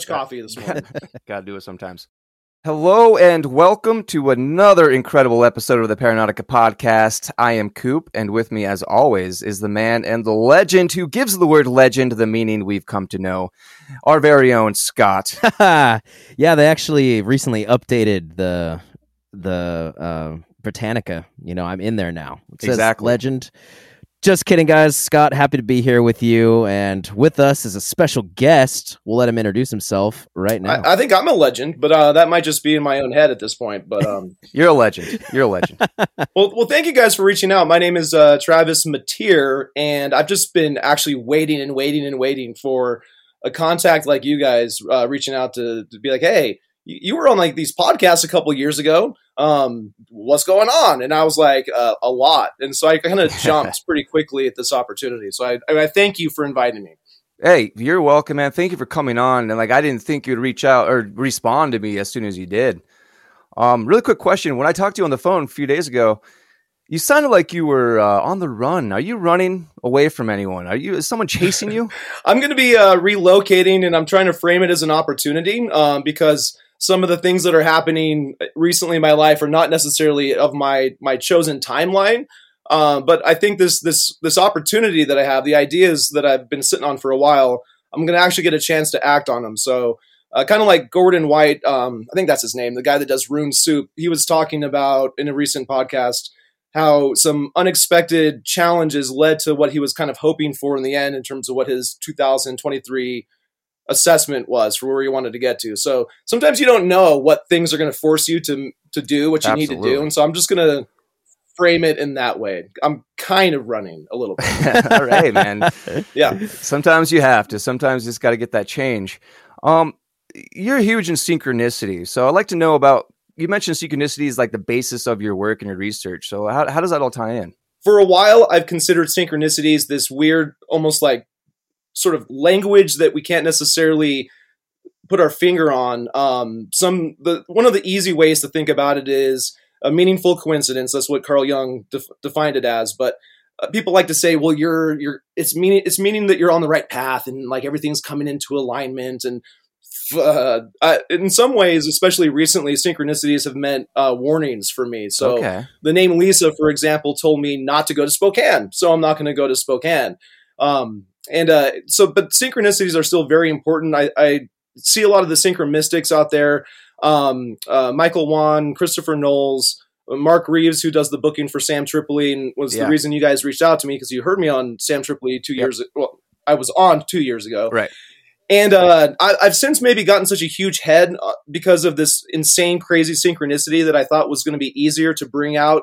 Too much coffee this morning. Gotta do it sometimes. Hello and welcome to another incredible episode of the Paranaughtica podcast. I am Coop, and with me, as always, is the man and the legend who gives the word legend the meaning we've come to know, our very own Scott. yeah, they actually recently updated the the uh, Britannica. You know, I'm in there now. It says Exactly. legend. Just kidding, guys. Scott, happy to be here with you, and with us is a special guest. We'll let him introduce himself right now. I, I think I'm a legend, but uh, that might just be in my own head at this point. But um, You're a legend. You're a legend. well, well, thank you guys for reaching out. My name is uh, Travis Mateer, and I've just been actually waiting and waiting and waiting for a contact like you guys uh, reaching out to, to be like, hey, you, were on like these podcasts a couple years ago. Um, what's going on? And I was like, uh, a lot. And so I kind of jumped pretty quickly at this opportunity. So I, I thank you for inviting me. hey, you're welcome, man. Thank you for coming on. And like, I didn't think you'd reach out or respond to me as soon as you did. Um, really quick question. When I talked to you on the phone a few days ago, you sounded like you were uh, on the run. Are you running away from anyone? Are you? Is someone chasing you? I'm going to be uh, relocating, and I'm trying to frame it as an opportunity um, because some of the things that are happening recently in my life are not necessarily of my my chosen timeline. Um, but I think this this this opportunity that I have, the ideas that I've been sitting on for a while, I'm to actually get a chance to act on them. So. Uh, kind of like Gordon White, um, I think that's his name, the guy that does Rune Soup. He was talking about in a recent podcast how some unexpected challenges led to what he was kind of hoping for in the end in terms of what his 2023 assessment was for where you wanted to get to. So sometimes you don't know what things are going to force you to to do what you need to do, and so I'm just going to frame it in that way. I'm kind of running a little bit. All right, man. Yeah. Sometimes you have to. Sometimes you just got to get that change. Um, you're huge in synchronicity, so I'd like to know about. You mentioned synchronicity is like the basis of your work and your research. So how how does that all tie in? for a while I've considered synchronicities this weird almost like sort of language that we can't necessarily put our finger on. Um, some the one of the easy ways to think about it is a meaningful coincidence. That's what Carl Jung def- defined it as. But uh, people like to say well you're you're it's meaning it's meaning that you're on the right path and like everything's coming into alignment and uh, I, in some ways especially recently synchronicities have meant uh, warnings for me. So okay, the name Lisa, for example, told me not to go to Spokane, so I'm not going to go to Spokane. Um, and uh, so, but synchronicities are still very important. I, I see a lot of the synchromystics out there. Um, uh, Michael Wan, Christopher Knowles, Mark Reeves, who does the booking for Sam Tripoli, and was Yeah. the reason you guys reached out to me because you heard me on Sam Tripoli two Yep. years. Well, I was on two years ago, right. and uh, I, I've since maybe gotten such a huge head uh, because of this insane, crazy synchronicity that I thought was going to be easier to bring out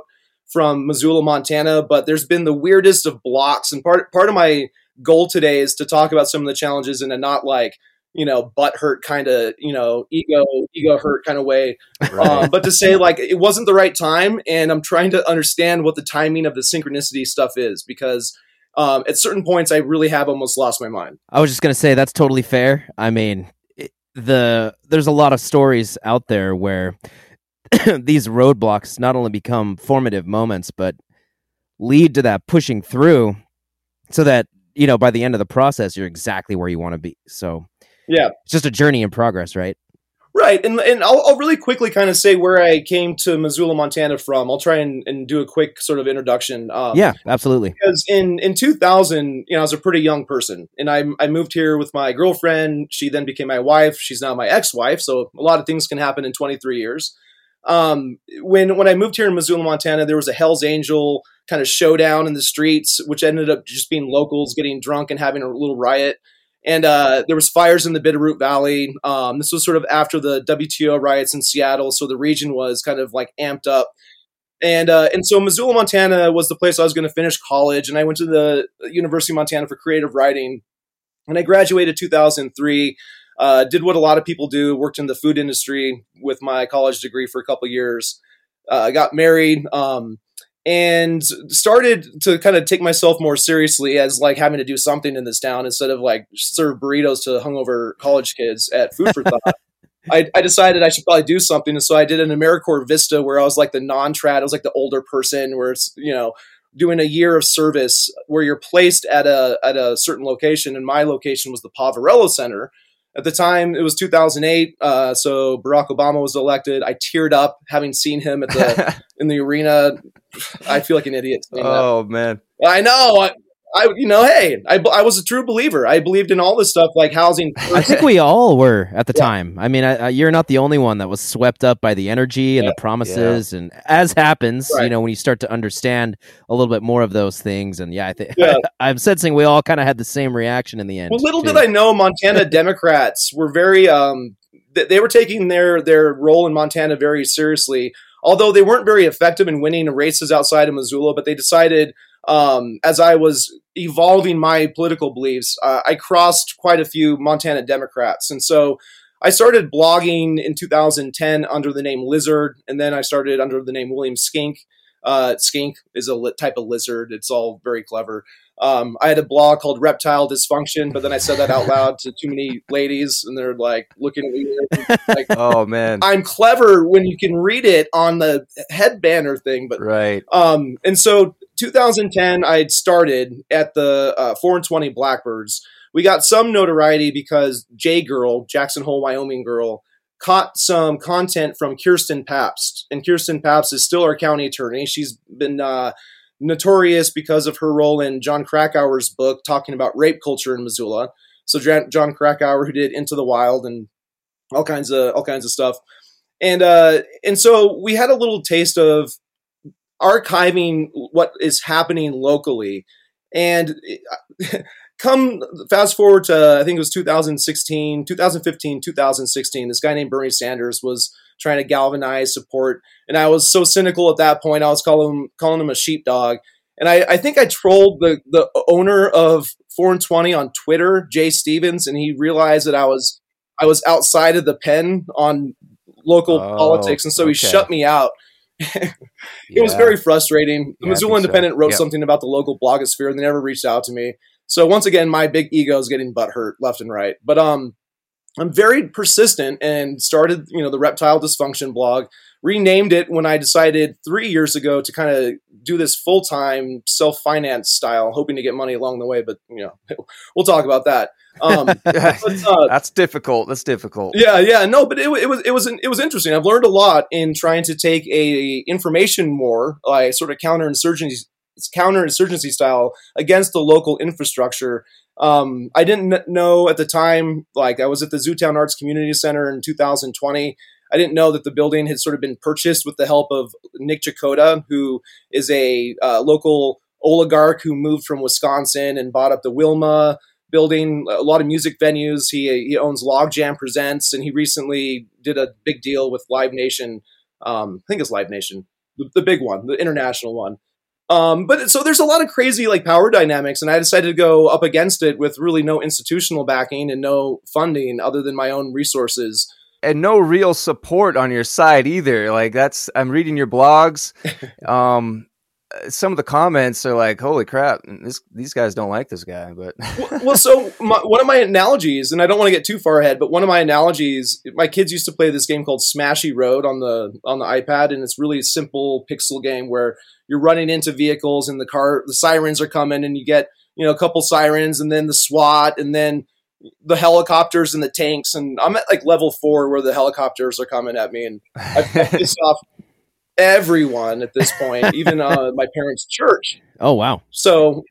from Missoula, Montana. But there's been the weirdest of blocks, and part part of my goal today is to talk about some of the challenges in a not like you know butt hurt kind of you know ego ego hurt kind of way Right. um, but to say like it wasn't the right time and i'm trying to understand what the timing of the synchronicity stuff is because um, at certain points i really have almost lost my mind I was just gonna say that's totally fair. I mean, it, the there's a lot of stories out there where these roadblocks not only become formative moments, but lead to that pushing through, so that you know by the end of the process you're exactly where you want to be. So yeah it's just a journey in progress, right? Right, and and I'll, I'll really quickly kind of say where I came to Missoula, Montana from. I'll try and, and do a quick sort of introduction. Um, yeah, absolutely. because in in 2000, you know, I was a pretty young person, and I I moved here with my girlfriend. She then became my wife. She's now my ex-wife. So a lot of things can happen in 23 years. Um, when when I moved here in Missoula, Montana, there was a Hell's Angel kind of showdown in the streets, which ended up just being locals getting drunk and having a little riot. And uh, there was fires in the Bitterroot Valley. Um, this was sort of after the WTO riots in Seattle, so the region was kind of like amped up. And uh, and so Missoula, Montana, was the place I was going to finish college, and I went to the University of Montana for creative writing. And I graduated 2003. Uh, did what a lot of people do, worked in the food industry with my college degree for a couple years. Uh, got married, um, and started to kind of take myself more seriously as like having to do something in this town instead of like serve burritos to hungover college kids at Food for Thought. I, I decided I should probably do something, and so I did an AmeriCorps Vista where I was like the non-trad, I was like the older person, where it's you know doing a year of service where you're placed at a at a certain location, and my location was the Poverello Center, At the time, it was 2008, uh, so Barack Obama was elected. I teared up having seen him at the in the arena. I feel like an idiot. Oh man, I know. I, you know, hey, I, I was a true believer. I believed in all this stuff like housing. I think we all were at the yeah. time. I mean, I, I, you're not the only one that was swept up by the energy and yeah. the promises, yeah. and as happens, right. you know, when you start to understand a little bit more of those things, and yeah, I think I'm sensing we all kind of had the same reaction in the end. Well, little too. did I know, Montana Democrats were very, um, they were taking their their role in Montana very seriously. Although they weren't very effective in winning races outside of Missoula, but they decided um, as I was evolving my political beliefs, uh, I crossed quite a few Montana Democrats. And so I started blogging in 2010 under the name Lizard, and then I started under the name William Skink. Uh, skink is a type of lizard. It's all very clever. Um, I had a blog called Reptile Dysfunction, but then I said that out loud to too many ladies, and they're like looking at me like, "Oh man, I'm clever when you can read it on the head banner thing." But right. Um, and so 2010, I had started at the uh, 4 and 20 Blackbirds. We got some notoriety because J Girl, Jackson Hole, Wyoming girl, caught some content from Kirsten Pabst. And Kirsten Pabst is still our county attorney. She's been uh, notorious because of her role in Jon Krakauer's book talking about rape culture in Missoula. So John Krakauer, who did Into the Wild and all kinds of all kinds of stuff, and uh, and so we had a little taste of archiving what is happening locally. And uh, come fast forward to I think it was 2016, 2015, 2016. This guy named Bernie Sanders was trying to galvanize support, and I was so cynical at that point. I was calling him, calling him a sheepdog, and I, I think I trolled the the owner of 4 and 20 on Twitter, Jay Stevens, and he realized that I was I was outside of the pen on local oh, politics, and so he shut me out. It yeah. was very frustrating. The yeah, Missoula Independent so. wrote yep. something about the local blogosphere, and they never reached out to me. So once again, my big ego is getting butt hurt left and right. But um, I'm very persistent and started, you know, the Reptile Dysfunction blog. Renamed it when I decided three years ago to kind of do this full time self finance style, hoping to get money along the way. But you know, we'll talk about that. Um, but, uh, That's difficult. That's difficult. Yeah, yeah, no, but it, it was it was it was interesting. I've learned a lot in trying to take a information war, like sort of counterinsurgency counterinsurgency style against the local infrastructure um, I didn't know at the time, like I was at the Zootown Arts Community Center in 2020. I didn't know that the building had sort of been purchased with the help of Nick Checota, who is a uh, local oligarch who moved from Wisconsin and bought up the Wilma building, a lot of music venues. He, he owns Logjam Presents, and he recently did a big deal with Live Nation. Um, I think it's Live Nation, the, the big one, the international one. Um, but so there's a lot of crazy like power dynamics, and I decided to go up against it with really no institutional backing and no funding other than my own resources. And no real support on your side either. Like that's I'm reading your blogs. um, some of the comments are like, "Holy crap, this, these guys don't like this guy." But well, well, so my, one of my analogies, and I don't want to get too far ahead, but one of my analogies, my kids used to play this game called Smashy Road on the on the iPad, and it's really a simple pixel game where you're running into vehicles and the car, the sirens are coming, and you get you know a couple sirens, and then the SWAT, and then the helicopters and the tanks, and I'm at like level four where the helicopters are coming at me, and I pissed off everyone at this point, even uh, my parents' church. Oh wow! So,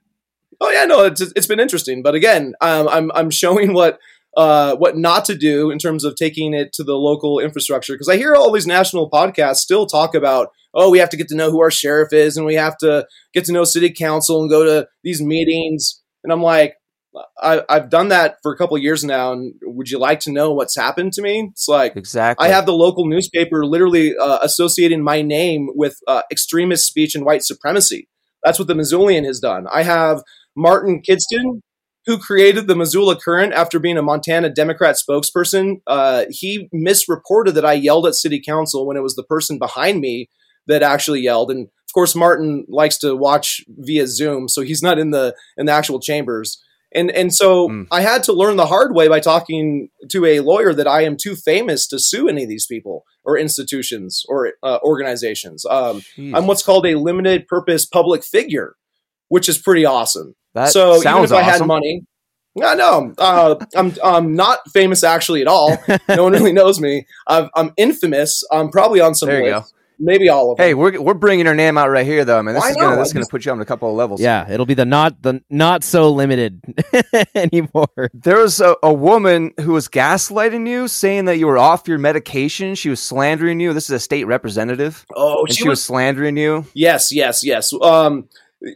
oh yeah, no, it's it's been interesting. But again, um, I'm I'm showing what uh, what not to do in terms of taking it to the local infrastructure because I hear all these national podcasts still talk about oh we have to get to know who our sheriff is and we have to get to know city council and go to these meetings and I'm like I, have done that for a couple years now, and would you like to know what's happened to me? It's like exactly. I have the local newspaper literally uh, associating my name with uh, extremist speech and white supremacy. That's what the Missoulian has done. I have Martin Kidston, who created the Missoula Current after being a Montana Democrat spokesperson. Uh, he misreported that I yelled at city council when it was the person behind me that actually yelled, and of course Martin likes to watch via Zoom, so he's not in the in the actual chambers. And and so mm. I had to learn the hard way by talking to a lawyer that I am too famous to sue any of these people or institutions or uh, organizations. Um, I'm what's called a limited purpose public figure, which is pretty awesome. That so even if I had money, I know. Uh, I'm I'm not famous actually at all. No one really knows me. i am infamous. I'm probably on some. There you lists. Maybe all of them. Hey, we're we're bringing our name out right here, though. I mean, this Why is gonna this is gonna put you on a couple of levels. Yeah, it'll be the not the not so limited anymore. There was a, a woman who was gaslighting you, saying that you were off your medication. She was slandering you. This is a state representative, Oh, and she, she, was, was. slandering you. Yes, yes, yes. Um,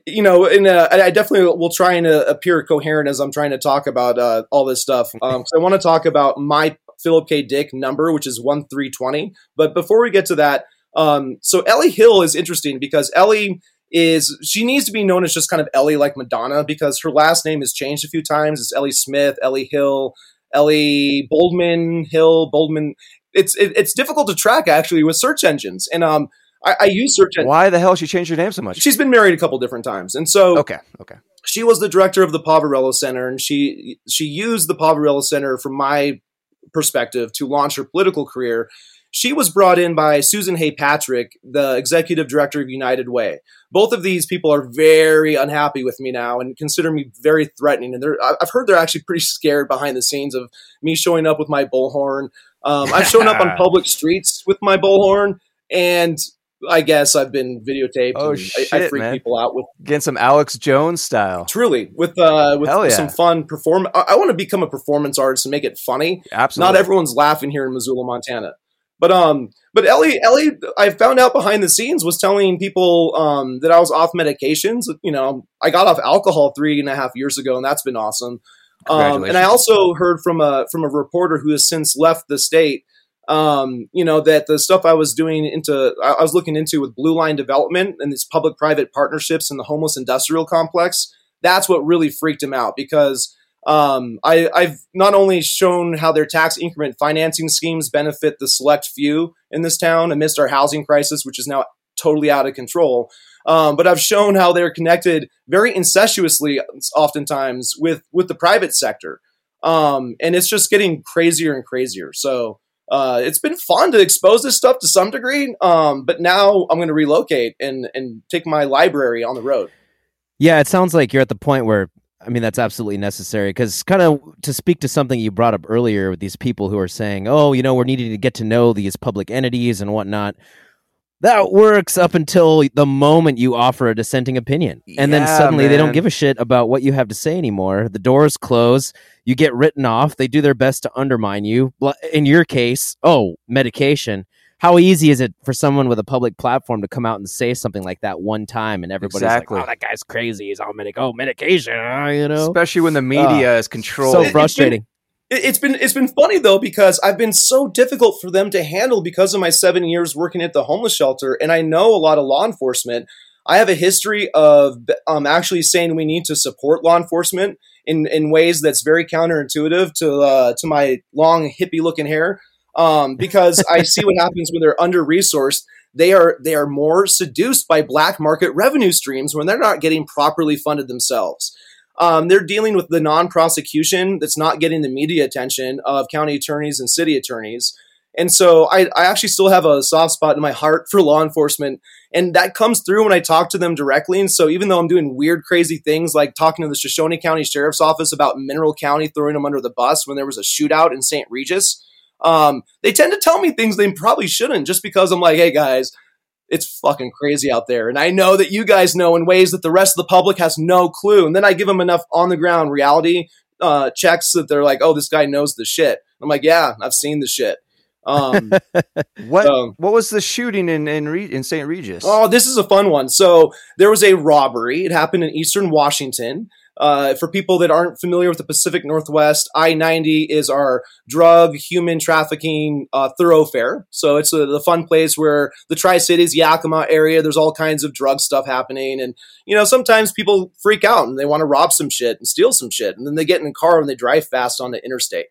you know, and uh, I I definitely will try and uh, appear coherent as I'm trying to talk about uh, all this stuff. Um, I want to talk about my Philip K. Dick number, which is one three twenty. But before we get to that, um, so Ellie Hill is interesting because Ellie is she needs to be known as just kind of Ellie like Madonna because her last name has changed a few times. It's Ellie Smith, Ellie Hill, Ellie Boldman Hill, Boldman. It's it, it's difficult to track actually with search engines, and um, I, I use search engines. Why the hell she changed her name so much? She's been married a couple different times, and so okay, okay. she was the director of the Poverello Center, and she she used the Poverello Center, from my perspective, to launch her political career. She was brought in by Susan Hay Patrick, the executive director of United Way. Both of these people are very unhappy with me now and consider me very threatening. And I've heard they're actually pretty scared behind the scenes of me showing up with my bullhorn. Um, I've shown up on public streets with my bullhorn, and I guess I've been videotaped. Oh, and I, I shit, freak man. people out with Getting some Alex Jones style. truly with uh with yeah. some fun perform I, I want to become a performance artist and make it funny. Absolutely. Not everyone's laughing here in Missoula, Montana. But um but Ellie Ellie I found out behind the scenes was telling people um that I was off medications. You know, I got off alcohol three and a half years ago and that's been awesome. Um, and I also heard from a from a reporter who has since left the state um, you know, that the stuff I was doing into, I I was looking into with Blue Line Development and these public private partnerships in the homeless industrial complex, that's what really freaked him out because um, I, I've not only shown how their tax increment financing schemes benefit the select few in this town amidst our housing crisis, which is now totally out of control. Um, but I've shown how they're connected very incestuously, oftentimes with with the private sector, um, and it's just getting crazier and crazier. So uh, it's been fun to expose this stuff to some degree. Um, but now I'm going to relocate and and take my library on the road. Yeah, it sounds like you're at the point where I mean that's absolutely necessary because kind of to speak to something you brought up earlier with these people who are saying, "Oh, you know, we're needing to get to know these public entities and whatnot." That works up until the moment you offer a dissenting opinion, and then Yeah, suddenly they don't give a shit about what you have to say anymore. The doors close, you get written off. They do their best to undermine you. In your case, oh, medication. How easy is it for someone with a public platform to come out and say something like that one time, and everybody's Exactly. like, "Oh, that guy's crazy. He's on medic. Oh, medication. ah," you know, Especially when the media is controlled. so It- frustrating. It- It's been it's been funny though because I've been so difficult for them to handle because of my seven years working at the homeless shelter, and I know a lot of law enforcement. I have a history of um, actually saying we need to support law enforcement in, in ways that's very counterintuitive to uh, to my long hippie looking hair, um, because I see what happens when they're under resourced. They are they are more seduced by black market revenue streams when they're not getting properly funded themselves. Um, they're dealing with the non-prosecution that's not getting the media attention of county attorneys and city attorneys. And so I, I actually still have a soft spot in my heart for law enforcement. And that comes through when I talk to them directly. And so even though I'm doing weird, crazy things like talking to the Shoshone County Sheriff's Office about Mineral County throwing them under the bus when there was a shootout in St. Regis, um, they tend to tell me things they probably shouldn't just because I'm like, hey guys, it's fucking crazy out there. And I know that you guys know in ways that the rest of the public has no clue. And then I give them enough on the ground reality uh, checks that they're like, oh, this guy knows the shit. I'm like, yeah, I've seen the shit. Um, what um, what was the shooting in in, Re- in St. Regis? Oh, this is a fun one. So there was a robbery. It happened in eastern Washington. Uh, for people that aren't familiar with the Pacific Northwest, I 90 is our drug, human trafficking uh, thoroughfare. So it's a, the fun place where the Tri Cities, Yakima area, there's all kinds of drug stuff happening. And, you know, sometimes people freak out and they want to rob some shit and steal some shit. And then they get in a car and they drive fast on the interstate.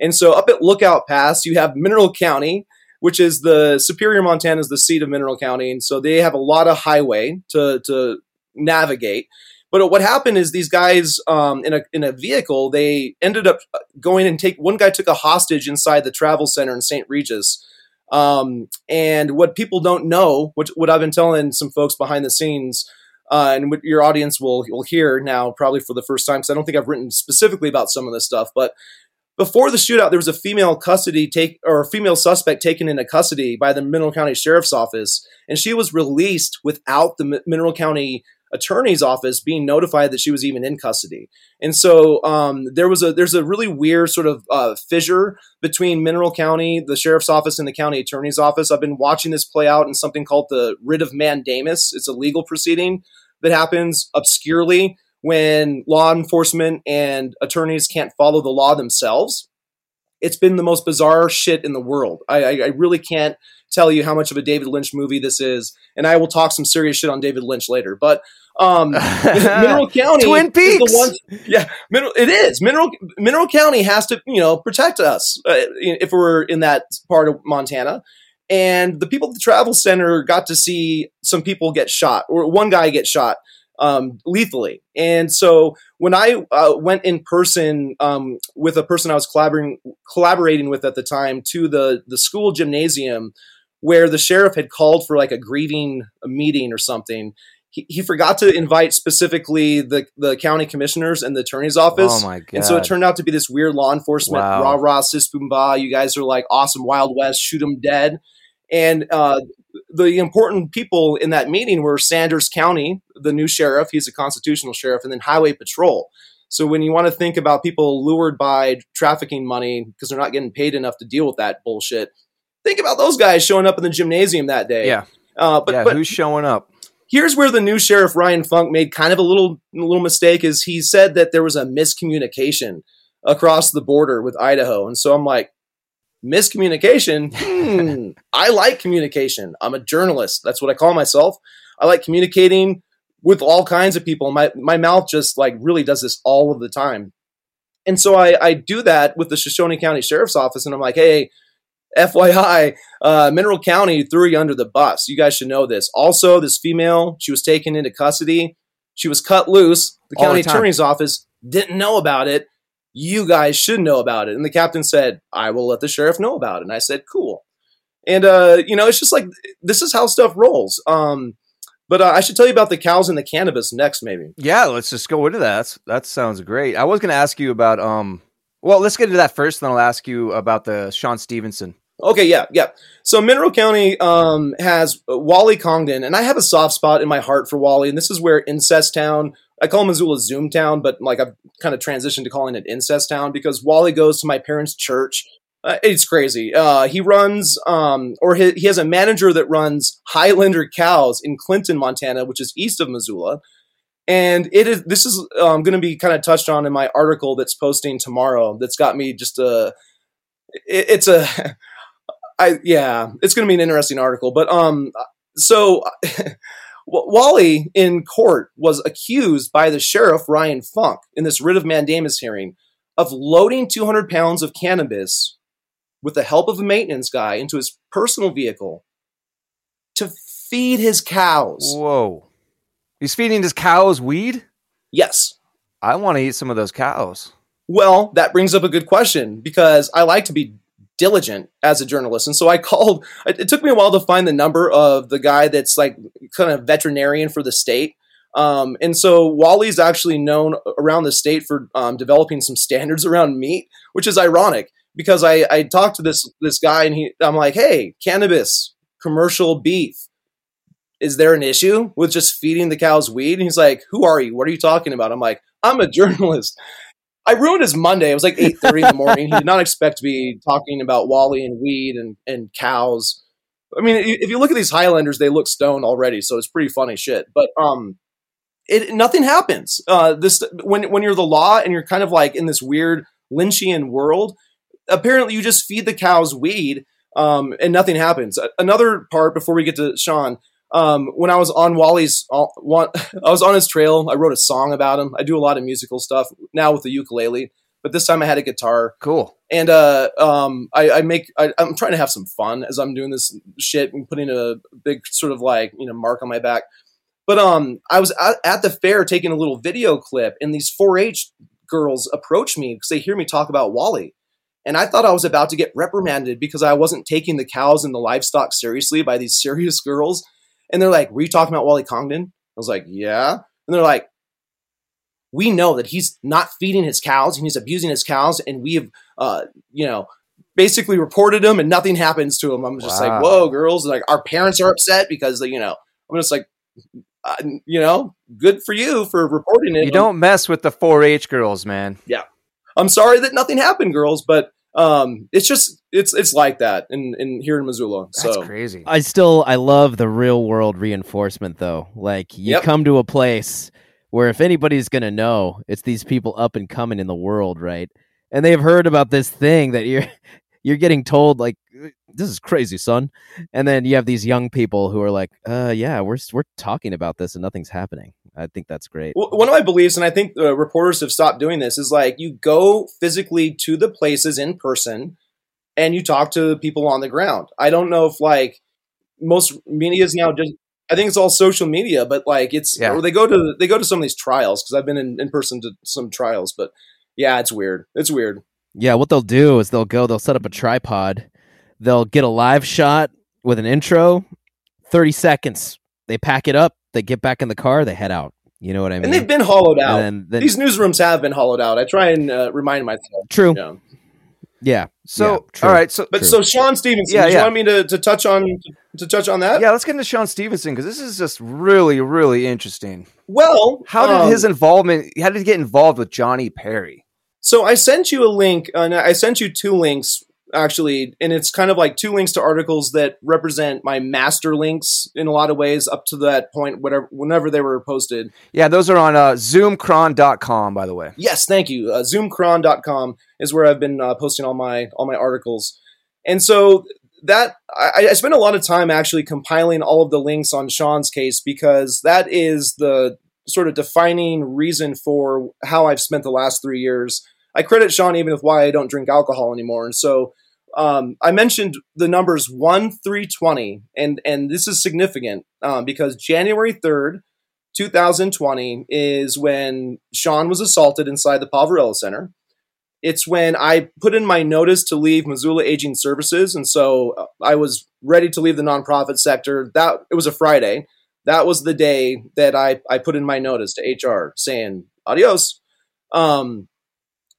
And so up at Lookout Pass, you have Mineral County, which is the Superior, Montana is the seat of Mineral County, and so they have a lot of highway to to navigate. But what happened is these guys um, in a in a vehicle they ended up going and take one guy took a hostage inside the travel center in St. Regis. Um, and what people don't know, which what I've been telling some folks behind the scenes, uh, and what your audience will will hear now probably for the first time because I don't think I've written specifically about some of this stuff, but before the shootout, there was a female custody take or a female suspect taken into custody by the Mineral County Sheriff's Office, and she was released without the Mineral County Attorney's Office being notified that she was even in custody. And so um, there was a there's a really weird sort of uh, fissure between Mineral County, the Sheriff's Office, and the County Attorney's Office. I've been watching this play out in something called the writ of mandamus. It's a legal proceeding that happens obscurely when law enforcement and attorneys can't follow the law themselves. It's been the most bizarre shit in the world. I, I, I really can't tell you how much of a David Lynch movie this is, and I will talk some serious shit on David Lynch later. But um, Mineral County, Twin Peaks, one, yeah, Mineral, it is Mineral Mineral County has to you know protect us uh, if we're in that part of Montana. And the people at the travel center got to see some people get shot, or one guy get shot um, lethally. And so when I uh, went in person um, with a person I was collaborating collaborating with at the time to the the school gymnasium, where the sheriff had called for like a grieving meeting or something. He, he forgot to invite specifically the, the county commissioners and the attorney's office. Oh my god! And so it turned out to be this weird law enforcement wow. rah rah sis boom bah. You guys are like awesome Wild West, shoot them dead. And uh, the important people in that meeting were Sanders County, the new sheriff, he's a constitutional sheriff, and then Highway Patrol. So when you want to think about people lured by trafficking money because they're not getting paid enough to deal with that bullshit, think about those guys showing up in the gymnasium that day. Yeah. Uh, but, yeah, but who's showing up? Here's where the new sheriff Ryan Funk made kind of a little a little mistake. Is he said that there was a miscommunication across the border with Idaho, and so I'm like, miscommunication. Hmm, I like communication. I'm a journalist. That's what I call myself. I like communicating with all kinds of people. My my mouth just like really does this all of the time. And so I, I do that with the Shoshone County Sheriff's Office, and I'm like, hey, FYI, uh, Mineral County threw you under the bus. You guys should know this. Also, this female, she was taken into custody. She was cut loose. The county the attorney's office didn't know about it you guys should know about it. And the captain said, I will let the sheriff know about it. And I said, cool. And, uh, you know, it's just like, this is how stuff rolls. Um, but uh, I should tell you about the cows and the cannabis next, maybe. Yeah, let's just go into that. That's, that sounds great. I was going to ask you about, um, well, let's get into that first, then I'll ask you about the Sean Stevenson. Okay, yeah, yeah. So Mineral County um, has Wally Congdon, and I have a soft spot in my heart for Wally, and this is where Incest Town I call Missoula Zoom Town, but like I've kind of transitioned to calling it Incest Town because Wally goes to my parents' church. Uh, it's crazy. Uh, he runs, um, or he, he has a manager that runs Highlander Cows in Clinton, Montana, which is east of Missoula. And it is. This is um, going to be kind of touched on in my article that's posting tomorrow. That's got me just a. It, it's a. I yeah, it's going to be an interesting article. But um, so Wally in court was accused by the sheriff, Ryan Funk, in this writ of mandamus hearing of loading 200 pounds of cannabis with the help of a maintenance guy into his personal vehicle to feed his cows. Whoa. He's feeding his cows weed? Yes. I want to eat some of those cows. Well, that brings up a good question because I like to be diligent as a journalist. And so I called, it took me a while to find the number of the guy that's like kind of veterinarian for the state. Um, and so Wally's actually known around the state for um, developing some standards around meat, which is ironic because I, I talked to this this guy and he I'm like, hey, cannabis, commercial beef, is there an issue with just feeding the cows weed? And he's like, who are you? What are you talking about? I'm like, I'm a journalist. I ruined his Monday. It was like eight thirty in the morning. He did not expect to be talking about Wally and weed and and cows. I mean, if you look at these Highlanders, they look stoned already, so it's pretty funny shit. But um, it nothing happens. Uh, this when when you're the law and you're kind of like in this weird Lynchian world. Apparently, you just feed the cows weed, um, and nothing happens. Another part before we get to Shawn um, when I was on Wally's, uh, I was on his trail. I wrote a song about him. I do a lot of musical stuff now with the ukulele, but this time I had a guitar. Cool. And uh, um, I, I make. I, am trying to have some fun as I'm doing this shit and putting a big sort of like you know mark on my back. But um, I was at, at the fair taking a little video clip, and these 4-H girls approach me because they hear me talk about Wally. And I thought I was about to get reprimanded because I wasn't taking the cows and the livestock seriously by these serious girls and they're like, "Were you talking about Wally Congdon?" I was like, yeah. And they're like, we know that he's not feeding his cows and he's abusing his cows, and we have, uh, you know, basically reported him, and nothing happens to him. I'm just Wow. like, whoa, girls! Like our parents are upset because you know, I'm just like, uh, you know, good for you for reporting it. You don't mess with the 4-H girls, man. Yeah. I'm sorry that nothing happened, girls, but um, it's just it's it's like that in in here in Missoula. That's so crazy. I still I love the real world reinforcement though. Like you Yep. come to a place where if anybody's gonna know, it's these people up and coming in the world, right? And they've heard about this thing that you're you're getting told like this is crazy, son. And then you have these young people who are like, uh yeah, we're we're talking about this and nothing's happening. I think that's great. Well, one of my beliefs, and I think uh, reporters have stopped doing this, is like you go physically to the places in person and you talk to people on the ground. I don't know if like most media is now just. I think it's all social media, but like it's Yeah. or they go to they go to some of these trials because I've been in, in person to some trials, but yeah, it's weird. It's weird. Yeah, what they'll do is they'll go, they'll set up a tripod, they'll get a live shot with an intro, 30 seconds. They pack it up, they get back in the car, they head out. You know what I mean? And they've been hollowed out. And then, then These newsrooms have been hollowed out. I try and uh, remind myself. true. Yeah. Yeah. So, Yeah, true. all right, so But True. so Sean Stevenson, Yeah, did you yeah. want me to, to touch on to touch on that? yeah, let's get into Sean Stevenson because this is just really, really interesting. Well, How did um, his involvement? How did he get involved with Johnny Perry? So I sent you a link, and I sent you two links actually, and it's kind of like two links to articles that represent my master links in a lot of ways up to that point, whatever, whenever they were posted. Yeah, those are on uh, ZoomCron.com, by the way. Yes, thank you. Uh, Zoomcron.com is where I've been uh, posting all my all my articles, and so that I, I spent a lot of time actually compiling all of the links on Sean's case because that is the sort of defining reason for how I've spent the last three years. I credit Sean even with why I don't drink alcohol anymore, and so um, I mentioned the numbers one, three, twenty, and and this is significant um, because January third. 2020 is when Sean was assaulted inside the Poverello Center. It's when I put in my notice to leave Missoula Aging Services, and so uh, I was ready to leave the nonprofit sector. That it was a Friday. That was the day that I I put in my notice to HR saying adios. Um,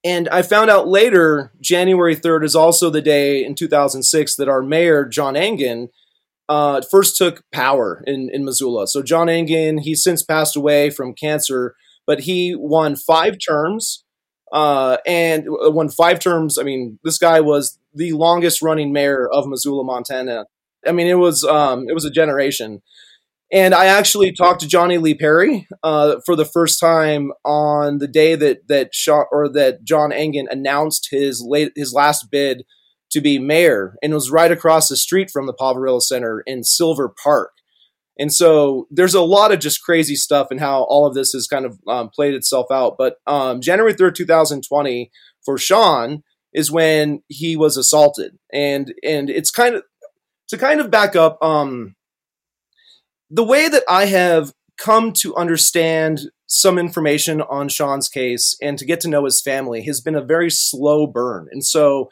and I found out later, January 3rd is also the day in 2006 that our mayor, John Engen, uh, first took power in, in Missoula. So John Engen, he's since passed away from cancer, but he won five terms. Uh, and won five terms. I mean, this guy was the longest running mayor of Missoula, Montana. I mean, it was um, it was a generation. And I actually talked to Johnny Lee Perry uh, for the first time on the day that that Shaw, or that John Engen announced his late his last bid to be mayor, and it was right across the street from the Poverello Center in Silver Park. And so there's a lot of just crazy stuff and how all of this has kind of um, played itself out. But um, January 3rd, 2020, for Sean, is when he was assaulted. And and it's kind of to kind of back up um, the way that I have come to understand some information on Sean's case and to get to know his family has been a very slow burn. And so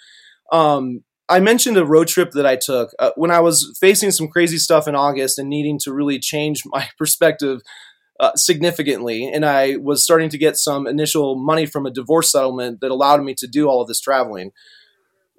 um, I mentioned a road trip that I took uh, when I was facing some crazy stuff in August and needing to really change my perspective uh, significantly. And I was starting to get some initial money from a divorce settlement that allowed me to do all of this traveling.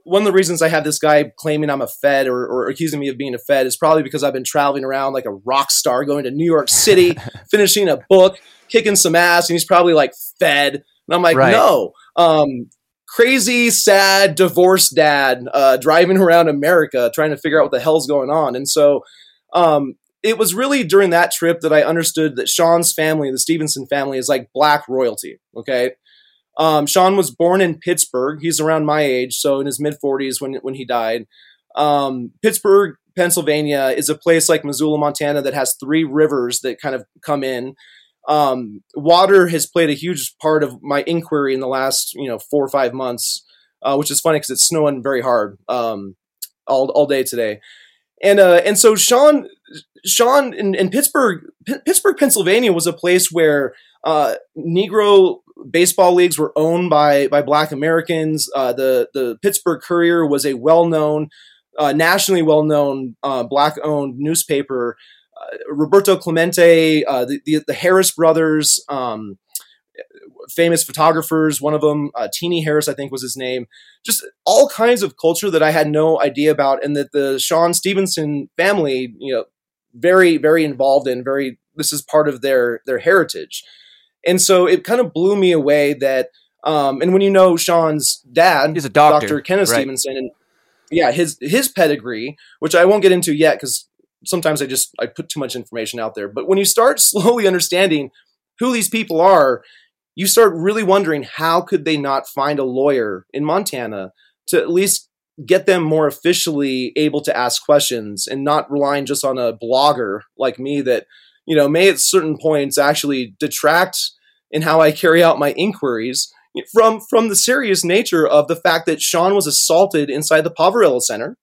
One of the reasons I have this guy claiming I'm a Fed or, or accusing me of being a Fed is probably because I've been traveling around like a rock star, going to New York City, finishing a book, kicking some ass, and he's probably like Fed. And I'm like, Right. no. Um, crazy, sad, divorced dad uh, driving around America trying to figure out what the hell's going on. And so um, it was really during that trip that I understood that Sean's family, the Stevenson family, is like black royalty. Okay. Um, Sean was born in Pittsburgh. He's around my age, so in his mid 40s when, when he died. Um, Pittsburgh, Pennsylvania is a place like Missoula, Montana that has three rivers that kind of come in um, water has played a huge part of my inquiry in the last you know four or five months, uh, which is funny because it's snowing very hard um, all all day today, and uh, and so Sean Sean in, in Pittsburgh P- Pittsburgh Pennsylvania was a place where uh, Negro baseball leagues were owned by by Black Americans. Uh, the the Pittsburgh Courier was a well known, uh, nationally well known uh, Black owned newspaper. Uh, Roberto Clemente, uh, the, the, the Harris brothers, um, famous photographers. One of them, uh, Teenie Harris, I think was his name. Just all kinds of culture that I had no idea about, and that the Sean Stevenson family, you know, very very involved in. Very, this is part of their their heritage, and so it kind of blew me away that. Um, and when you know Sean's dad, He's a doctor, Dr. Kenneth right. Stevenson, and yeah, his his pedigree, which I won't get into yet because sometimes I just I put too much information out there. But when you start slowly understanding who these people are, you start really wondering how could they not find a lawyer in Montana to at least get them more officially able to ask questions and not relying just on a blogger like me that you know may at certain points actually detract in how I carry out my inquiries from from the serious nature of the fact that Sean was assaulted inside the Poverello Center.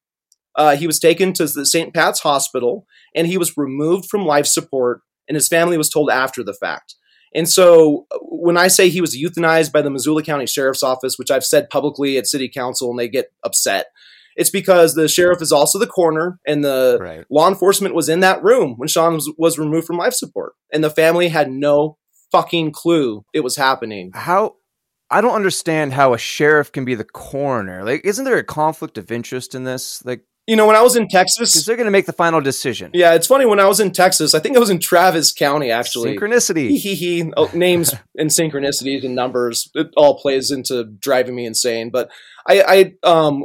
Uh, he was taken to the St. Pat's Hospital and he was removed from life support, and his family was told after the fact. And so uh, when I say he was euthanized by the Missoula County Sheriff's Office, which I've said publicly at City Council and they get upset, it's because the sheriff is also the coroner and the Right. law enforcement was in that room when Sean was, was removed from life support. And the family had no fucking clue it was happening. How I don't understand how a sheriff can be the coroner. Like, isn't there a conflict of interest in this? Like, You know, when I was in because Texas, they're going to make the final decision. yeah, it's funny. When I was in Texas, I think I was in Travis County actually. Synchronicity. hee hee. Oh, names and synchronicities and numbers, it all plays into driving me insane. But I, I, um,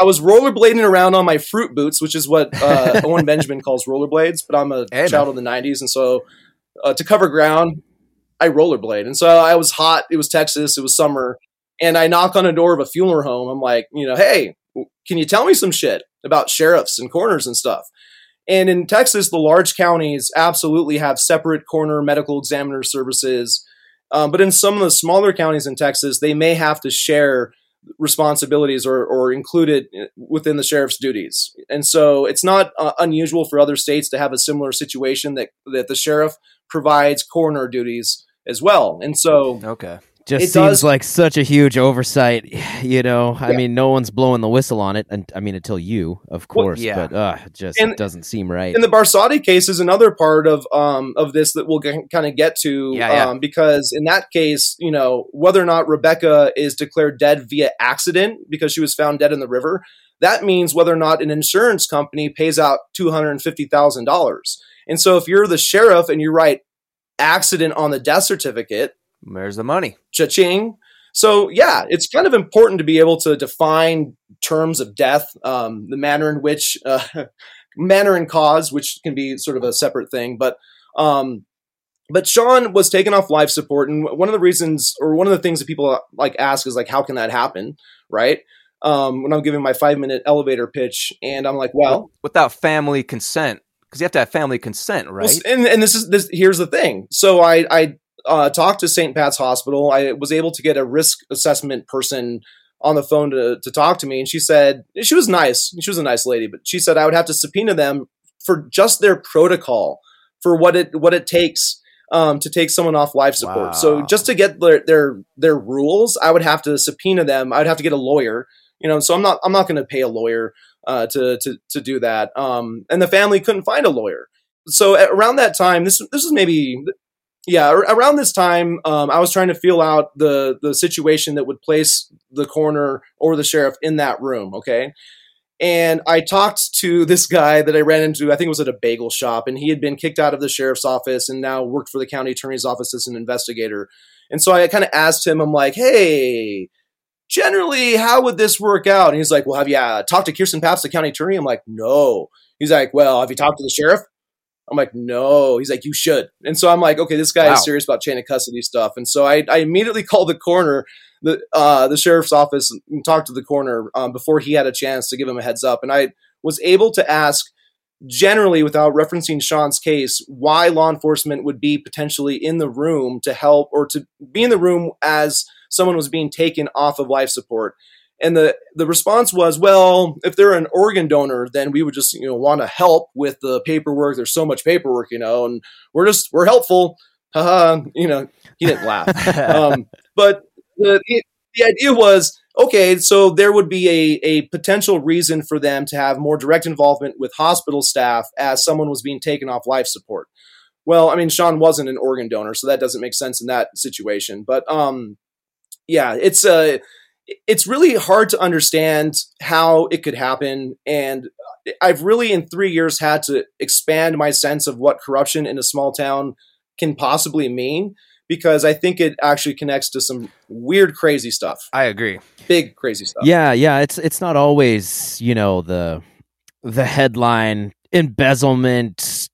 I was rollerblading around on my fruit boots, which is what uh, Owen Benjamin calls rollerblades. But I'm a Hey, man. child of the '90s, and so uh, to cover ground, I rollerblade. And so I was hot. It was Texas. It was summer, and I knock on a door of a funeral home. I'm like, you know, hey, can you tell me some shit about sheriffs and coroners and stuff? And in Texas, the large counties absolutely have separate coroner medical examiner services. Um, but in some of the smaller counties in Texas, they may have to share responsibilities or, or include it within the sheriff's duties. And so it's not uh, unusual for other states to have a similar situation that, that the sheriff provides coroner duties as well. And so Okay. Just It seems does- like such a huge oversight, you know. I Yeah. mean, no one's blowing the whistle on it, and I mean, until you, of Well, course. yeah. But uh, it just And- doesn't seem right. And the Barsotti case is another part of um, of this that we'll kind of get to, Yeah, yeah. Um, because in that case, you know, whether or not Rebecca is declared dead via accident because she was found dead in the river, that means whether or not an insurance company pays out two hundred and fifty thousand dollars. And so, if you're the sheriff and you write accident on the death certificate, Where's the money? cha-ching. So yeah, it's kind of important to be able to define terms of death, um, the manner in which, uh, manner and cause, which can be sort of a separate thing. But, um, but Sean was taken off life support, and one of the reasons, or one of the things that people like ask is like, how can that happen, right? Um, when I'm giving my five minute elevator pitch, and I'm like, well, Without family consent, because you have to have family consent, right? well, and and this is this. Here's the thing. So I I uh, talked to St. Pat's Hospital. I was able to get a risk assessment person on the phone to to talk to me, and she said she was nice. She was a nice lady, but she said I would have to subpoena them for just their protocol for what it what it takes. Um, to take someone off life support, so just to get their their their rules, I would have to subpoena them. I'd have to get a lawyer, you know. So I'm not I'm not going to pay a lawyer uh, to to to do that. Um, and the family couldn't find a lawyer so around that time, this this was maybe yeah around this time, um, I was trying to feel out the the situation that would place the coroner or the sheriff in that room. Okay. And I talked to this guy that I ran into, I think it was at a bagel shop, and he had been kicked out of the sheriff's office and now worked for the county attorney's office as an investigator. And so I kind of asked him, I'm like, hey, generally, how would this work out? And he's like, well, have you uh, talked to Kirsten Pabst, the county attorney? I'm like, no. He's like, well, have you talked to the sheriff? I'm like, no. He's like, you should. And so I'm like, okay, this guy Wow. is serious about chain of custody stuff. And so I, I immediately called the coroner, the uh, the sheriff's office, and talked to the coroner um, before he had a chance to give him a heads up. And I was able to ask, generally, without referencing Sean's case, why law enforcement would be potentially in the room to help or to be in the room as someone was being taken off of life support. And the, the response was, well, if they're an organ donor, then we would just, you know, want to help with the paperwork. There's so much paperwork, you know, and we're just, we're helpful. Haha, you know, he didn't laugh. Um, but the, the, idea was, okay, so there would be a, a potential reason for them to have more direct involvement with hospital staff as someone was being taken off life support. Well, I mean, Sean wasn't an organ donor, so that doesn't make sense in that situation. But um, yeah, it's uh, it's really hard to understand how it could happen, and I've really in three years had to expand my sense of what corruption in a small town can possibly mean because I think it actually connects to some weird, crazy stuff. I agree. Big, crazy stuff. Yeah, yeah. It's it's not always you know the the headline embezzlement,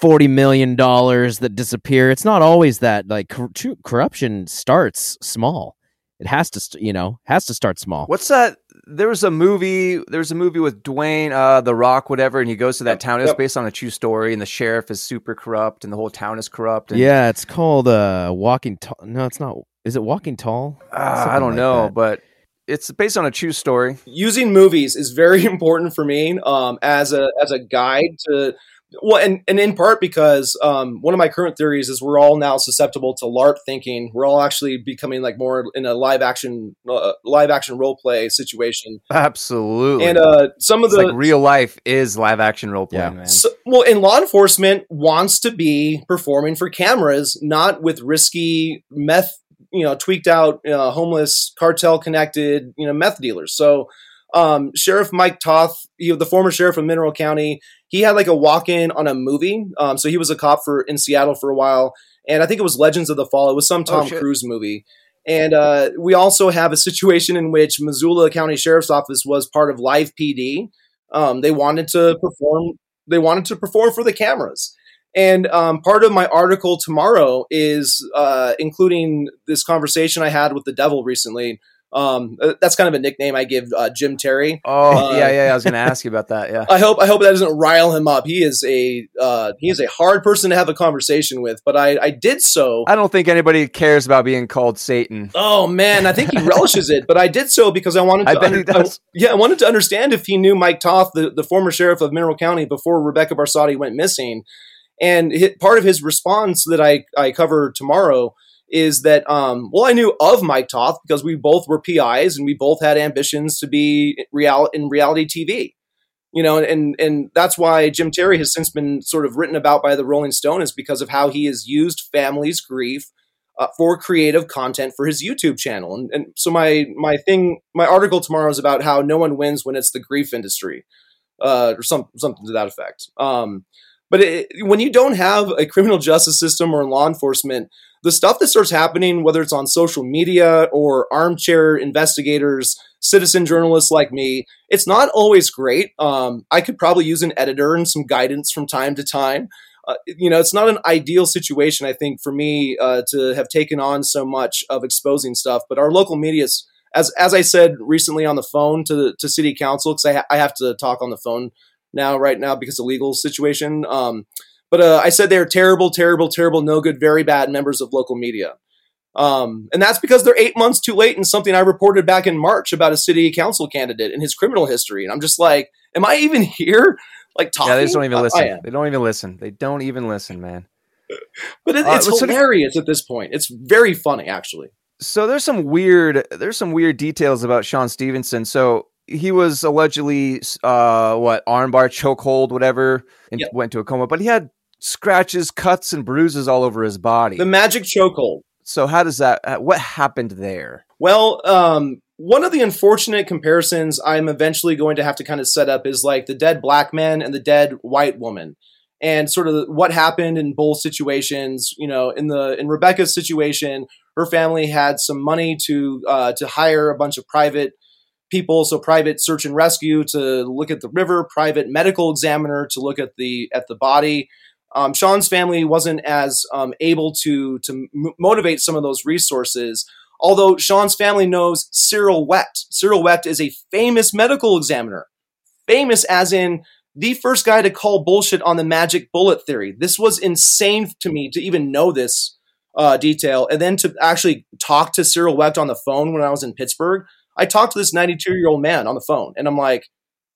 forty million dollars that disappear. It's not always that. Like cor- corruption starts small. It has to, st- you know, has to start small. What's that? There was a movie. There's a movie with Dwayne, uh, The Rock, whatever, and he goes to that Yep, town. It's yep. based on a true story, and the sheriff is super corrupt, and the whole town is corrupt. And, Yeah, it's called uh Walking Tall. No, it's not. Is it Walking Tall? uh, I don't like know, that. but it's based on a true story. using movies is very important for me um, as a as a guide to well and, and in part because um, one of my current theories is we're all now susceptible to larp thinking we're all actually becoming like more in a live action uh, live action role play situation Absolutely. and uh, some of it's the like real life is live action role play. Yeah. man. So, well, and law enforcement wants to be performing for cameras, not with risky meth, you know, tweaked out, uh, homeless, cartel connected, you know, meth dealers. So, um, Sheriff Mike Toth, you know, the former sheriff of Mineral County, he had like a walk in on a movie. Um, so he was a cop for in Seattle for a while, and I think it was Legends of the Fall. It was some Oh, Tom shit. Cruise movie. And uh, we also have a situation in which Missoula County Sheriff's Office was part of Live PD. Um, they wanted to perform they wanted to perform for the cameras. And um, part of my article tomorrow is uh, including this conversation I had with the devil recently. Um, uh, that's kind of a nickname I give uh, Jim Terry. oh uh, yeah, yeah. I was going to ask you about that. Yeah. I hope I hope that doesn't rile him up. He is a uh, he is a hard person to have a conversation with, but I, I did so. I don't think anybody cares about being called Satan. Oh man, I think he relishes it, but I did so because I wanted to. I bet he under- does. yeah, I wanted to understand if he knew Mike Toth, the, the former sheriff of Mineral County, before Rebecca Barsotti went missing. And part of his response that I, I cover tomorrow is that, um, well, I knew of Mike Toth because we both were PIs and we both had ambitions to be real in reality TV. You know, and and that's why Jim Terry has since been sort of written about by the Rolling Stone is because of how he has used families' grief uh, for creative content for his YouTube channel. And, and so my my thing, my article tomorrow is about how no one wins when it's the grief industry, uh, or some something to that effect. Um, but it, when you don't have a criminal justice system or law enforcement, the stuff that starts happening, whether it's on social media or armchair investigators, citizen journalists like me, it's not always great. Um, I could probably use an editor and some guidance from time to time uh, you know, it's not an ideal situation, I think, for me uh, to have taken on so much of exposing stuff. But our local media, is, as as I said recently on the phone to to city council, because I, ha- I have to talk on the phone now, right now, because of legal situation. Um, but uh, I said they're terrible, terrible, terrible, no good, very bad members of local media. Um, and that's because they're eight months too late in something I reported back in March about a city council candidate and his criminal history. And I'm just like, am I even here? Like talking? Yeah, they just don't even Uh, listen. They don't even listen. They don't even listen, man. But it, Uh, it's sort of- hilarious at this point. It's very funny, actually. So there's some weird there's some weird details about Sean Stevenson. So he was allegedly uh what armbar chokehold whatever and Yep. went to a coma, but he had scratches, cuts, and bruises all over his body. The magic chokehold. so how does that? uh, What happened there? Well, um, one of the unfortunate comparisons I'm eventually going to have to kind of set up is like the dead black man and the dead white woman, and sort of what happened in both situations. You know, in the in Rebecca's situation, her family had some money to uh, to hire a bunch of private people, so private search and rescue to look at the river, private medical examiner to look at the at the body. Um, Sean's family wasn't as um, able to to m- motivate some of those resources. Although Sean's family knows Cyril Wecht. Cyril Wecht is a famous medical examiner, famous as in the first guy to call bullshit on the magic bullet theory. This was insane to me to even know this uh, detail, and then to actually talk to Cyril Wecht on the phone when I was in Pittsburgh. I talked to this 92 year old man on the phone, and I'm like,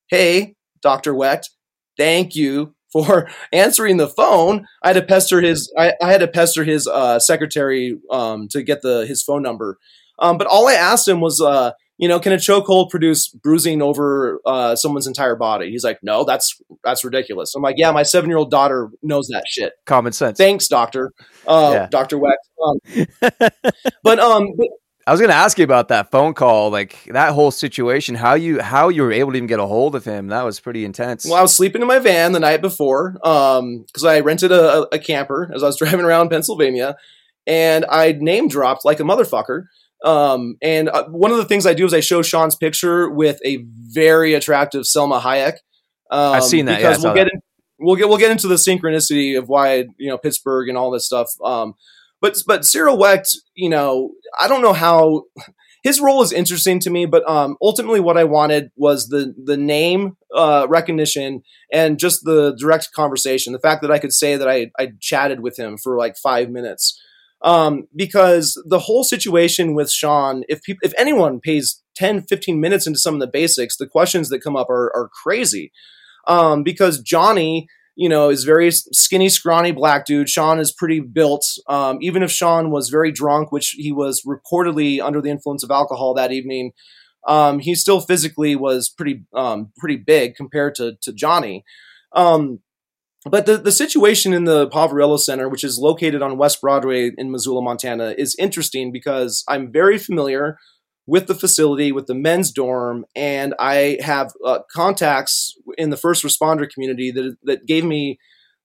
"Hey, Doctor Wecht, thank you for answering the phone. I had to pester his I, I had to pester his uh, secretary um, to get the his phone number. Um, but all I asked him was, uh, you know, can a chokehold produce bruising over uh, someone's entire body? He's like, no, that's that's ridiculous. I'm like, yeah, my seven year old daughter knows that shit. Common sense. Thanks, doctor, uh, Yeah. Doctor Wecht. Um, but um, but I was gonna ask you about that phone call, like that whole situation. How you how you were able to even get a hold of him? That was pretty intense. Well, I was sleeping in my van the night before Um, because I rented a, a- camper as I was driving around Pennsylvania, and I name dropped like a motherfucker. Um, and uh, one of the things I do is I show Sean's picture with a very attractive Salma Hayek. Um, I've seen that, because saw we'll get in, we'll get we'll get into the synchronicity of why you know Pittsburgh and all this stuff. Um, but but Cyril Wecht, you know, I don't know how his role is interesting to me, but um, ultimately what I wanted was the the name uh, recognition and just the direct conversation. The fact that I could say that I I chatted with him for like five minutes, um, because the whole situation with Sean, if peop if anyone pays 10, 15 minutes into some of the basics, the questions that come up are are crazy. Um, because Johnny, you know, is very skinny, scrawny black dude. Sean is pretty built. Um, even if Sean was very drunk, which he was reportedly under the influence of alcohol that evening, um, he still physically was pretty um, pretty big compared to to Johnny. Um, but the, the situation in the Poverello Center, which is located on West Broadway in Missoula, Montana, is interesting because I'm very familiar with the facility, with the men's dorm, and I have uh, contacts in the first responder community that that gave me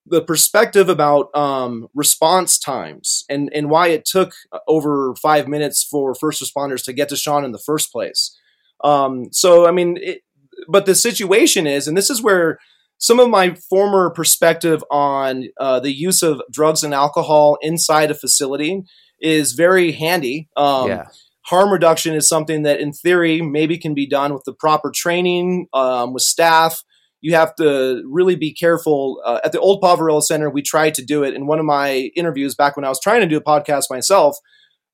the perspective about um, response times and and why it took over five minutes for first responders to get to Sean in the first place. Um, so I mean, it, but the situation is, and this is where some of my former perspective on uh, the use of drugs and alcohol inside a facility is very handy. Um, yeah, harm reduction is something that in theory maybe can be done with the proper training um, with staff. You have to really be careful. Uh, at the old poverello center we tried to do it. In one of my interviews back when i was trying to do a podcast myself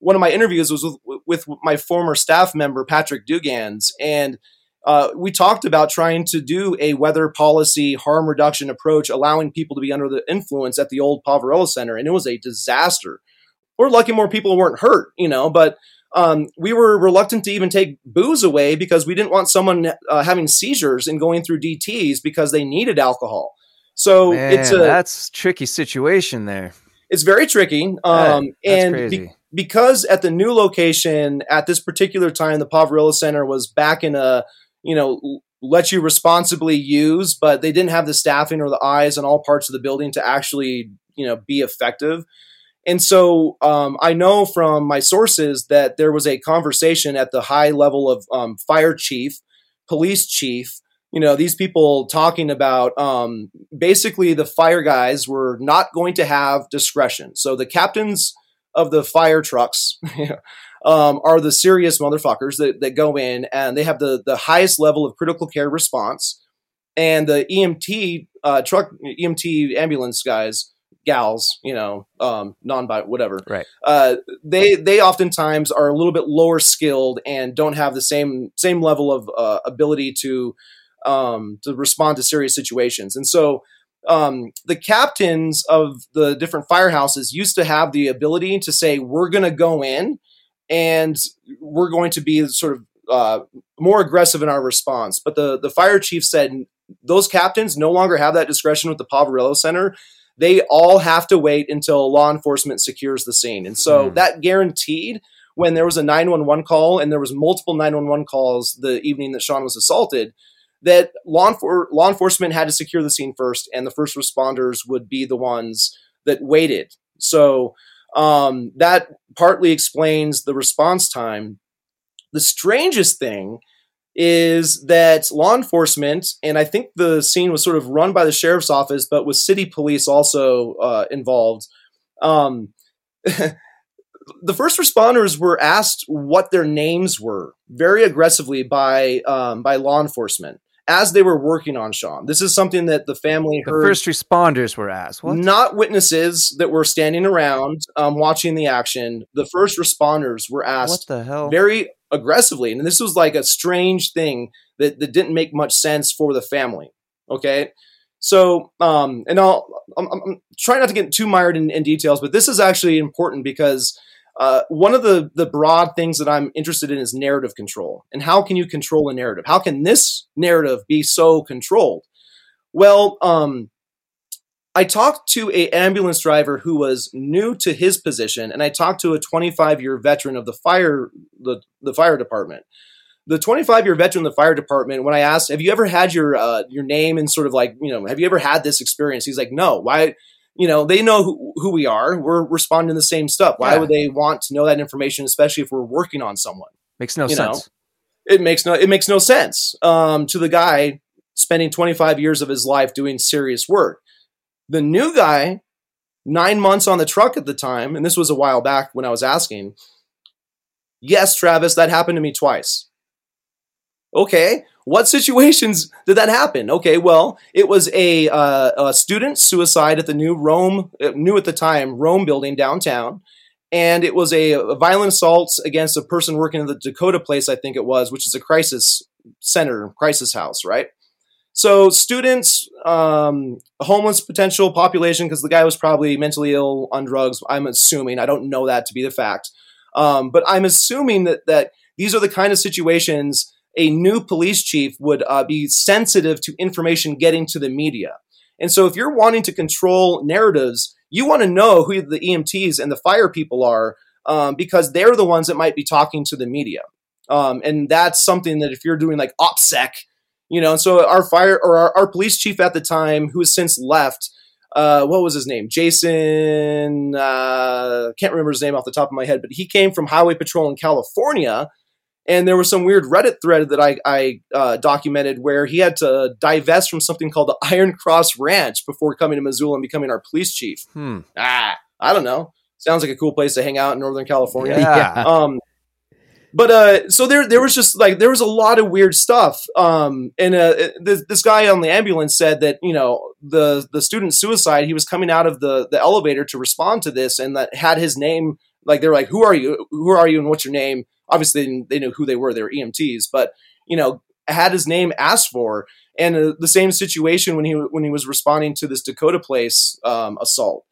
one of my interviews was with, with my former staff member patrick dugans. And uh, we talked about trying to do a weather policy harm reduction approach allowing people to be under the influence at the old poverello center. And it was a disaster. We're lucky more people weren't hurt you know but um, we were reluctant to even take booze away because we didn't want someone uh, having seizures and going through DTS because they needed alcohol. So Man, it's a that's tricky situation there. it's very tricky. Um, that's and be- because at the new location at this particular time, the Poverello Center was back in a you know let you responsibly use, but they didn't have the staffing or the eyes on all parts of the building to actually you know be effective. And so um, I know from my sources that there was a conversation at the high level of um, fire chief, police chief, you know, these people talking about um, basically the fire guys were not going to have discretion. So the captains of the fire trucks um, are the serious motherfuckers that, that go in and they have the, the highest level of critical care response. And the EMT uh, truck, EMT ambulance guys, gals, you know, um, non bi whatever. Right. Uh, they they oftentimes are a little bit lower skilled and don't have the same same level of uh, ability to um, to respond to serious situations. And so um, the captains of the different firehouses used to have the ability to say, "We're going to go in and we're going to be sort of uh, more aggressive in our response." But the the fire chief said those captains no longer have that discretion with the Poverello Center they all have to wait until law enforcement secures the scene. And so Hmm. that guaranteed when there was a 911 call and there was multiple 911 calls the evening that Sean was assaulted, that law, enfor- law enforcement had to secure the scene first and the first responders would be the ones that waited. So um, that partly explains the response time. The strangest thing is that law enforcement, and I think the scene was sort of run by the sheriff's office, but with city police also uh, involved. Um, the first responders were asked what their names were very aggressively by um, by law enforcement as they were working on Sean. This is something that the family The heard. first responders were asked. What? Not witnesses that were standing around um, watching the action. The first responders were asked What the hell? very aggressively. And this was like a strange thing that, that didn't make much sense for the family. Okay. So, um, and I'll, I'm, I'm trying not to get too mired in, in details, but this is actually important because uh, one of the the broad things that I'm interested in is narrative control. And how can you control a narrative? How can this narrative be so controlled? Well, um, I talked to a ambulance driver who was new to his position, and I talked to a 25 year veteran of the fire the, the fire department. The 25 year veteran of the fire department, when I asked, "Have you ever had your uh, your name and sort of like you know, have you ever had this experience?" He's like, "No. Why? You know, they know who, who we are. We're responding to the same stuff. Why Yeah. would they want to know that information, especially if we're working on someone?" Makes no You know, sense. it makes no it makes no sense um, to the guy spending 25 years of his life doing serious work. The new guy, nine months on the truck at the time, and this was a while back when I was asking. Yes, Travis, that happened to me twice. Okay, what situations did that happen? Okay, well, it was a, uh, a student suicide at the new Rome, uh, new at the time Rome building downtown and it was a, a violent assault against a person working in the Dakota place, I think it was, which is a crisis center, crisis house, right? So students, um, homeless potential population, because the guy was probably mentally ill on drugs. I'm assuming. I don't know that to be the fact, um, but I'm assuming that that these are the kind of situations a new police chief would uh, be sensitive to information getting to the media. And so, if you're wanting to control narratives, you want to know who the EMTs and the fire people are um, because they're the ones that might be talking to the media. Um, and that's something that if you're doing like OPSEC, you know, and so our fire or our, our police chief at the time, who has since left, uh, what was his name? Jason, uh, can't remember his name off the top of my head, but he came from Highway Patrol in California. And there was some weird Reddit thread that I, I uh, documented where he had to divest from something called the Iron Cross Ranch before coming to Missoula and becoming our police chief. Hmm. Ah, I don't know. Sounds like a cool place to hang out in Northern California. Yeah. Um, but uh, so there, there was just like there was a lot of weird stuff. Um, and uh, this, this guy on the ambulance said that you know the the student suicide. He was coming out of the the elevator to respond to this, and that had his name. Like they're like, who are you? Who are you? And what's your name? Obviously, they knew who they were. They were EMTs, but you know, had his name asked for. And uh, the same situation when he when he was responding to this Dakota Place um, assault.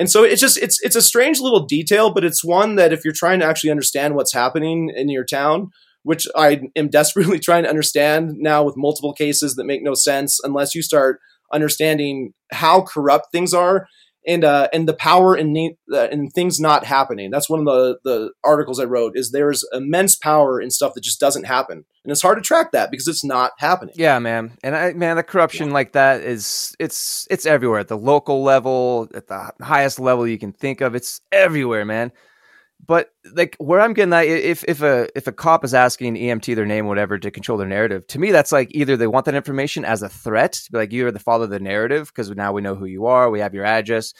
And so it's just it's it's a strange little detail, but it's one that if you're trying to actually understand what's happening in your town, which I am desperately trying to understand now with multiple cases that make no sense unless you start understanding how corrupt things are and uh, and the power in ne- uh, in things not happening. That's one of the the articles I wrote. Is there's immense power in stuff that just doesn't happen, and it's hard to track that because it's not happening. Yeah, man. And I man, the corruption like that is it's it's everywhere at the local level, at the highest level you can think of. It's everywhere, man. But like where I'm getting that if if a if a cop is asking EMT their name, whatever, to control their narrative, to me that's like either they want that information as a threat, like you're the father of the narrative because now we know who you are, we have your address.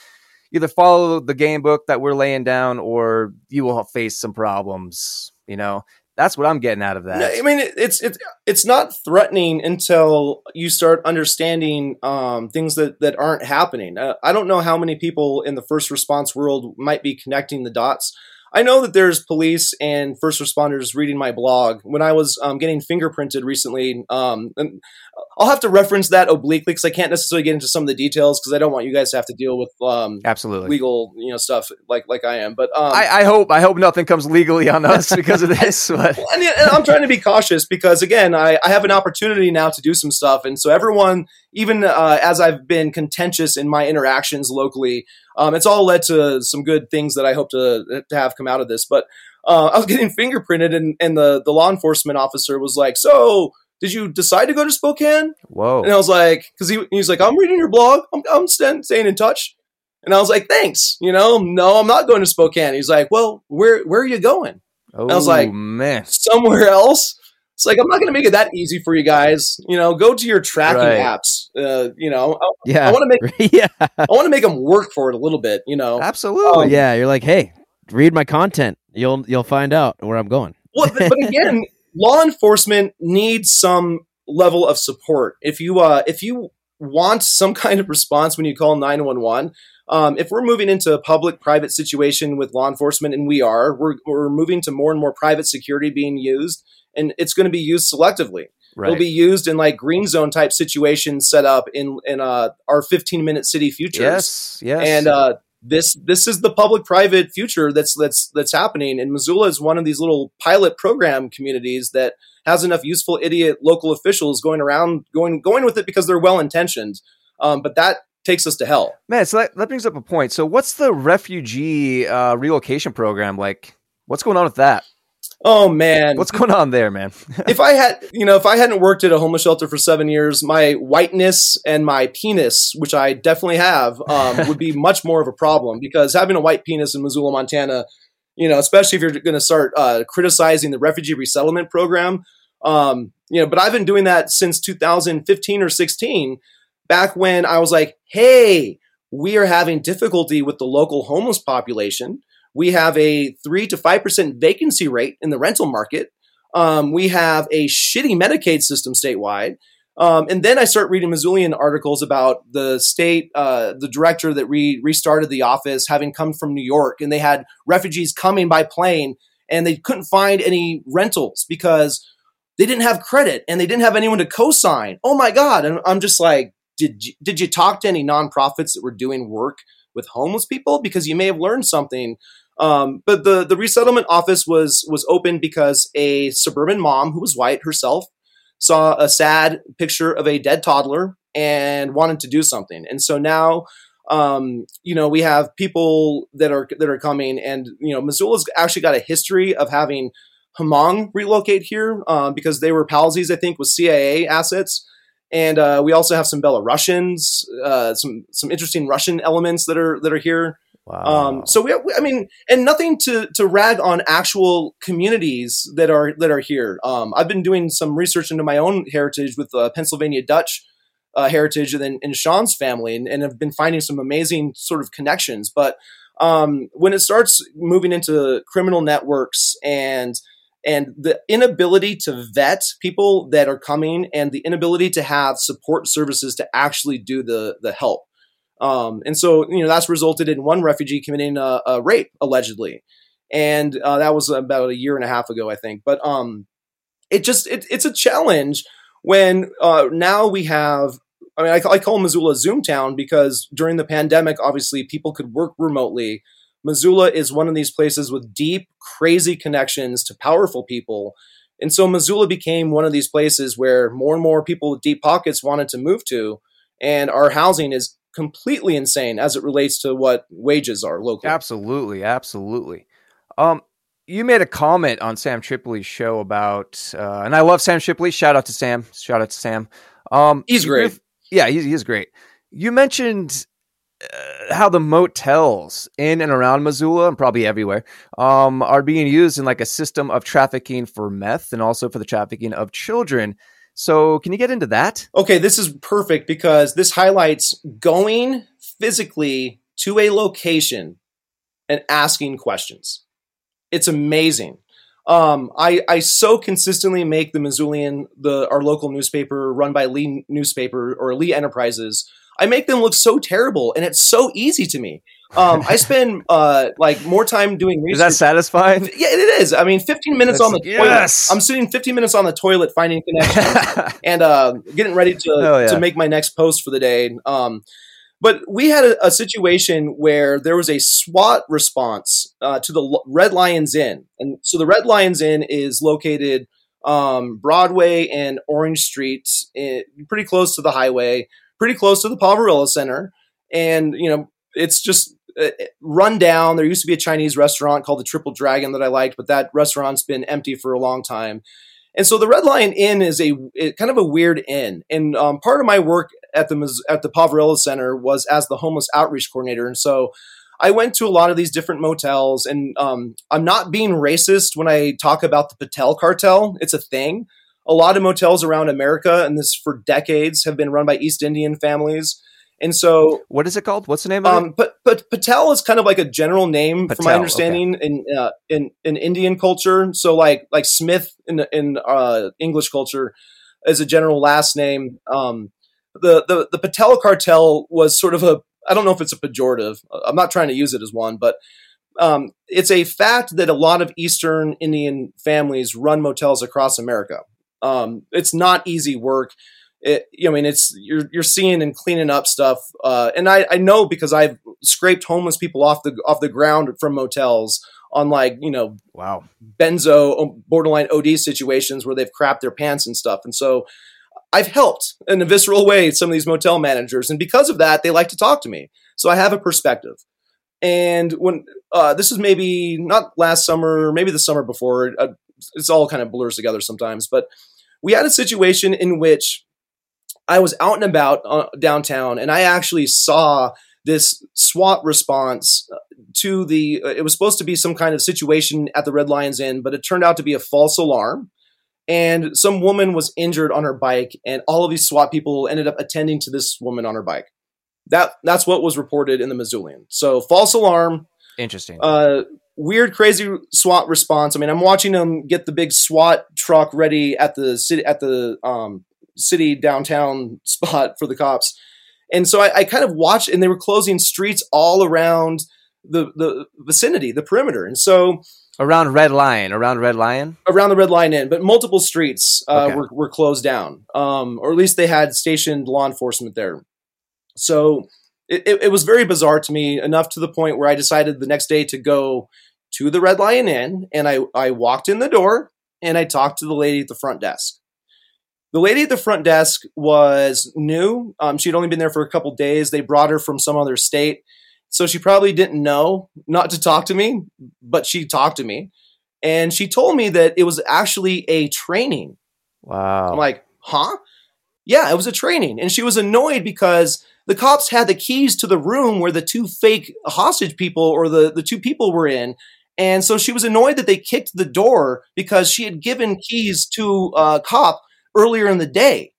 Either follow the game book that we're laying down, or you will face some problems. You know, that's what I'm getting out of that. No, I mean, it's it's it's not threatening until you start understanding um, things that that aren't happening. Uh, I don't know how many people in the first response world might be connecting the dots. I know that there's police and first responders reading my blog. When I was um, getting fingerprinted recently, um, and I'll have to reference that obliquely because I can't necessarily get into some of the details because I don't want you guys to have to deal with um, Absolutely. legal, you know, stuff like like I am. But um, I, I hope I hope nothing comes legally on us because of this. But Well, and, and I'm trying to be cautious because again, I, I have an opportunity now to do some stuff, and so everyone, even uh, as I've been contentious in my interactions locally, um, it's all led to some good things that I hope to to have come out of this. But uh, I was getting fingerprinted, and, and the the law enforcement officer was like, "So, did you decide to go to Spokane?" whoa, And I was like, because he, he was like, I'm reading your blog. I'm, I'm staying, staying in touch. And I was like, thanks. You know, no, I'm not going to Spokane. He's like, well, where where are you going? oh, was like, man, Somewhere else. It's like I'm not going to make it that easy for you guys. You know, go to your tracking Right. apps. Uh, you know, I, Yeah. I want to make yeah. I want to make them work for it a little bit. You know, absolutely. Um, yeah. You're like, hey, read my content. You'll you'll find out where I'm going. well, but, but again, law enforcement needs some level of support. If you uh, if you want some kind of response when you call nine one one, um, if we're moving into a public private situation with law enforcement, and we are, we're we're moving to more and more private security being used, and it's going to be used selectively. right. It'll be used in like green zone type situations set up in in uh, our 15 minute city futures. yes, yes, And uh, this this is the public private future that's that's that's happening and missoula is one of these little pilot program communities that has enough useful idiot local officials going around going going with it because they're well intentioned um, but that takes us to hell Man, so that, that brings up a point. So, what's the refugee uh, relocation program like? What's going on with that? Oh man What's going on there, man? if I had, you know, if I hadn't worked at a homeless shelter for seven years, my whiteness and my penis, which I definitely have, um, would be much more of a problem because having a white penis in Missoula, Montana, you know, especially if you're going to start uh, criticizing the refugee resettlement program, um, you know, but I've been doing that since 2015 or 16, back when I was like, hey, we are having difficulty with the local homeless population. We have a three to five percent vacancy rate in the rental market. Um, we have a shitty Medicaid system statewide. Um, and then I start reading Missoulian articles about the state, uh, the director that re- restarted the office having come from New York, and they had refugees coming by plane, and they couldn't find any rentals because they didn't have credit and they didn't have anyone to co-sign. Oh my god! And I'm just like, did you, did you talk to any nonprofits that were doing work with homeless people because you may have learned something? Um, but the the resettlement office was was open because a suburban mom who was white herself saw a sad picture of a dead toddler and wanted to do something. And so now, um, you know, we have people that are that are coming, and you know, Missoula's actually got a history of having Hmong relocate here uh, because they were palsies, I think, with CIA assets. And uh, we also have some Belarusians, uh, some some interesting Russian elements that are that are here. Wow. Um, so we, we- I mean, and nothing to to rag on actual communities that are that are here. Um, I've been doing some research into my own heritage with uh, Pennsylvania Dutch uh, heritage and then in Sean's family, and, and have been finding some amazing sort of connections. But um, when it starts moving into criminal networks and and the inability to vet people that are coming and the inability to have support services to actually do the the help um, and so, you know, that's resulted in one refugee committing a, a rape allegedly, and uh, that was about a year and a half ago, I think. But um, it just it, it's a challenge when uh, now we have. I mean, I, I call Missoula Zoom Town because during the pandemic, obviously, people could work remotely. Missoula is one of these places with deep, crazy connections to powerful people. And so Missoula became one of these places where more and more people with deep pockets wanted to move to. And our housing is completely insane as it relates to what wages are locally. Absolutely, absolutely. Um, you made a comment on Sam Tripoli's show about, uh, and I love Sam Tripoli. Shout out to Sam. Shout out to Sam. Um, He's great. Yeah, he's, he is great. You mentioned uh, how the motels in and around Missoula and probably everywhere um, are being used in like a system of trafficking for meth and also for the trafficking of children. So, can you get into that? Okay, this is perfect because this highlights going physically to a location and asking questions. It's amazing. Um, I, I so consistently make the Missoulian, the our local newspaper run by Lee newspaper or Lee Enterprises. I make them look so terrible, and it's so easy to me. Um, I spend uh, like more time doing Is that satisfying? yeah, it is. I mean, 15 minutes That's- on the yes! toilet. I'm sitting 15 minutes on the toilet finding connections and uh, getting ready to yeah. to make my next post for the day. Um, but we had a, a situation where there was a SWAT response uh, to the L- Red Lions Inn, and so the Red Lions Inn is located um, Broadway and Orange Street, eh, pretty close to the highway, pretty close to the Poverello Center, and you know it's just uh, run down. There used to be a Chinese restaurant called the Triple Dragon that I liked, but that restaurant's been empty for a long time. And so the Red Lion Inn is a it- kind of a weird inn. And um, part of my work at the at the Poverello Center was as the homeless outreach coordinator. And so I went to a lot of these different motels. And um, I'm not being racist when I talk about the Patel cartel. It's a thing. A lot of motels around America, and this for decades, have been run by East Indian families. And so what is it called? What's the name of it? um, but but Patel is kind of like a general name, from my Patel, understanding, in uh, in in Indian culture. So like like Smith in in uh, English culture is a general last name. Um, the the the Patel cartel was sort of a I don't know if it's a pejorative. I'm not trying to use it as one, but um, it's a fact that a lot of Eastern Indian families run motels across America. Um, it's not easy work. it, you know, I mean, it's you're you're seeing and cleaning up stuff, uh, and I I know because I've scraped homeless people off the off the ground from motels on like you know wow benzo um, borderline OD situations where they've crapped their pants and stuff, and so I've helped in a visceral way some of these motel managers, and because of that, they like to talk to me, so I have a perspective. And when uh, this is maybe not last summer, maybe the summer before, uh, it's all kind of blurs together sometimes, but we had a situation in which I was out and about uh, downtown, and I actually saw this SWAT response uh, to the. Uh, it was supposed to be some kind of situation at the Red Lions Inn, but it turned out to be a false alarm. And some woman was injured on her bike, and all of these SWAT people ended up attending to this woman on her bike. That that's what was reported in the Missoulian. So false alarm. Interesting. Uh, weird, crazy SWAT response. I mean, I'm watching them get the big SWAT truck ready at the city at the um, city downtown spot for the cops. And so I, I, kind of watched, and they were closing streets all around the the vicinity, the perimeter. And so around Red Lion, around Red Lion, around the Red Lion Inn, but multiple streets uh, okay. were, were closed down, um, or at least they had stationed law enforcement there. So it, it was very bizarre to me, enough to the point where I decided the next day to go to the Red Lion Inn, and I I walked in the door and I talked to the lady at the front desk. The lady at the front desk was new. Um, she'd only been there for a couple days. They brought her from some other state. So she probably didn't know not to talk to me, but she talked to me. And she told me that it was actually a training. Wow. I'm like, huh? Yeah, it was a training. And she was annoyed because the cops had the keys to the room where the two fake hostage people or the, the two people were in. And so she was annoyed that they kicked the door because she had given keys to a cop earlier in the day.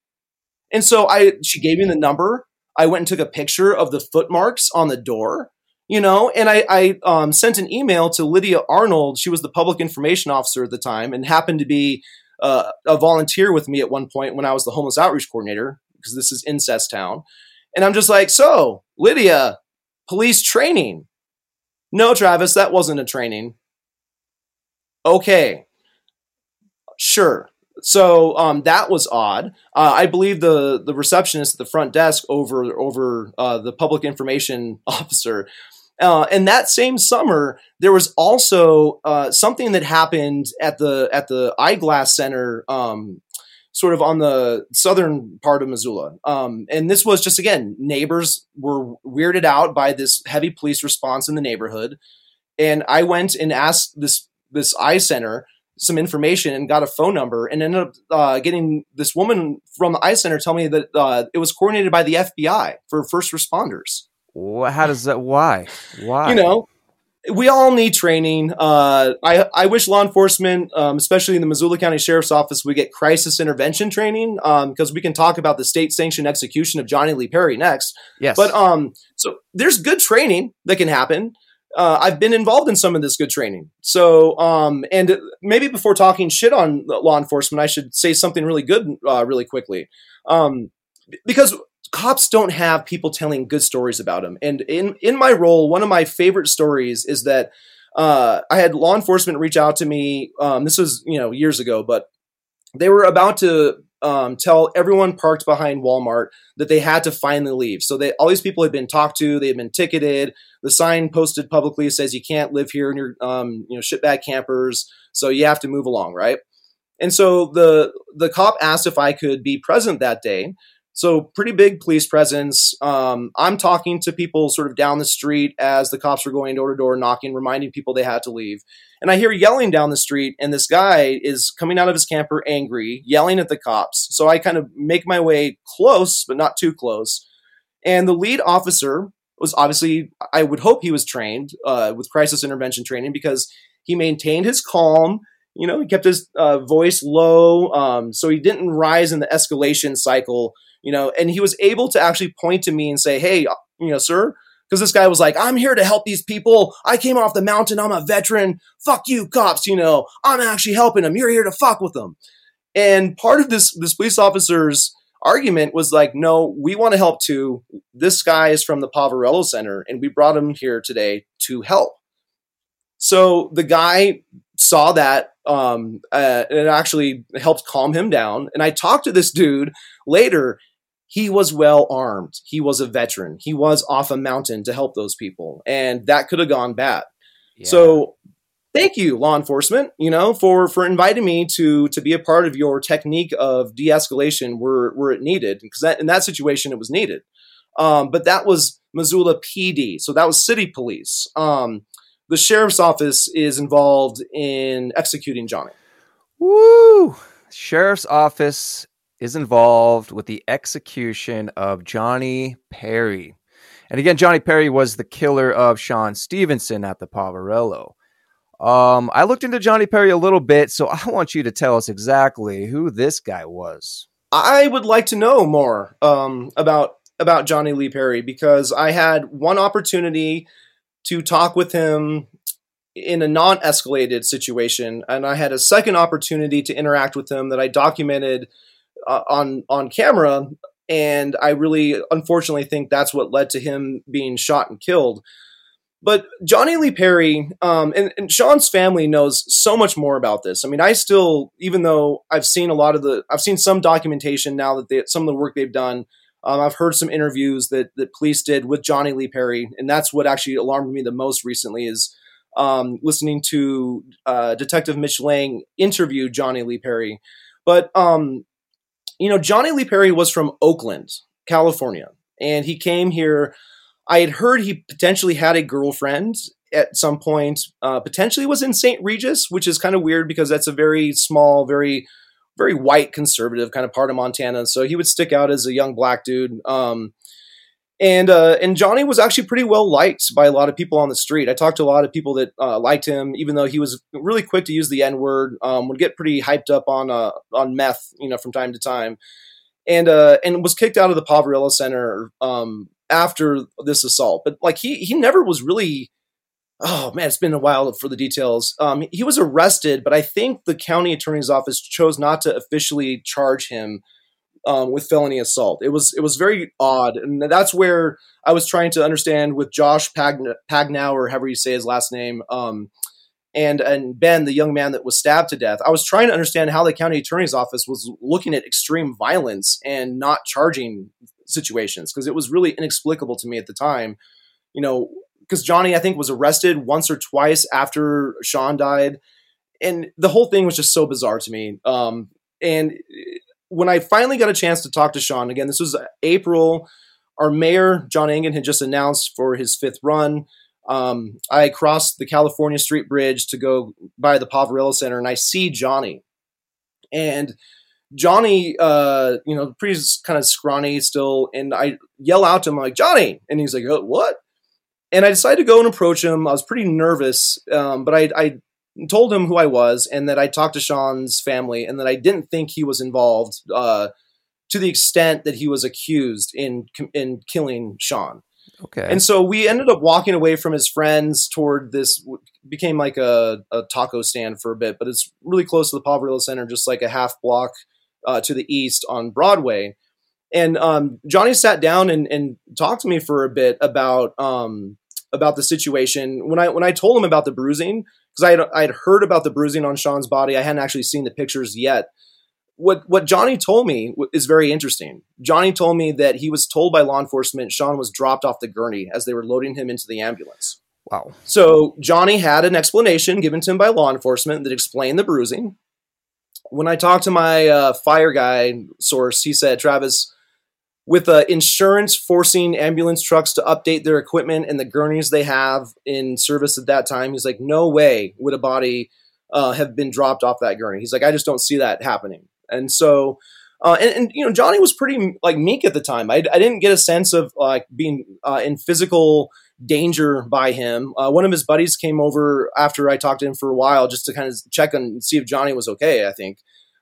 And so I she gave me the number. I went and took a picture of the footmarks on the door, you know, and I, I um, sent an email to Lydia Arnold. She was the public information officer at the time and happened to be uh, a volunteer with me at one point when I was the homeless outreach coordinator because this is incest town. And I'm just like, so Lydia, police training. No, Travis, that wasn't a training. Okay. Sure. So um, that was odd. Uh, I believe the the receptionist at the front desk over over uh, the public information officer. Uh, and that same summer, there was also uh, something that happened at the at the Eyeglass Center, um, sort of on the southern part of Missoula. Um, and this was just again, neighbors were weirded out by this heavy police response in the neighborhood. And I went and asked this this eye center some information and got a phone number and ended up uh, getting this woman from the eye center tell me that uh, it was coordinated by the FBI for first responders. How does that? Why? Why? You know, we all need training. Uh, I I wish law enforcement, um, especially in the Missoula County Sheriff's Office, would get crisis intervention training because um, we can talk about the state sanctioned execution of Johnny Lee Perry next. Yes, but um, so there's good training that can happen uh, I've been involved in some of this good training. So, um, and maybe before talking shit on law enforcement, I should say something really good, uh, really quickly, um, because cops don't have people telling good stories about them. And in in my role, one of my favorite stories is that uh, I had law enforcement reach out to me. Um, this was you know years ago, but they were about to um, tell everyone parked behind Walmart that they had to finally leave. So they all these people had been talked to, they had been ticketed. The sign posted publicly says you can't live here in your um, you know shitbag campers, so you have to move along, right? And so the the cop asked if I could be present that day. So pretty big police presence. Um, I'm talking to people sort of down the street as the cops were going door to door knocking, reminding people they had to leave. And I hear yelling down the street, and this guy is coming out of his camper angry, yelling at the cops. So I kind of make my way close, but not too close. And the lead officer was obviously, I would hope he was trained uh, with crisis intervention training because he maintained his calm. You know, he kept his uh, voice low, um, so he didn't rise in the escalation cycle. You know, and he was able to actually point to me and say, "Hey, you know, sir, because this guy was like, I'm here to help these people. I came off the mountain. I'm a veteran. Fuck you, cops. You know, I'm actually helping them. You're here to fuck with them. And part of this, this police officer's argument was like, no, we want to help too. This guy is from the Poverello Center and we brought him here today to help. So the guy saw that um, uh, and it actually helped calm him down. And I talked to this dude later. He was well armed. He was a veteran. He was off a mountain to help those people, and that could have gone bad. Yeah. So thank you law enforcement you know for for inviting me to to be a part of your technique of de-escalation where where it needed because that in that situation it was needed um, but that was missoula pd so that was city police um, the sheriff's office is involved in executing johnny Woo! Sheriff's office is involved with the execution of Johnny Perry. And again, Johnny Perry was the killer of Sean Stevenson at the Poverello. Um, I looked into Johnny Perry a little bit, so I want you to tell us exactly who this guy was. I would like to know more um, about about Johnny Lee Perry because I had one opportunity to talk with him in a non-escalated situation, and I had a second opportunity to interact with him that I documented uh, on on camera. And I really, unfortunately, think that's what led to him being shot and killed. But Johnny Lee Perry um, and, and Sean's family knows so much more about this. I mean, I still, even though I've seen a lot of the, I've seen some documentation now that they, some of the work they've done. Um, I've heard some interviews that that police did with Johnny Lee Perry, and that's what actually alarmed me the most recently is um, listening to uh, Detective Mitch Lang interview Johnny Lee Perry. But um, you know, Johnny Lee Perry was from Oakland, California, and he came here I had heard he potentially had a girlfriend at some point. Uh, potentially was in St. Regis, which is kind of weird because that's a very small, very very white conservative kind of part of Montana. So he would stick out as a young black dude. Um, and uh, and Johnny was actually pretty well liked by a lot of people on the street. I talked to a lot of people that uh, liked him, even though he was really quick to use the N word. Um, would get pretty hyped up on uh, on meth, you know, from time to time, and uh, and was kicked out of the Poverello Center um, after this assault. But like he he never was really. Oh man, it's been a while for the details. Um, he was arrested, but I think the county attorney's office chose not to officially charge him um, with felony assault. It was it was very odd, and that's where I was trying to understand with Josh Pagn- Pagnow or however you say his last name, um, and and Ben, the young man that was stabbed to death. I was trying to understand how the county attorney's office was looking at extreme violence and not charging situations because it was really inexplicable to me at the time. You know, because Johnny I think was arrested once or twice after Sean died, and the whole thing was just so bizarre to me. Um, and when I finally got a chance to talk to Sean again, this was April. Our mayor John Engen had just announced for his fifth run. Um, I crossed the California Street Bridge to go by the Poverello Center, and I see Johnny, and Johnny, uh, you know, pretty kind of scrawny still, and I yell out to him like Johnny, and he's like, oh, "What?" And I decided to go and approach him. I was pretty nervous, um, but I, I told him who I was and that I talked to Sean's family and that I didn't think he was involved uh, to the extent that he was accused in in killing Sean. Okay. And so we ended up walking away from his friends toward this became like a, a taco stand for a bit, but it's really close to the Poverello Center, just like a half block uh, to the east on Broadway. And um, Johnny sat down and, and talked to me for a bit about um, about the situation. When I when I told him about the bruising, because I had I had heard about the bruising on Sean's body, I hadn't actually seen the pictures yet. What what Johnny told me is very interesting. Johnny told me that he was told by law enforcement Sean was dropped off the gurney as they were loading him into the ambulance. Wow. So Johnny had an explanation given to him by law enforcement that explained the bruising. When I talked to my uh, fire guy source, he said, Travis, with uh, insurance forcing ambulance trucks to update their equipment and the gurneys they have in service at that time, he's like, no way would a body uh, have been dropped off that gurney. He's like, I just don't see that happening. And so, uh, and, and, you know, Johnny was pretty like meek at the time. I, I didn't get a sense of like being uh, in physical danger by him. Uh, one of his buddies came over after I talked to him for a while just to kind of check and see if Johnny was okay. I think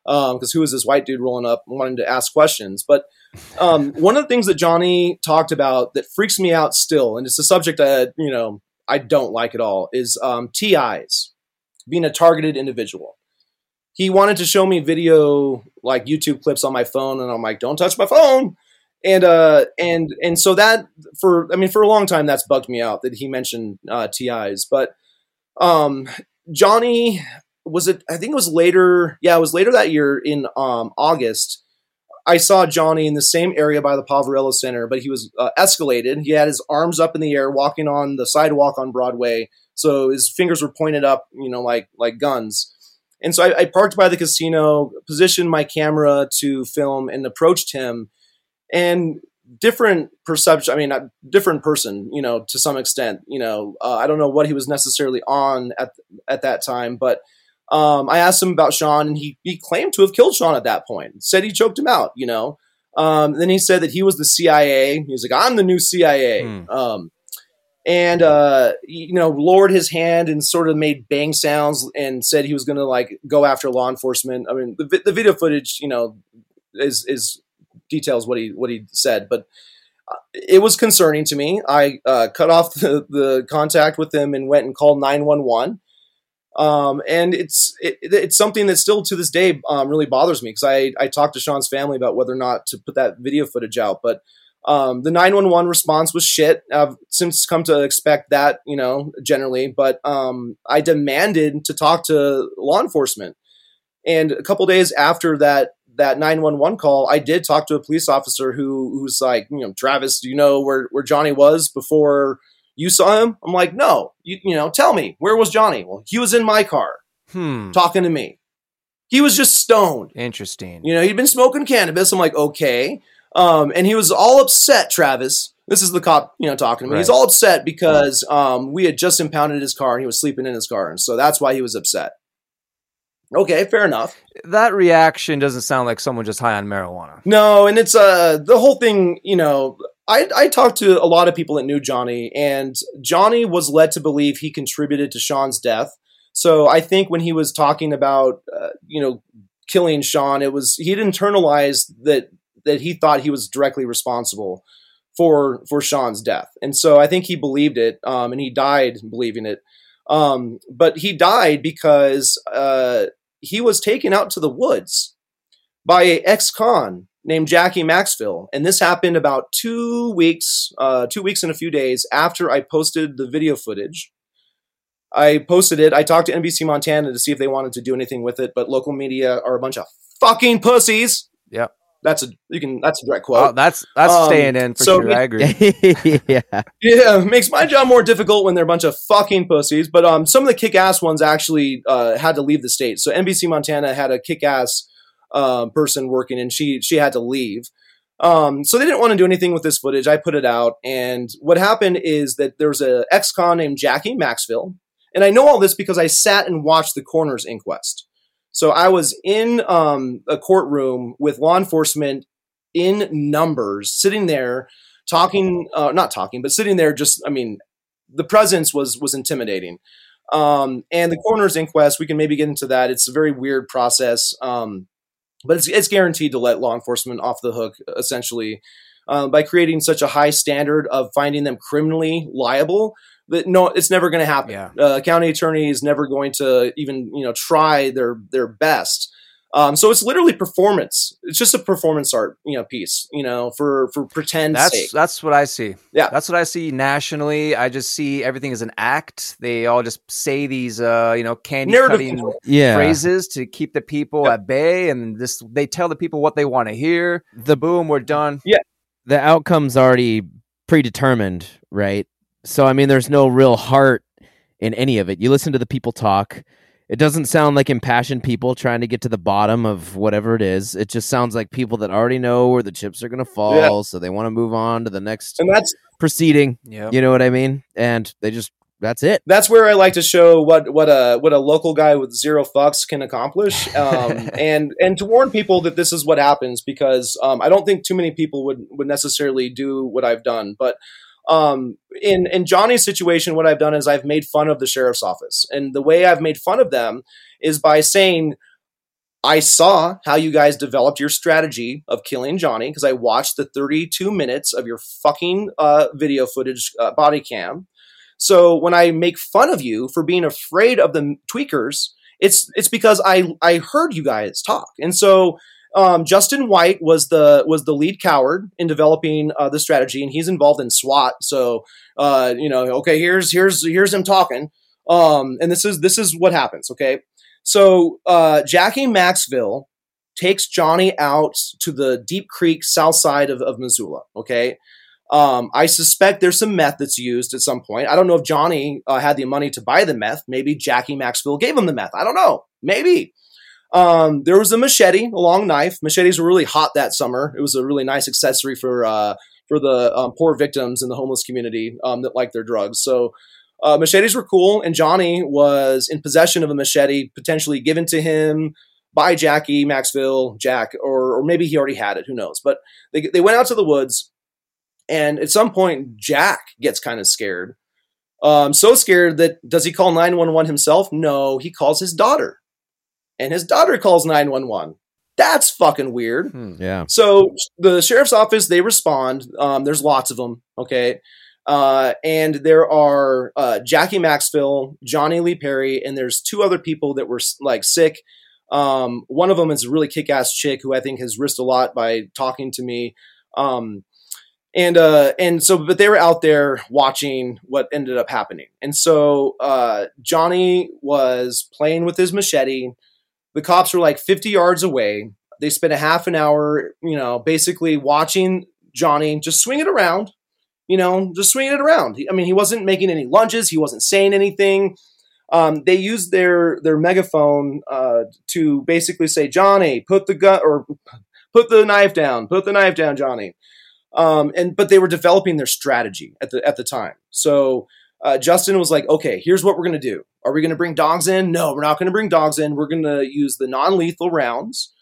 because um, this white dude rolling up wanting to ask questions? But um, one of the things that Johnny talked about that freaks me out still, and it's a subject that you know I don't like at all, is um, TIs being a targeted individual. He wanted to show me video like YouTube clips on my phone, and I'm like, "Don't touch my phone." And uh, and and so that for I mean for a long time that's bugged me out that he mentioned uh, TIs, but um, Johnny was it? I think it was later. Yeah, it was later that year in um, August. I saw Johnny in the same area by the Poverello Center, but he was uh, escalated. He had his arms up in the air, walking on the sidewalk on Broadway. So his fingers were pointed up, you know, like like guns. And so I, I parked by the casino, positioned my camera to film, and approached him. And different perception. I mean, a different person, you know, to some extent. You know, uh, I don't know what he was necessarily on at at that time, but um, I asked him about Sean, and he he claimed to have killed Sean at that point. Said he choked him out. You know. Um, then he said that he was the CIA. He was like, "I'm the new CIA." Hmm. Um, and uh, you know, lowered his hand and sort of made bang sounds and said he was going to like go after law enforcement. I mean, the, the video footage, you know, is is details what he what he said, but uh, it was concerning to me. I uh, cut off the, the contact with him and went and called nine one one. Um, and it's it, it's something that still to this day um, really bothers me because I I talked to Sean's family about whether or not to put that video footage out, but um, the 911 response was shit. I've since come to expect that, you know, generally, but um, I demanded to talk to law enforcement. And a couple days after that that 911 call, I did talk to a police officer who who's like, you know, Travis, do you know where, where Johnny was before you saw him? I'm like, no, you, you know, tell me, where was Johnny? Well, he was in my car hmm. talking to me. He was just stoned. Interesting. You know, he'd been smoking cannabis. I'm like, okay. Um, and he was all upset, Travis. This is the cop, you know, talking to me. Right. He's all upset because um, we had just impounded his car and he was sleeping in his car. And so that's why he was upset. Okay, fair enough. That reaction doesn't sound like someone just high on marijuana. No, and it's uh the whole thing, you know, I I talked to a lot of people that knew Johnny and Johnny was led to believe he contributed to Sean's death. So I think when he was talking about uh, you know killing Sean, it was he'd internalized that that he thought he was directly responsible for for Sean's death. And so I think he believed it um and he died believing it. Um, but he died because uh, he was taken out to the woods by a ex-con named Jackie Maxville, and this happened about two weeks, uh, two weeks and a few days after I posted the video footage. I posted it. I talked to NBC Montana to see if they wanted to do anything with it, but local media are a bunch of fucking pussies. Yeah, That's a you can that's a direct quote. Oh, that's that's um, staying in for so sure. I agree. yeah, yeah, makes my job more difficult when they're a bunch of fucking pussies. But um, some of the kick-ass ones actually uh, had to leave the state. So NBC Montana had a kick-ass uh, person working, and she she had to leave. Um, so they didn't want to do anything with this footage. I put it out, and what happened is that there was a ex-con named Jackie Maxfield, and I know all this because I sat and watched the coroner's inquest. So I was in um, a courtroom with law enforcement in numbers, sitting there talking, uh, not talking, but sitting there. Just, I mean, the presence was was intimidating. Um, and the coroner's inquest, we can maybe get into that. It's a very weird process, um, but it's, it's guaranteed to let law enforcement off the hook, essentially, uh, by creating such a high standard of finding them criminally liable that no, it's never going to happen. Yeah. Uh, county attorney is never going to even you know try their their best. Um, so it's literally performance. It's just a performance art, you know, piece, you know, for for pretend that's, sake. That's what I see. Yeah, that's what I see nationally. I just see everything as an act. They all just say these, uh, you know, candy cutting yeah. phrases to keep the people at bay, and this they tell the people what they want to hear. The boom, we're done. Yeah, the outcome's already predetermined, right? So I mean, there's no real heart in any of it. You listen to the people talk. It doesn't sound like impassioned people trying to get to the bottom of whatever it is. It just sounds like people that already know where the chips are going to fall, yeah. so they want to move on to the next and that's proceeding. Yeah, you know what I mean. And they just that's it. That's where I like to show what what a what a local guy with zero fucks can accomplish, um, and and to warn people that this is what happens because um, I don't think too many people would would necessarily do what I've done, but um, in in Johnny's situation, what I've done is I've made fun of the sheriff's office, and the way I've made fun of them is by saying, "I saw how you guys developed your strategy of killing Johnny because I watched the 32 minutes of your fucking uh, video footage uh, body cam." So when I make fun of you for being afraid of the tweakers, it's it's because I I heard you guys talk, and so um, Justin White was the was the lead coward in developing uh, the strategy, and he's involved in SWAT. So uh, you know, okay, here's here's here's him talking. Um, and this is this is what happens. Okay, so uh, Jackie Maxville takes Johnny out to the Deep Creek south side of, of Missoula. Okay. Um, I suspect there's some meth that's used at some point. I don't know if Johnny uh, had the money to buy the meth. Maybe Jackie Maxville gave him the meth. I don't know. Maybe. Um, there was a machete, a long knife. Machetes were really hot that summer. It was a really nice accessory for uh, for the um, poor victims in the homeless community um, that like their drugs. So uh, machetes were cool, and Johnny was in possession of a machete, potentially given to him by Jackie Maxville, Jack, or or maybe he already had it. Who knows? But they they went out to the woods, and at some point, Jack gets kind of scared. Um, so scared that does he call nine one one himself? No, he calls his daughter, and his daughter calls nine one one. That's fucking weird. Hmm. Yeah. So the sheriff's office they respond. Um, there's lots of them. Okay. Uh, and there are uh, Jackie Maxville, Johnny Lee Perry, and there's two other people that were like sick. Um, one of them is a really kick-ass chick who I think has risked a lot by talking to me. Um, and uh, and so, but they were out there watching what ended up happening. And so uh, Johnny was playing with his machete. The cops were like 50 yards away. They spent a half an hour, you know, basically watching Johnny just swing it around you know, just swinging it around. I mean, he wasn't making any lunges. He wasn't saying anything. Um, they used their their megaphone uh, to basically say, "Johnny, put the gun or put the knife down. Put the knife down, Johnny." Um, and but they were developing their strategy at the at the time. So uh, Justin was like, "Okay, here's what we're gonna do. Are we gonna bring dogs in? No, we're not gonna bring dogs in. We're gonna use the non lethal rounds."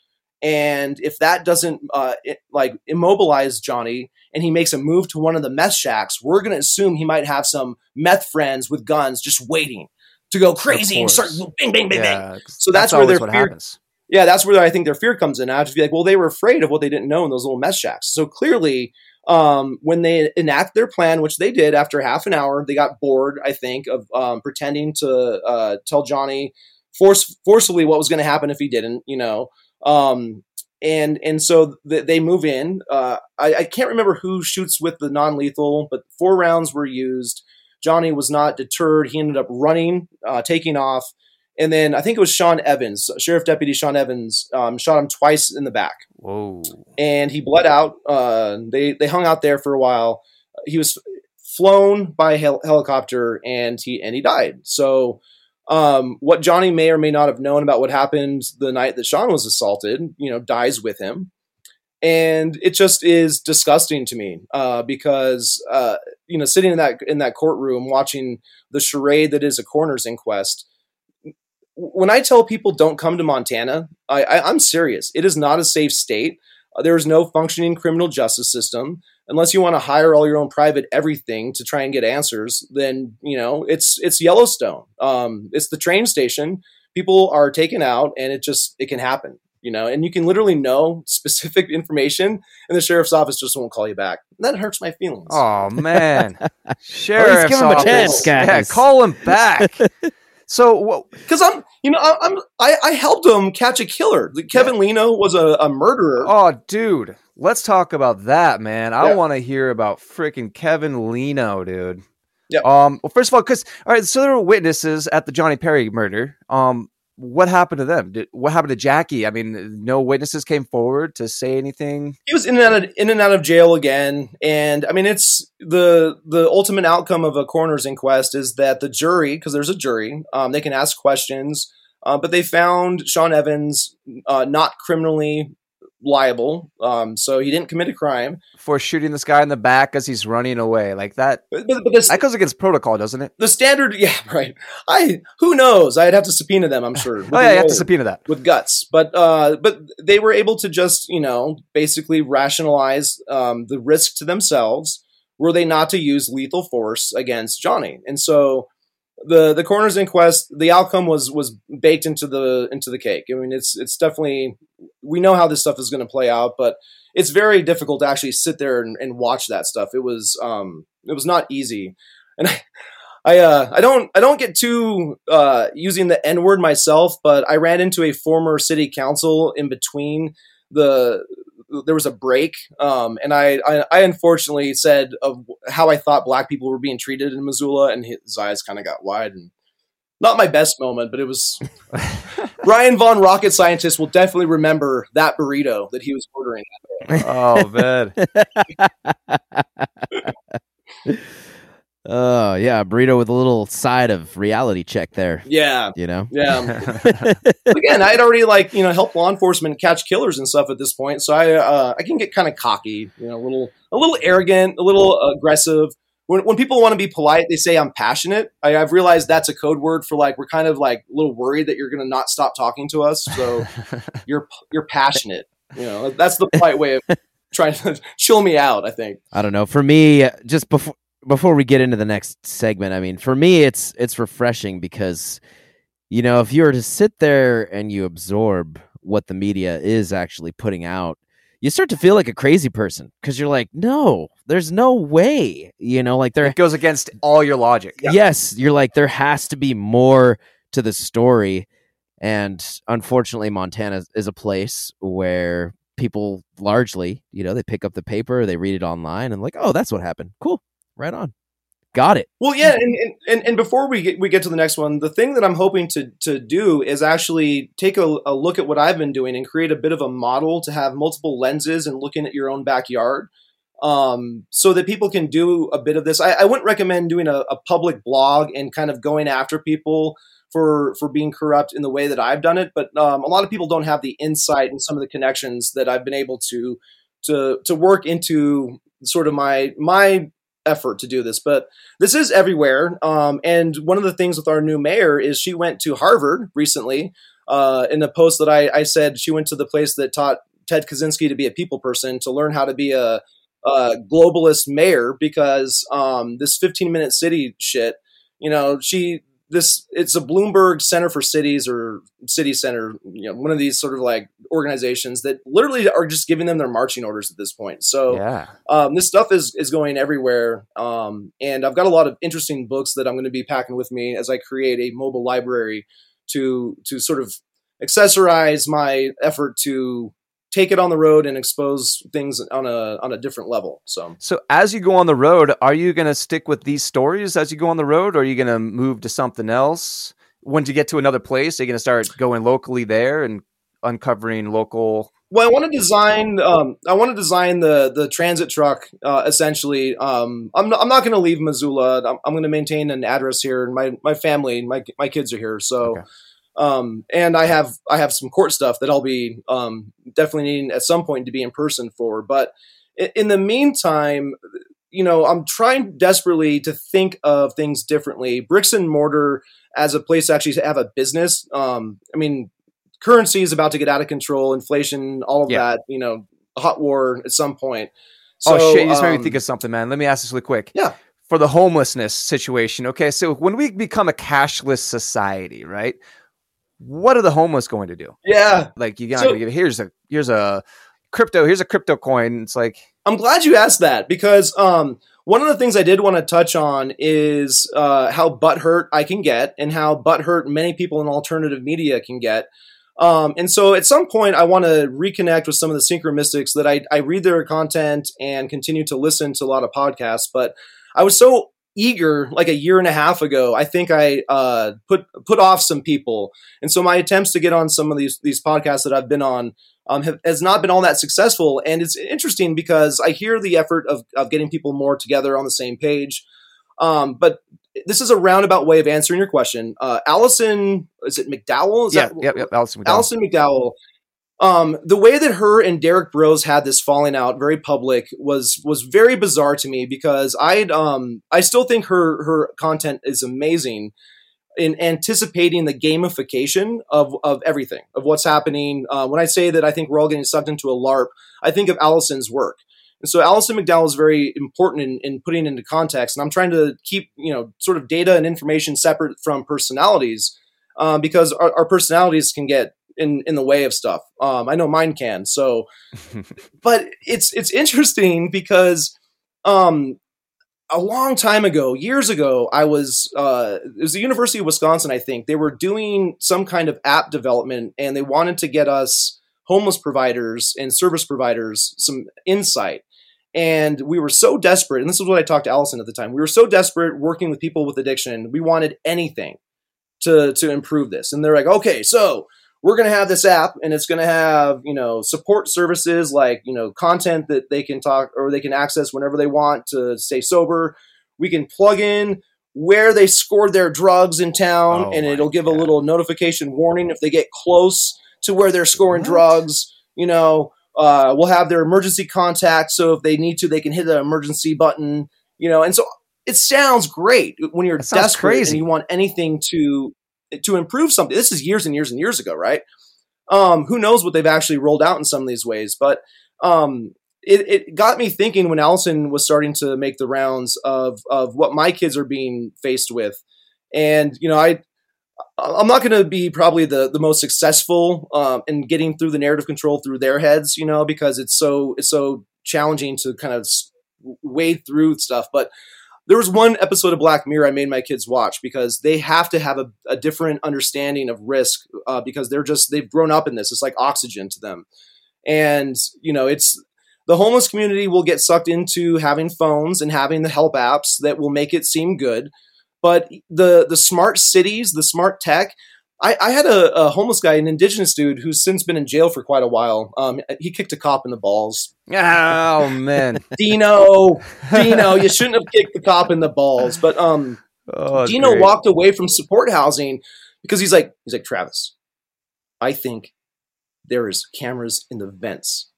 And if that doesn't uh, it, like immobilize Johnny and he makes a move to one of the meth shacks, we're going to assume he might have some meth friends with guns just waiting to go crazy and start bing, bing, bing, Yeah, bing. So that's where always their fear- happens. Yeah, that's where I think their fear comes in. I have to be like, well, they were afraid of what they didn't know in those little meth shacks. So clearly, um, when they enact their plan, which they did after half an hour, they got bored, I think, of um, pretending to uh, tell Johnny force forcefully what was going to happen if he didn't, you know. Um, and and so th- they move in. Uh, I, I can't remember who shoots with the non lethal, but four rounds were used. Johnny was not deterred. He ended up running, uh, taking off. And then I think it was Sean Evans, Sheriff Deputy Sean Evans, um, shot him twice in the back, Whoa. and he bled out. Uh, they they hung out there for a while. He was flown by hel- helicopter, and he and he died. So, um, what Johnny may or may not have known about what happened the night that Sean was assaulted, you know, dies with him, and it just is disgusting to me uh, because uh, you know, sitting in that in that courtroom watching the charade that is a coroner's inquest when I tell people don't come to Montana, I, I, I'm serious. It is not a safe state. Uh, there is no functioning criminal justice system. Unless you want to hire all your own private everything to try and get answers, then you know it's it's Yellowstone. Um, it's the train station. People are taken out, and it just it can happen. You know, and you can literally know specific information, and the sheriff's office just won't call you back. That hurts my feelings. Oh man, sheriff's give him a office. chance, Yeah, call him back. so because I'm, you know, I'm I, I helped him catch a killer. Kevin Leno was a, a murderer. Oh, dude, let's talk about that, man. I Yeah. want to hear about freaking Kevin Leno, dude. Yeah. Um. Well, first of all, because all right, so there were witnesses at the Johnny Perry murder. Um. What happened to them? Did, what happened to Jackie? I mean, no witnesses came forward to say anything. he was in and out of, in and out of jail again and i mean it's the the ultimate outcome of a coroner's inquest is that the jury because there's a jury um, they can ask questions uh, but they found sean evans uh, not criminally liable. Um, so he didn't commit a crime. For shooting this guy in the back as he's running away. Like that, but, but, but this, that goes against protocol, doesn't it? the standard yeah right. I who knows? I'd have to subpoena them i'm sure. Oh yeah, you have to subpoena that. with guts. But uh but they were able to just you know basically rationalize um the risk to themselves. Were they not to use lethal force against johnny? And so the the coroner's inquest the outcome was was baked into the into the cake. I mean it's it's definitely we know how this stuff is going to play out but it's very difficult to actually sit there and, and watch that stuff. It was um it was not easy. And i I uh, I don't I don't get too uh, using the N word myself, but I ran into a former city council in between the there was a break, um, and I, I I unfortunately said of how I thought black people were being treated in Missoula, and his eyes kind of got wide, and not my best moment, but it was. Brian Von Rocket Scientist will definitely remember that burrito that he was ordering. oh man. Oh yeah, burrito with a little side of reality check there. Yeah, You know. yeah. Again, I had already like you know helped law enforcement catch killers and stuff at this point, so I uh, I can get kind of cocky, you know, a little a little arrogant, a little aggressive. When, when people want to be polite, they say I'm passionate. I, I've realized that's a code word for like we're kind of like a little worried that you're going to not stop talking to us. So you're you're passionate. You know, that's the polite way of trying to chill me out. I think. I don't know. For me, just before before we get into the next segment, I mean, for me, it's it's refreshing because, you know, if you were to sit there and you absorb what the media is actually putting out, you start to feel like a crazy person because you're like, no, there's no way, you know, like there. It goes against all your logic. Yeah. Yes, you're like there has to be more to the story, and unfortunately, Montana is a place where people largely, you know, they pick up the paper, they read it online, and like, oh, that's what happened. Cool, right on, got it. Well, yeah, and, and- and, before we get we get to the next one, the thing that I'm hoping to to do is actually take a, a look at what I've been doing and create a bit of a model to have multiple lenses and looking at your own backyard, um, so that people can do a bit of this. I, I wouldn't recommend doing a, a public blog and kind of going after people for for being corrupt in the way that I've done it, but um, a lot of people don't have the insight and some of the connections that I've been able to to to work into sort of my my effort to do this, but this is everywhere. Um, and one of the things with our new mayor is she went to Harvard recently. Uh, in a post that I, I said, she went to the place that taught Ted Kaczynski to be a people person to learn how to be a, a globalist mayor because um, this 15 minute city shit, you know, she this it's a Bloomberg Center for Cities or City Center, you know, one of these sort of like organizations that literally are just giving them their marching orders at this point. So Yeah. um, this stuff is is going everywhere, um, and I've got a lot of interesting books that I'm going to be packing with me as I create a mobile library to to sort of accessorize my effort to take it on the road and expose things on a on a different level. So So as you go on the road, are you going to stick with these stories as you go on the road, or are you going to move to something else? Once you get to another place, are you going to start going locally there and uncovering local? Well, I want to design. Um, I want to design the the transit truck. Uh, essentially, um, I'm not, I'm not going to leave Missoula. I'm, I'm going to maintain an address here, and my my family, my my kids are here. So, Okay. Um, and I have I have some court stuff that I'll be um, definitely needing at some point to be in person for. But in, in the meantime, you know, I'm trying desperately to think of things differently. Bricks and mortar as a place to actually have a business. Um, I mean, currency is about to get out of control, inflation, all of Yeah. that. You know, hot war at some point. So, oh shit! You just made me um, think of something, man. Let me ask this really quick. Yeah. For the homelessness situation, okay. So when we become a cashless society, right? What are the homeless going to do? Yeah, Like you got So- to give here's a here's a crypto here's a crypto coin. It's like I'm glad you asked that because um, one of the things I did want to touch on is uh, how butthurt I can get and how butthurt many people in alternative media can get. Um, and so at some point, I want to reconnect with some of the synchro mystics that I, I read their content and continue to listen to a lot of podcasts. But I was so eager like a year and a half ago. I think I uh, put put off some people, and so my attempts to get on some of these these podcasts that I've been on um, have, has not been all that successful. And it's interesting because I hear the effort of, of getting people more together on the same page. Um, but this is a roundabout way of answering your question. Uh, Allison, is it McDowell? Is yeah, that, yep, yep. Allison, McDowell. Allison McDowell. Um, the way that her and Derrick Broze had this falling out, very public, was was very bizarre to me because I um I still think her her content is amazing in anticipating the gamification of of everything of what's happening. Uh, when I say that I think we're all getting sucked into a LARP, I think of Allison's work. And so Allison McDowell is very important in, in putting into context. And I'm trying to keep, you know, sort of data and information separate from personalities um, because our, our personalities can get in, in the way of stuff. Um, I know mine can. So, but it's, it's interesting because um, a long time ago, years ago, I was, uh, it was the University of Wisconsin, I think. They were doing some kind of app development and they wanted to get us homeless providers and service providers some insight. And we were so desperate, and this is what I talked to Allison at the time. We were so desperate working with people with addiction. We wanted anything to to improve this. And they're like, okay, so we're going to have this app and it's going to have you know support services like you know content that they can talk or they can access whenever they want to stay sober we can plug in where they scored their drugs in town Oh and it'll give a little notification warning if they get close to where they're scoring What? drugs you know uh, we'll have their emergency contact so if they need to they can hit the emergency button you know and so it sounds great when you're desperate crazy. and you want anything to to improve something. This is years and years and years ago, right? Um, who knows what they've actually rolled out in some of these ways, but um, it, it got me thinking when Allison was starting to make the rounds of of what my kids are being faced with, and you know, I I'm not going to be probably the the most successful um, in getting through the narrative control through their heads, you know, because it's so it's so challenging to kind of wade through stuff, but there was one episode of Black Mirror I made my kids watch because they have to have a, a different understanding of risk uh, because they're just they've grown up in this. It's like oxygen to them, and you know it's the homeless community will get sucked into having phones and having the help apps that will make it seem good, but the the smart cities, the smart tech. I, I had a, a homeless guy, an indigenous dude, who's since been in jail for quite a while. Um, he kicked a cop in the balls. Oh man. Dino, Dino, you shouldn't have kicked the cop in the balls. But um, Oh, Dino great. walked away from support housing because he's like, he's like Travis. I think there is cameras in the vents.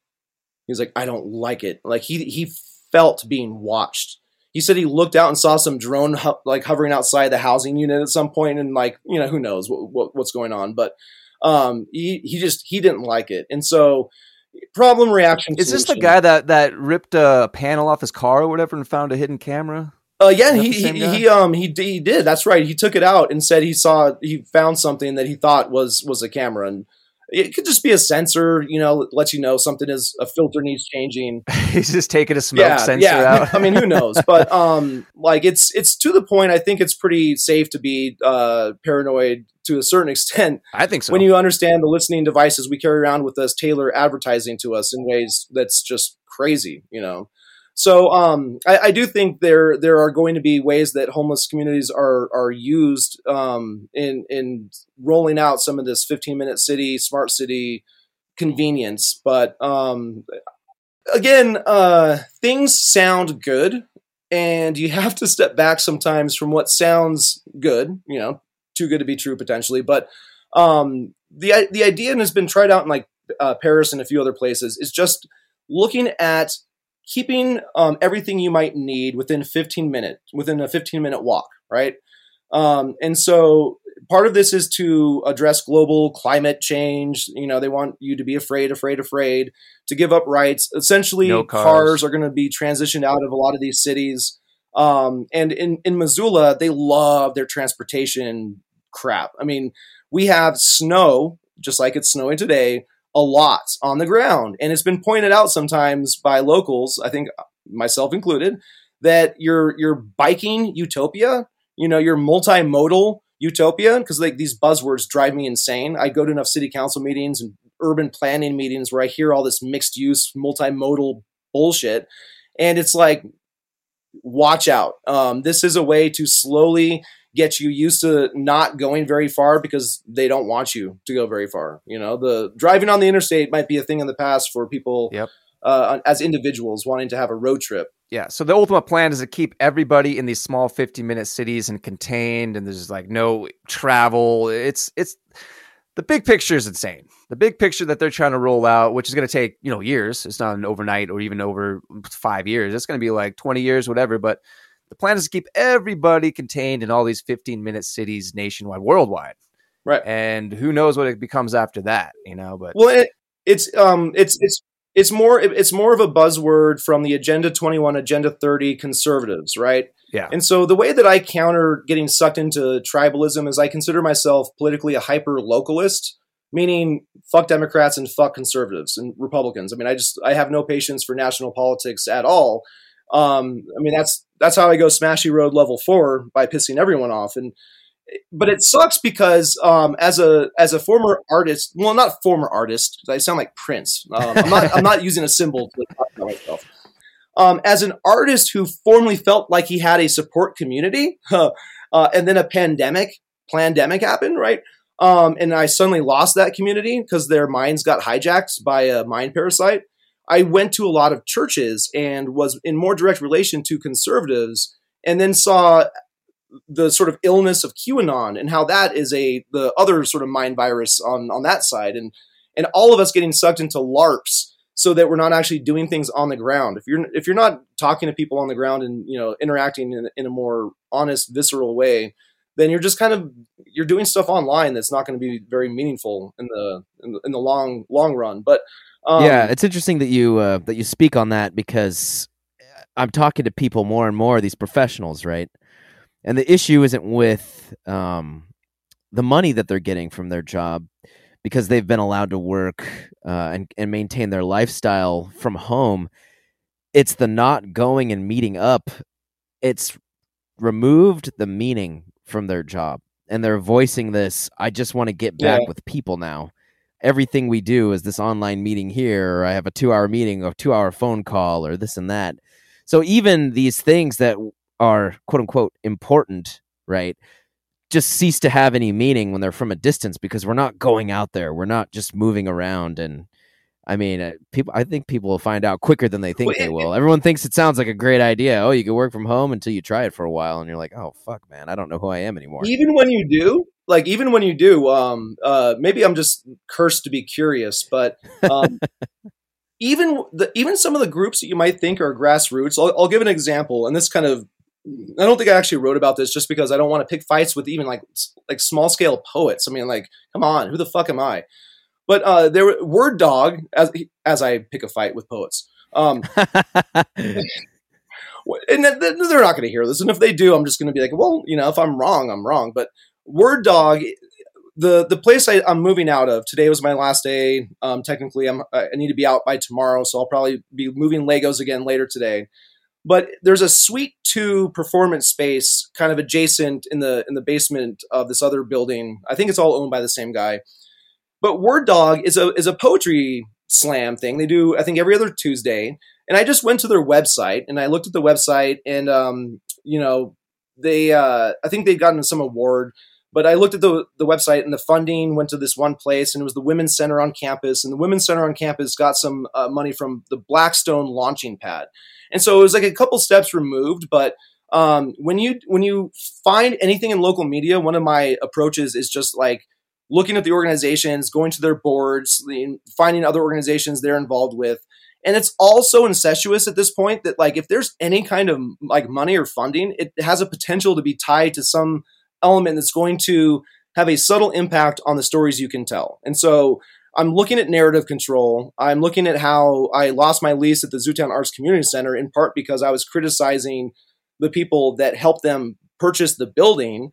He's like, I don't like it. Like he he felt being watched. He said he looked out and saw some drone ho- like hovering outside the housing unit at some point, and like you know who knows what, what what's going on, but um he he just he didn't like it, and so problem reaction. Is this the guy that that ripped a panel off his car or whatever and found a hidden camera? Uh, yeah, he, he, he um he he did. That's right. He took it out and said he saw he found something that he thought was was a camera, and it could just be a sensor. You know, lets you know something is a filter needs changing. He's just taking a smoke yeah, sensor yeah. out. I mean, who knows? But um, like it's it's to the point. I think it's pretty safe to be uh paranoid to a certain extent I think so. when you understand the listening devices we carry around with us tailor advertising to us in ways that's just crazy you know so um, I, I do think there there are going to be ways that homeless communities are are used um, in in rolling out some of this 15 minute city smart city convenience. But um, again uh, things sound good and you have to step back sometimes from what sounds good you know too good to be true potentially. But um, the the idea and has been tried out in like uh, Paris and a few other places is just looking at keeping um, everything you might need within 15 minutes within a 15 minute walk right? Um, and so part of this is to address global climate change. You know they want you to be afraid afraid afraid to give up rights. Essentially No cars. cars. are going to be transitioned out of a lot of these cities. Um, and in, in missoula they love their transportation crap. I mean we have snow, just like it's snowing today, a lot on the ground. And it's been pointed out sometimes by locals, I think myself included, that your your biking utopia, you know, your multimodal utopia, because like these buzzwords drive me insane. I go to enough city council meetings and urban planning meetings where I hear all this mixed use multimodal bullshit. And it's like, watch out. Um, this is a way to slowly get you used to not going very far because they don't want you to go very far. You know, the driving on the interstate might be a thing in the past for people Yep. uh, as individuals wanting to have a road trip. Yeah. So the ultimate plan is to keep everybody in these small 15 minute cities and contained, and there's like no travel. It's it's the big picture is insane. The big picture that they're trying to roll out, which is going to take you know years. It's not an overnight or even over five years. It's going to be like 20 years, whatever. But the plan is to keep everybody contained in all these 15 minute cities nationwide, worldwide. Right. And who knows what it becomes after that, you know? But Well, it, it's um, it's it's it's more it's more of a buzzword from the Agenda 21, Agenda 30 conservatives, right? yeah. And so the way that I counter getting sucked into tribalism is I consider myself politically a hyper localist, meaning fuck Democrats and fuck conservatives and Republicans. I mean, I just I have no patience for national politics at all. Um, I mean, that's that's how I go smashy road level four by pissing everyone off. And but it sucks because um, as a as a former artist, well, not former artist, I sound like Prince. Um, I'm not I'm not using a symbol to talk about myself um, as an artist who formerly felt like he had a support community, uh, and then a pandemic pandemic happened, right? Um, and I suddenly lost that community because their minds got hijacked by a mind parasite. I went to a lot of churches and was in more direct relation to conservatives, and then saw the sort of illness of QAnon and how that is a the other sort of mind virus on on that side, and and all of us getting sucked into LARPs so that we're not actually doing things on the ground. If you're if you're not talking to people on the ground and you know interacting in, in a more honest, visceral way, then you're just kind of you're doing stuff online that's not going to be very meaningful in the in the, in the long long run. But um, yeah, it's interesting that you uh, that you speak on that because I'm talking to people more and more these professionals, right? And the issue isn't with um, the money that they're getting from their job because they've been allowed to work uh, and and maintain their lifestyle from home. It's the not going and meeting up. It's removed the meaning from their job and they're voicing this i just want to get back yeah. with people now everything we do is this online meeting here or i have a two hour meeting or two hour phone call or this and that so even these things that are quote unquote important right just cease to have any meaning when they're from a distance because we're not going out there we're not just moving around and I mean, uh, people. I think people will find out quicker than they think they will. Everyone thinks it sounds like a great idea. Oh, you can work from home until you try it for a while, and you're like, oh fuck, man, I don't know who I am anymore. Even when you do, like, even when you do, um, uh, maybe I'm just cursed to be curious, but um, even the even some of the groups that you might think are grassroots. I'll, I'll give an example, and this kind of I don't think I actually wrote about this just because I don't want to pick fights with even like like small scale poets. I mean, like, come on, who the fuck am I? But uh, there, word dog as as I pick a fight with poets. Um, and they're not going to hear this, and if they do, I'm just going to be like, well, you know, if I'm wrong, I'm wrong. But word dog, the the place I, am moving out of today was my last day. Um, technically, I'm I need to be out by tomorrow, so I'll probably be moving Legos again later today. But there's a suite two performance space kind of adjacent in the in the basement of this other building. I think it's all owned by the same guy but Word Dog is a is a poetry slam thing. They do I think every other Tuesday. And I just went to their website and I looked at the website and um, you know, they uh, I think they've gotten some award, but I looked at the the website and the funding went to this one place and it was the Women's Center on campus and the Women's Center on campus got some uh, money from the Blackstone launching pad. And so it was like a couple steps removed, but um, when you when you find anything in local media, one of my approaches is just like looking at the organizations, going to their boards, finding other organizations they're involved with. And it's all so incestuous at this point that like if there's any kind of like money or funding, it has a potential to be tied to some element that's going to have a subtle impact on the stories you can tell. And so I'm looking at narrative control. I'm looking at how I lost my lease at the Zootown Arts Community Center in part because I was criticizing the people that helped them purchase the building.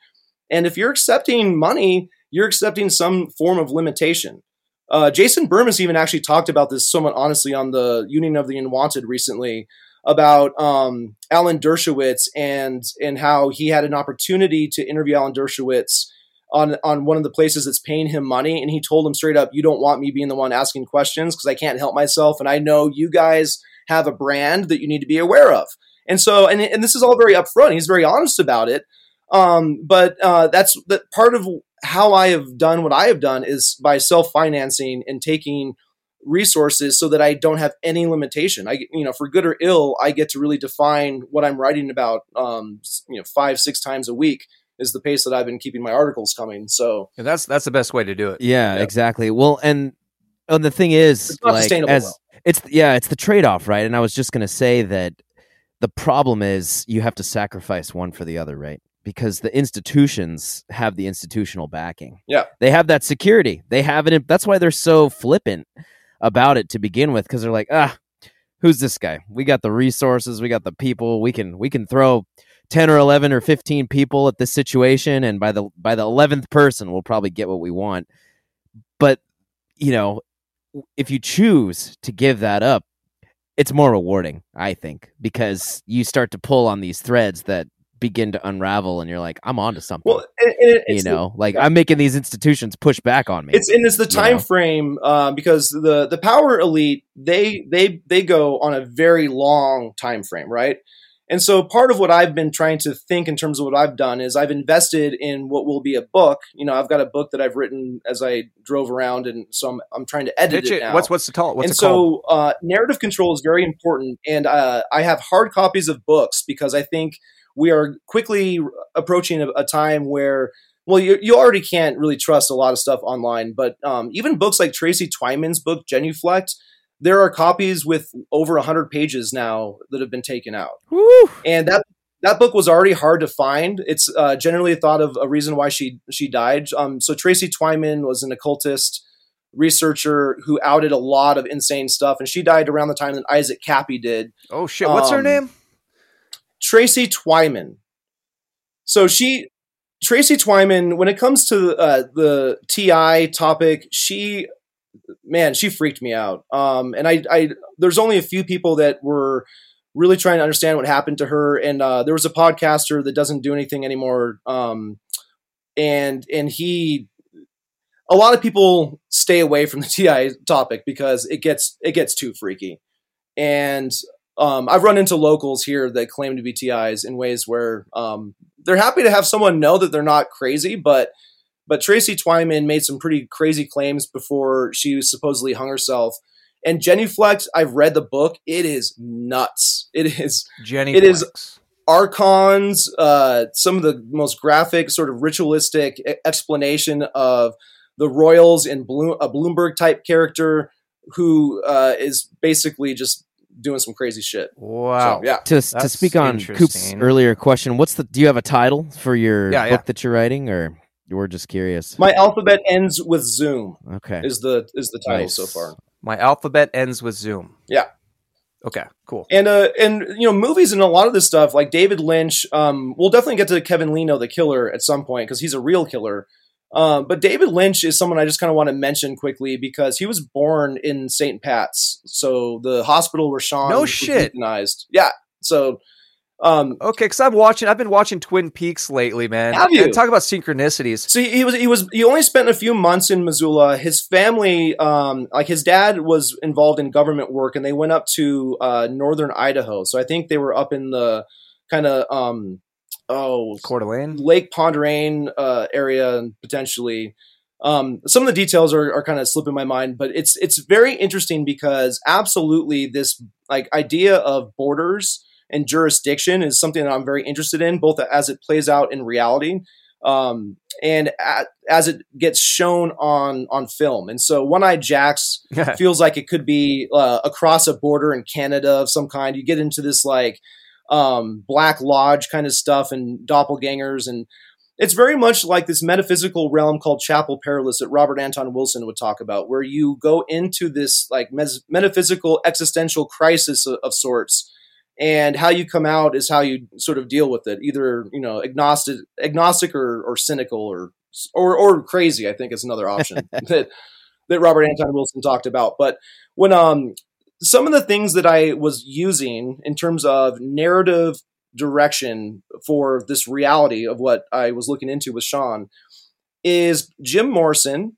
And if you're accepting money you're accepting some form of limitation. Uh, Jason Bermas even actually talked about this somewhat honestly on the Union of the Unwanted recently about um, Alan Dershowitz and and how he had an opportunity to interview Alan Dershowitz on on one of the places that's paying him money, and he told him straight up, "You don't want me being the one asking questions because I can't help myself, and I know you guys have a brand that you need to be aware of." And so, and and this is all very upfront. He's very honest about it. Um, but uh, that's that part of how I have done what I have done is by self financing and taking resources so that I don't have any limitation. I, you know, for good or ill, I get to really define what I'm writing about, um, you know, five, six times a week is the pace that I've been keeping my articles coming. So yeah, that's, that's the best way to do it. Yeah, yeah. exactly. Well, and, and the thing is, like, as well. it's, yeah, it's the trade off, right? And I was just going to say that the problem is you have to sacrifice one for the other, right? because the institutions have the institutional backing. Yeah. They have that security. They have it. That's why they're so flippant about it to begin with because they're like, ah, who's this guy? We got the resources, we got the people. We can we can throw 10 or 11 or 15 people at this situation and by the by the 11th person we'll probably get what we want. But, you know, if you choose to give that up, it's more rewarding, I think, because you start to pull on these threads that begin to unravel and you're like i'm onto something well and, and you know the, like i'm making these institutions push back on me it's and it's the time know? frame uh, because the the power elite they they they go on a very long time frame right And so part of what I've been trying to think in terms of what I've done is I've invested in what will be a book. You know, I've got a book that I've written as I drove around, and so I'm, I'm trying to edit Pitch it it. now. What's what's the call? What's and it called? so uh, narrative control is very important, and uh, I have hard copies of books because I think we are quickly approaching a, a time where. Well, you, you already can't really trust a lot of stuff online, but um, even books like Tracy Twyman's book, Genuflect, there are copies with over 100 pages now that have been taken out Woo! and that that book was already hard to find. It's uh, generally thought of a reason why she she died. Um, so Tracy Twyman was an occultist researcher who outed a lot of insane stuff, and she died around the time that Isaac Kappy did. oh shit! What's her um, name? Tracy Twyman. So she, Tracy Twyman, when it comes to uh, the TI topic, she, man, she freaked me out. Um, and I, I, there's only a few people that were really trying to understand what happened to her. And uh, there was a podcaster that doesn't do anything anymore. Um, and and he, a lot of people stay away from the TI topic because it gets it gets too freaky. And um, I've run into locals here that claim to be TIs in ways where um, they're happy to have someone know that they're not crazy, but but Tracy Twyman made some pretty crazy claims before she supposedly hung herself. And Genuflect, I've read the book. It is nuts. It is Jenny. it is- Flex. archons, uh, some of the most graphic, sort of ritualistic explanation of the royals in Bloom, a Bloomberg type character who uh, is basically just doing some crazy shit. Wow. So, yeah. To to speak on Coop's earlier question, what's the? Do you have a title for your Yeah, book yeah. that you're writing, or we're just curious? My alphabet ends with Zoom. okay. Is the is the title Nice. so far? My alphabet ends with Zoom. Yeah. Okay. Cool. And uh and you know movies and a lot of this stuff like David Lynch. Um, we'll definitely get to Kevin Leno, the killer, at some point because he's a real killer. Um, but David Lynch is someone I just kind of want to mention quickly because he was born in St. Pat's, so the hospital where Sean No shit. euthanized. Yeah. So, um, Okay, because I'm watching. I've been watching Twin Peaks lately, man. Have you? And talk about synchronicities. So he, he was he was he only spent a few months in Missoula. His family, um, like his dad, was involved in government work, and they went up to uh, northern Idaho. So I think they were up in the kind of um, oh Coeur d'Alene. Lake Pend Oreille uh, area, and potentially. Um, some of the details are, are kind of slipping my mind, but it's it's very interesting because absolutely this like idea of borders and jurisdiction is something that I'm very interested in, both as it plays out in reality um, and a as it gets shown on on film. And so, One Eye Jacks feels like it could be uh, across a border in Canada of some kind. You get into this like um, Black Lodge kind of stuff and doppelgangers, and it's very much like this metaphysical realm called Chapel Perilous that Robert Anton Wilson would talk about, where you go into this like mes- metaphysical existential crisis of, of sorts. And how you come out is how you sort of deal with it, either you know agnostic, agnostic or, or cynical or or or crazy. I think is another option that that Robert Anton Wilson talked about. But when um some of the things that I was using in terms of narrative direction for this reality of what I was looking into with Sean is Jim Morrison.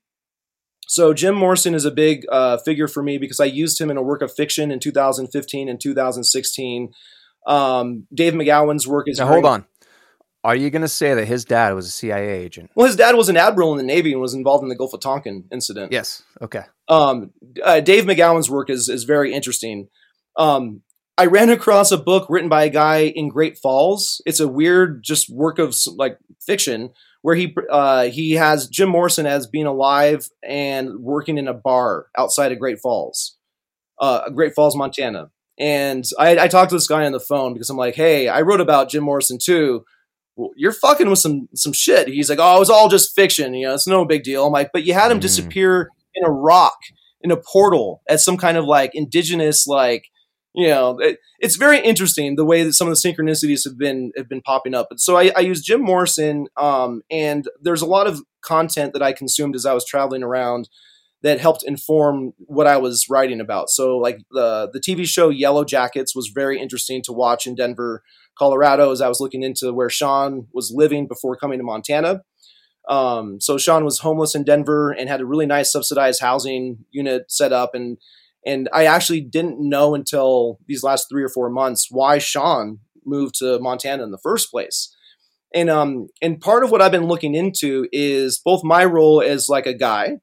So Jim Morrison is a big uh, figure for me because I used him in a work of fiction in 2015 and 2016. Um, Dave McGowan's work is Now hold on. Are you going to say that his dad was a CIA agent? Well, his dad was an admiral in the Navy and was involved in the Gulf of Tonkin incident. Yes. Okay. um, uh, Dave McGowan's work is is very interesting. Um, I ran across a book written by a guy in Great Falls. It's a weird, just work of like fiction where he uh, he has Jim Morrison as being alive and working in a bar outside of Great Falls, uh, Great Falls, Montana. And I, I talked to this guy on the phone because I'm like, hey, I wrote about Jim Morrison too. Well, you're fucking with some some shit. He's like, oh, it was all just fiction. You know, it's no big deal. I'm like, but you had him Mm. disappear in a rock in a portal at some kind of like indigenous like you know it, it's very interesting the way that some of the synchronicities have been have been popping up and so i, I use jim morrison um, and there's a lot of content that i consumed as i was traveling around that helped inform what i was writing about so like the the tv show yellow jackets was very interesting to watch in denver colorado as i was looking into where sean was living before coming to montana um, so Sean was homeless in Denver and had a really nice subsidized housing unit set up, and and I actually didn't know until these last three or four months why Sean moved to Montana in the first place. And um and part of what I've been looking into is both my role as like a guy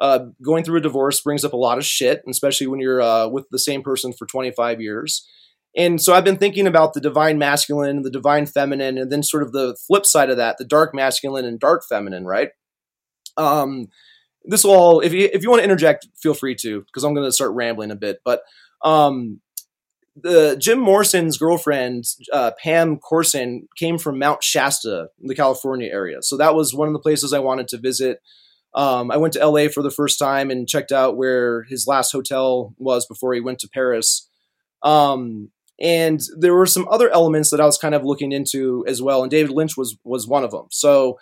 uh, going through a divorce brings up a lot of shit, especially when you're uh, with the same person for 25 years. And so I've been thinking about the divine masculine, the divine feminine, and then sort of the flip side of that, the dark masculine and dark feminine, right? Um, this will all, if you if you want to interject, feel free to, because I'm going to start rambling a bit. But um, the Jim Morrison's girlfriend, uh, Pam Courson, came from Mount Shasta, in the California area. So that was one of the places I wanted to visit. Um, I went to LA for the first time and checked out where his last hotel was before he went to Paris. Um, and there were some other elements that I was kind of looking into as well, and David Lynch was was one of them. So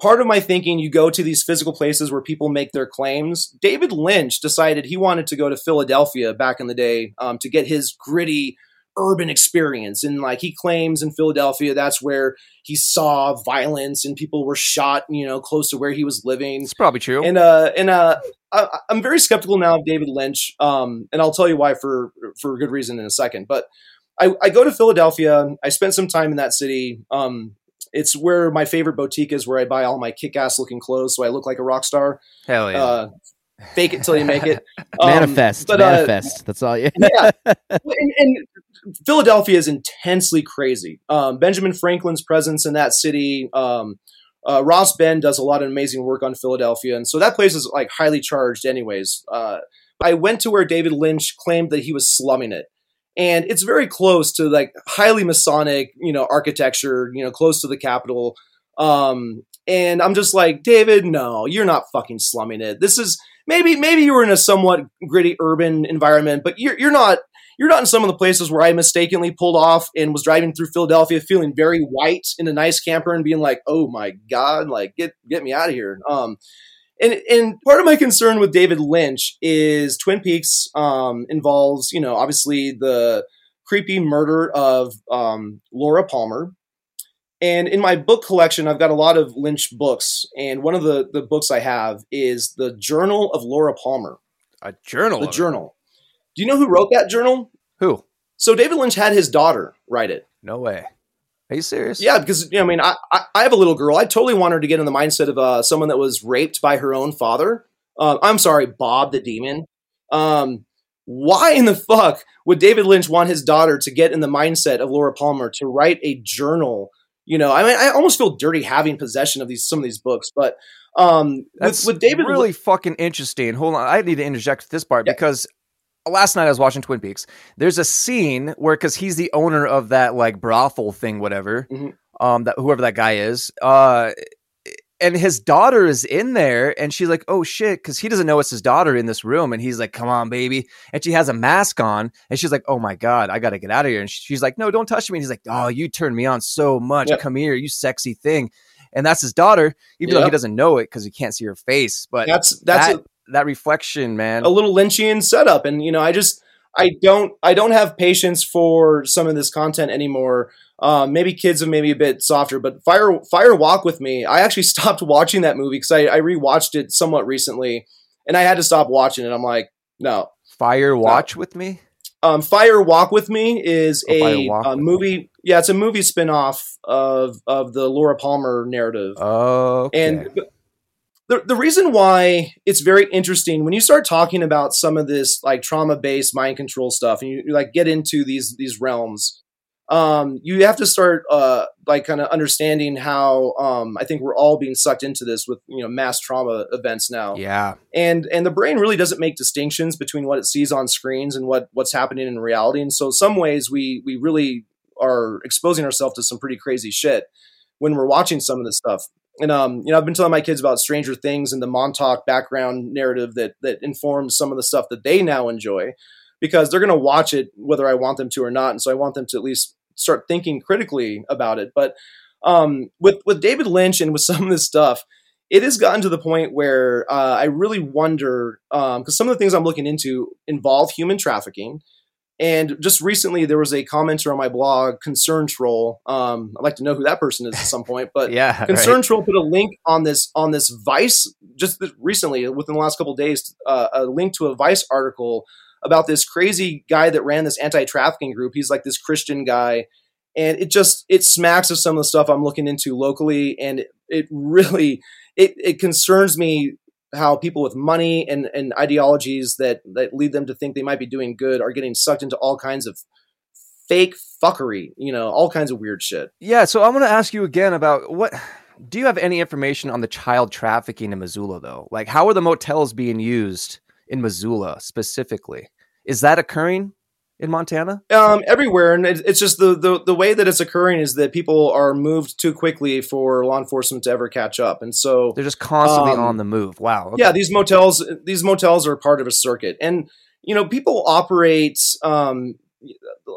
part of my thinking, you go to these physical places where people make their claims. David Lynch decided he wanted to go to Philadelphia back in the day um, to get his gritty urban experience. And like he claims in Philadelphia, that's where he saw violence and people were shot, you know, close to where he was living. It's probably true. And uh, and uh, I, am very skeptical now of David Lynch. Um, and I'll tell you why for for good reason in a second. But I, I go to Philadelphia. I spent some time in that city. Um, it's where my favorite boutique is, where I buy all my kick-ass looking clothes, so I look like a rock star. Hell yeah! Uh, fake it till you make it. Um, manifest, but, uh, manifest. Uh, That's all you. yeah, and, and, Philadelphia is intensely crazy. Um, Benjamin Franklin's presence in that city. Um, uh, Ross Ben does a lot of amazing work on Philadelphia, and so that place is like highly charged. Anyways, uh, I went to where David Lynch claimed that he was slumming it and it's very close to like highly Masonic, you know, architecture, you know, close to the Capitol. Um, and I'm just like, David, no, you're not fucking slumming it. This is maybe maybe you were in a somewhat gritty urban environment, but you're you're not you're not in some of the places where I mistakenly pulled off and was driving through Philadelphia feeling very white in a nice camper and being like, oh my god, like get get me out of here. Um, and and part of my concern with David Lynch is Twin Peaks um, involves you know obviously the creepy murder of um, Laura Palmer. And in my book collection, I've got a lot of Lynch books, and one of the the books I have is the Journal of Laura Palmer. A journal. The journal. Do you know who wrote that journal? Who? So David Lynch had his daughter write it. No way. Are you serious? Yeah, because you know, I mean, I, I, I have a little girl. I totally want her to get in the mindset of uh, someone that was raped by her own father. Uh, I'm sorry, Bob the demon. Um, why in the fuck would David Lynch want his daughter to get in the mindset of Laura Palmer to write a journal? You know, I mean, I almost feel dirty having possession of these some of these books, but um, that's with, with David really fucking interesting. Hold on, I need to interject this part yeah. because last night I was watching Twin Peaks. There's a scene where because he's the owner of that like brothel thing, whatever. Mm-hmm. Um, that whoever that guy is. Uh, and his daughter is in there, and she's like, "Oh shit," because he doesn't know it's his daughter in this room, and he's like, "Come on, baby," and she has a mask on, and she's like, "Oh my god, I gotta get out of here," and she's like, "No, don't touch me," and he's like, "Oh, you turn me on so much. Yep. Come here, you sexy thing." And that's his daughter, even yep. though he doesn't know it because he can't see her face. But that's that's that, a, that reflection, man. A little Lynchian setup, and you know, I just I don't I don't have patience for some of this content anymore. Um, maybe kids are maybe a bit softer, but Fire Fire Walk with Me. I actually stopped watching that movie because I, I rewatched it somewhat recently, and I had to stop watching it. I'm like, no. Fire Watch no. with Me. Um, Fire Walk with Me is oh, a, a movie. Yeah, it's a movie spinoff of of the Laura Palmer narrative. Oh, okay. and the, the reason why it's very interesting when you start talking about some of this like trauma based mind control stuff and you, you, like get into these these realms um, you have to start uh, like kind of understanding how um, I think we're all being sucked into this with you know mass trauma events now. Yeah, and and the brain really doesn't make distinctions between what it sees on screens and what what's happening in reality. And so, some ways we we really are exposing ourselves to some pretty crazy shit when we're watching some of this stuff and um, you know, I've been telling my kids about Stranger Things and the Montauk background narrative that that informs some of the stuff that they now enjoy, because they're going to watch it whether I want them to or not, and so I want them to at least start thinking critically about it. But um, with with David Lynch and with some of this stuff, it has gotten to the point where uh, I really wonder because um, some of the things I'm looking into involve human trafficking and just recently, there was a commenter on my blog, Concern Troll. Um, I'd like to know who that person is at some point. But yeah, Concern right. Troll put a link on this on this Vice just recently, within the last couple days, uh, a link to a Vice article about this crazy guy that ran this anti-trafficking group. He's like this Christian guy, and it just it smacks of some of the stuff I'm looking into locally, and it, it really it it concerns me how people with money and, and ideologies that that lead them to think they might be doing good are getting sucked into all kinds of fake fuckery, you know, all kinds of weird shit. Yeah, so I'm going to ask you again about what do you have any information on the child trafficking in Missoula though? Like how are the motels being used in Missoula specifically? Is that occurring in Montana? Um, everywhere, and it's just the, the the way that it's occurring is that people are moved too quickly for law enforcement to ever catch up, and so they're just constantly um, on the move. Wow. Okay. Yeah, these motels these motels are part of a circuit, and you know people operate. Um,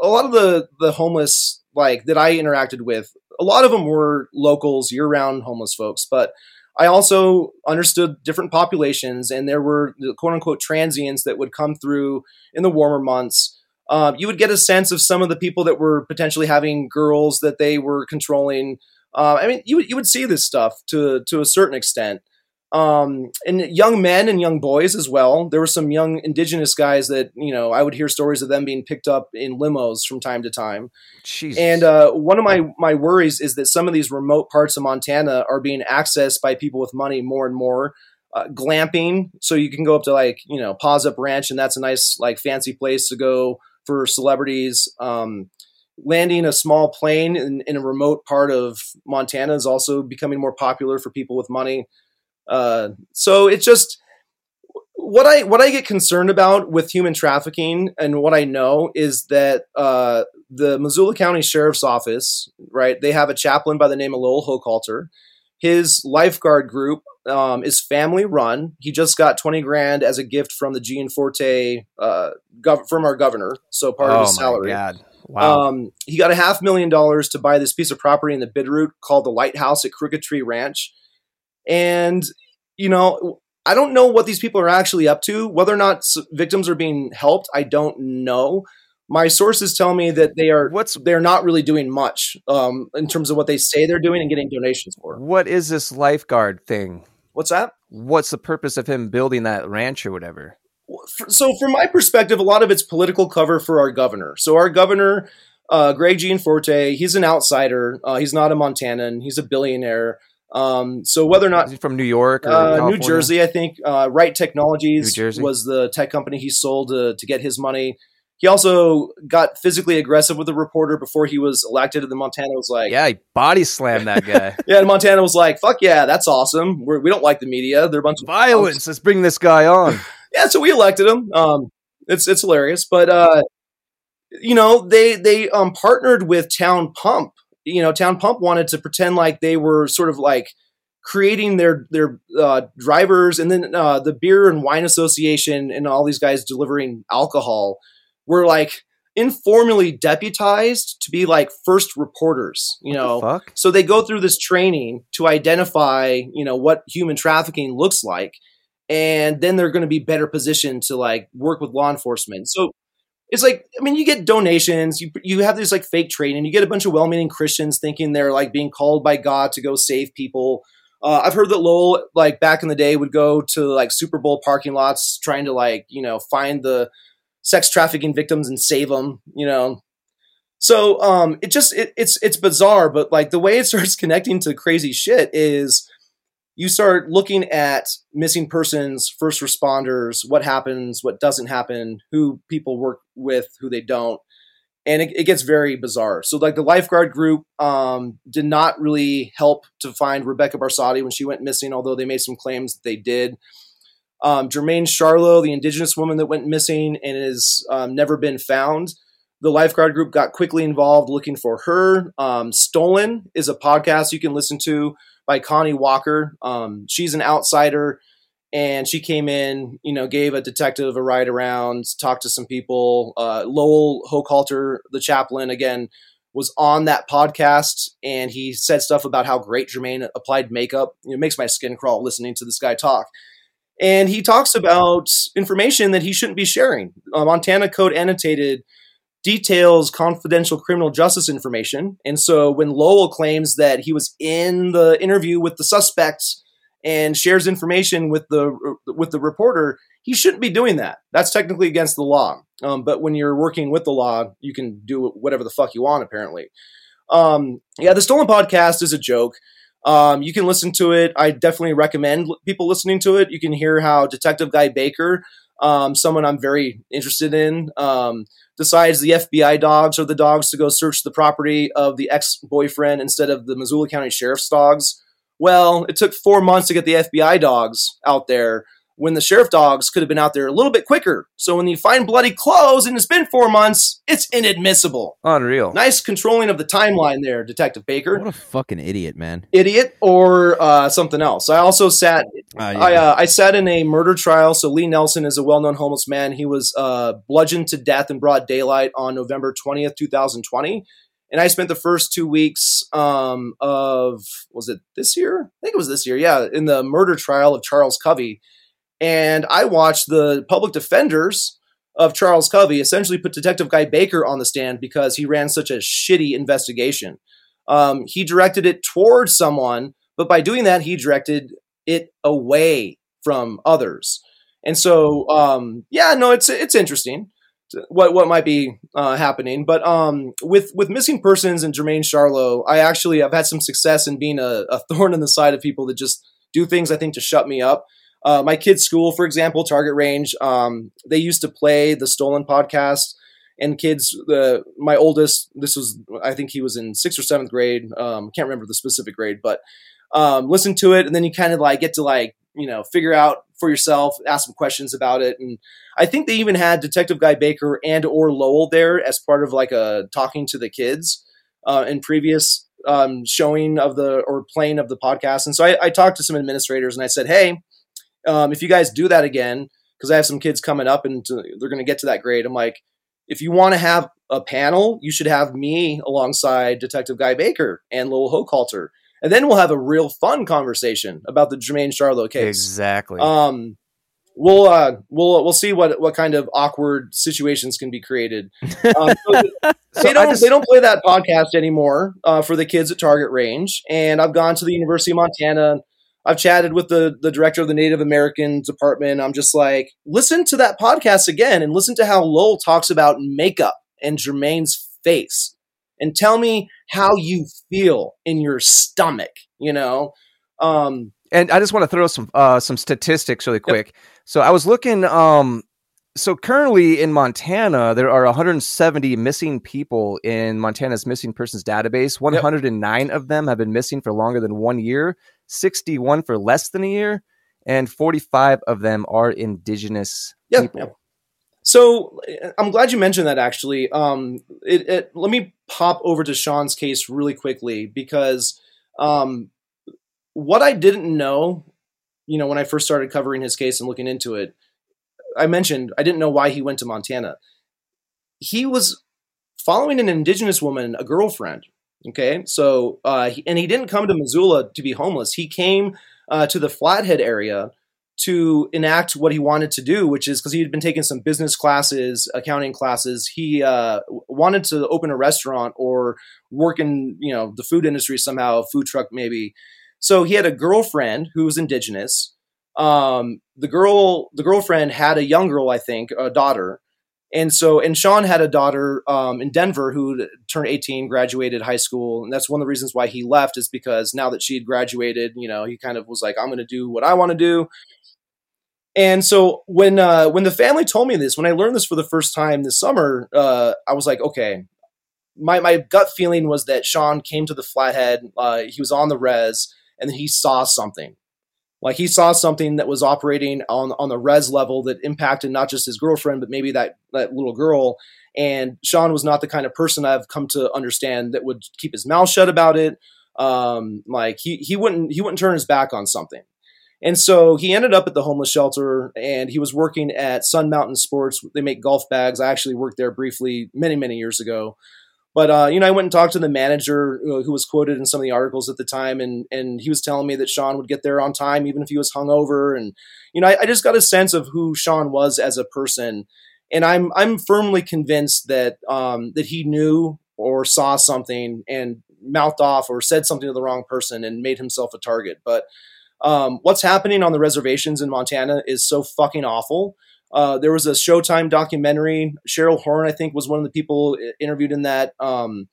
a lot of the the homeless like that I interacted with, a lot of them were locals, year round homeless folks, but. I also understood different populations, and there were the quote unquote transients that would come through in the warmer months um, you would get a sense of some of the people that were potentially having girls that they were controlling. Uh, I mean, you you would see this stuff to to a certain extent, um, and young men and young boys as well. There were some young indigenous guys that you know I would hear stories of them being picked up in limos from time to time. Jesus. And uh, one of my my worries is that some of these remote parts of Montana are being accessed by people with money more and more. Uh, glamping, so you can go up to like you know Paws Up Ranch, and that's a nice like fancy place to go for celebrities. Um, landing a small plane in, in, a remote part of Montana is also becoming more popular for people with money. Uh, so it's just what I what I get concerned about with human trafficking and what I know is that uh, the Missoula County Sheriff's Office, right? They have a chaplain by the name of Lowell Hochhalter. His lifeguard group um, is family run. He just got 20 grand as a gift from the Gianforte, uh, gov- from our governor. So part oh of his salary. God. Wow. Um, he got a half million dollars to buy this piece of property in the Bitterroot called the Lighthouse at Crooked Tree Ranch. And, you know, I don't know what these people are actually up to. Whether or not victims are being helped, I don't know my sources tell me that they are what's they're not really doing much um, in terms of what they say they're doing and getting donations for. What is this lifeguard thing? What's that? What's the purpose of him building that ranch or whatever? So, from my perspective, a lot of it's political cover for our governor. So, our governor, uh, Greg Gianforte, he's an outsider. Uh, he's not a Montanan. He's a billionaire. Um, so whether or not he's from New York or uh, New Jersey, I think uh, Right Technologies was the tech company he sold to, to get his money. He also got physically aggressive with a reporter before he was elected, and the Montana was like, "Yeah, he body slammed that guy." yeah, and Montana was like, "Fuck yeah, that's awesome. We're, we do not like the media. They're a bunch of violence. Let's bring this guy on." yeah, so we elected him. Um, it's it's hilarious, but uh, you know, they they um partnered with Town Pump. You know, Town Pump wanted to pretend like they were sort of like creating their their uh, drivers, and then uh, the Beer and Wine Association and all these guys delivering alcohol were like informally deputized to be like first reporters, you know. The so they go through this training to identify, you know, what human trafficking looks like and then they're going to be better positioned to like work with law enforcement. So it's like I mean, you get donations, you you have this like fake training, you get a bunch of well-meaning Christians thinking they're like being called by God to go save people. Uh, I've heard that Lowell, like back in the day, would go to like Super Bowl parking lots trying to like you know find the sex trafficking victims and save them, you know. So um, it just it, it's it's bizarre, but like the way it starts connecting to crazy shit is you start looking at missing persons, first responders, what happens, what doesn't happen, who people work with, who they don't, and it, it gets very bizarre. So like the lifeguard group um, did not really help to find Rebecca Barsotti when she went missing, although they made some claims that they did. Um, Jermain Charlo, the indigenous woman that went missing and has um, never been found. The lifeguard group got quickly involved looking for her. Um, Stolen is a podcast you can listen to by Connie Walker. Um, she's an outsider and she came in, you know, gave a detective a ride around, talked to some people. Uh, Lowell Hochhalter, the chaplain, again, was on that podcast and he said stuff about how great Jermain applied makeup. It makes my skin crawl listening to this guy talk and he talks about information that he shouldn't be sharing. Uh, Montana Code annotated details confidential criminal justice information, and so when Lowell claims that he was in the interview with the suspects and shares information with the with the reporter, he shouldn't be doing that. That's technically against the law. Um, but when you're working with the law, you can do whatever the fuck you want, apparently. Um, yeah, the Stolen Podcast is a joke. Um, you can listen to it. I definitely recommend people listening to it. You can hear how Detective Guy Baker, um, someone I'm very interested in, um, decides the FBI dogs are the dogs to go search the property of the ex boyfriend instead of the Missoula County Sheriff's dogs. Well, it took four months to get the FBI dogs out there when the sheriff dogs could have been out there a little bit quicker. So when you find bloody clothes and it's been four months, it's inadmissible. Unreal. Nice controlling of the timeline there, Detective Baker. What a fucking idiot, man. Idiot or uh, something else. I also sat. Uh, yeah. I, uh, I sat in a murder trial. So Lee Nelson is a well-known homeless man. He was uh, bludgeoned to death in broad daylight on November twentieth, two thousand twenty. And I spent the first two weeks um, of was it this year? I think it was this year. Yeah, in the murder trial of Charles Covey and I watched the public defenders of Charles Covey essentially put Detective Guy Baker on the stand because he ran such a shitty investigation. Um, he directed it towards someone, but by doing that, he directed it away from others. And so, um, yeah, no, it's it's interesting what what might be uh, happening. But um, with with missing persons and Jermain Charlo, I actually I've had some success in being a, a thorn in the side of people that just do things I think to shut me up. Uh, my kids' school, for example, Target Range, um, they used to play the Stolen podcast. And kids, the my oldest, this was I think he was in sixth or seventh grade. Um, can't remember the specific grade, but um, listen to it, and then you kind of like get to like you know figure out for yourself, ask some questions about it, and I think they even had Detective Guy Baker and or Lowell there as part of like a talking to the kids uh, in previous um, showing of the or playing of the podcast. And so I, I talked to some administrators and I said, hey, um, if you guys do that again, because I have some kids coming up and to, they're going to get to that grade, I'm like, if you want to have a panel, you should have me alongside Detective Guy Baker and Lowell Hochhalter. And then we'll have a real fun conversation about the Jermain Charlo case. Exactly. Um, we'll uh, we'll we'll see what what kind of awkward situations can be created. Um, so they don't just, they don't play that podcast anymore uh, for the kids at Target Range, and I've gone to the University of Montana I've chatted with the the director of the Native American department. I'm just like, listen to that podcast again and listen to how Lowell talks about makeup and Jermain's face, and tell me how you feel in your stomach. You know. Um, and I just want to throw some uh, some statistics really quick. Yep. So I was looking. Um, so currently in Montana, there are 170 missing people in Montana's missing persons database. 109 yep. of them have been missing for longer than one year. 61 for less than a year, and 45 of them are indigenous yeah, people. Yeah. So I'm glad you mentioned that. Actually, um, it, it, let me pop over to Sean's case really quickly because um, what I didn't know, you know, when I first started covering his case and looking into it, I mentioned I didn't know why he went to Montana. He was following an indigenous woman, a girlfriend, Okay, so uh, he, and he didn't come to Missoula to be homeless. He came uh, to the Flathead area to enact what he wanted to do, which is because he had been taking some business classes, accounting classes. He uh, wanted to open a restaurant or work in you know the food industry somehow, food truck maybe. So he had a girlfriend who was indigenous. Um, the girl, the girlfriend had a young girl, I think, a daughter and so, and Sean had a daughter um, in Denver who turned 18, graduated high school. And that's one of the reasons why he left is because now that she had graduated, you know, he kind of was like, I'm going to do what I want to do. And so when uh, when the family told me this, when I learned this for the first time this summer, uh, I was like, okay. My my gut feeling was that Sean came to the Flathead. Uh, he was on the res, and he saw something. Like he saw something that was operating on on the res level that impacted not just his girlfriend, but maybe that that little girl. And Sean was not the kind of person I've come to understand that would keep his mouth shut about it. Um, like he he wouldn't he wouldn't turn his back on something. And so he ended up at the homeless shelter and he was working at Sun Mountain Sports. They make golf bags. I actually worked there briefly many, many years ago. But uh, you know, I went and talked to the manager uh, who was quoted in some of the articles at the time, and and he was telling me that Sean would get there on time even if he was hungover. And you know, I, I just got a sense of who Sean was as a person, and I'm I'm firmly convinced that um, that he knew or saw something and mouthed off or said something to the wrong person and made himself a target. But um, what's happening on the reservations in Montana is so fucking awful. Uh, there was a Showtime documentary. Cheryl Horn, I think, was one of the people interviewed in that. Um,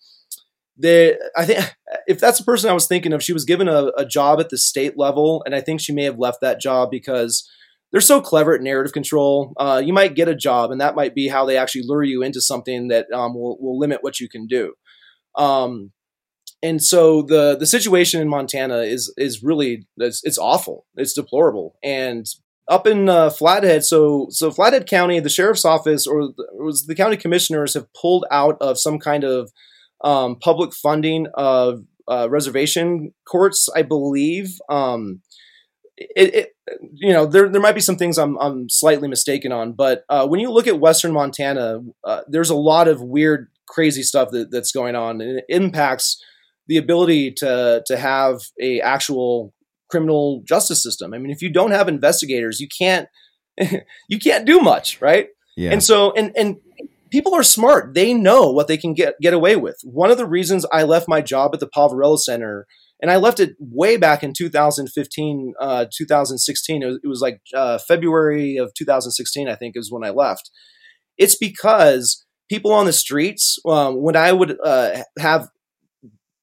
they, I think, if that's the person I was thinking of, she was given a, a job at the state level, and I think she may have left that job because they're so clever at narrative control. Uh, you might get a job, and that might be how they actually lure you into something that um, will, will limit what you can do. Um, and so the the situation in Montana is is really it's, it's awful. It's deplorable. And up in uh, Flathead, so so Flathead County, the sheriff's office or the, was the county commissioners have pulled out of some kind of um, public funding of uh, reservation courts, I believe. Um, it, it, you know there there might be some things I'm I'm slightly mistaken on, but uh, when you look at Western Montana, uh, there's a lot of weird, crazy stuff that, that's going on, and it impacts the ability to to have a actual criminal justice system. I mean, if you don't have investigators, you can't you can't do much, right? Yeah. And so and and people are smart. They know what they can get get away with. One of the reasons I left my job at the Poverello Center and I left it way back in 2015, uh, 2016. It was, it was like uh, February of 2016, I think, is when I left. It's because people on the streets, um, when I would uh, have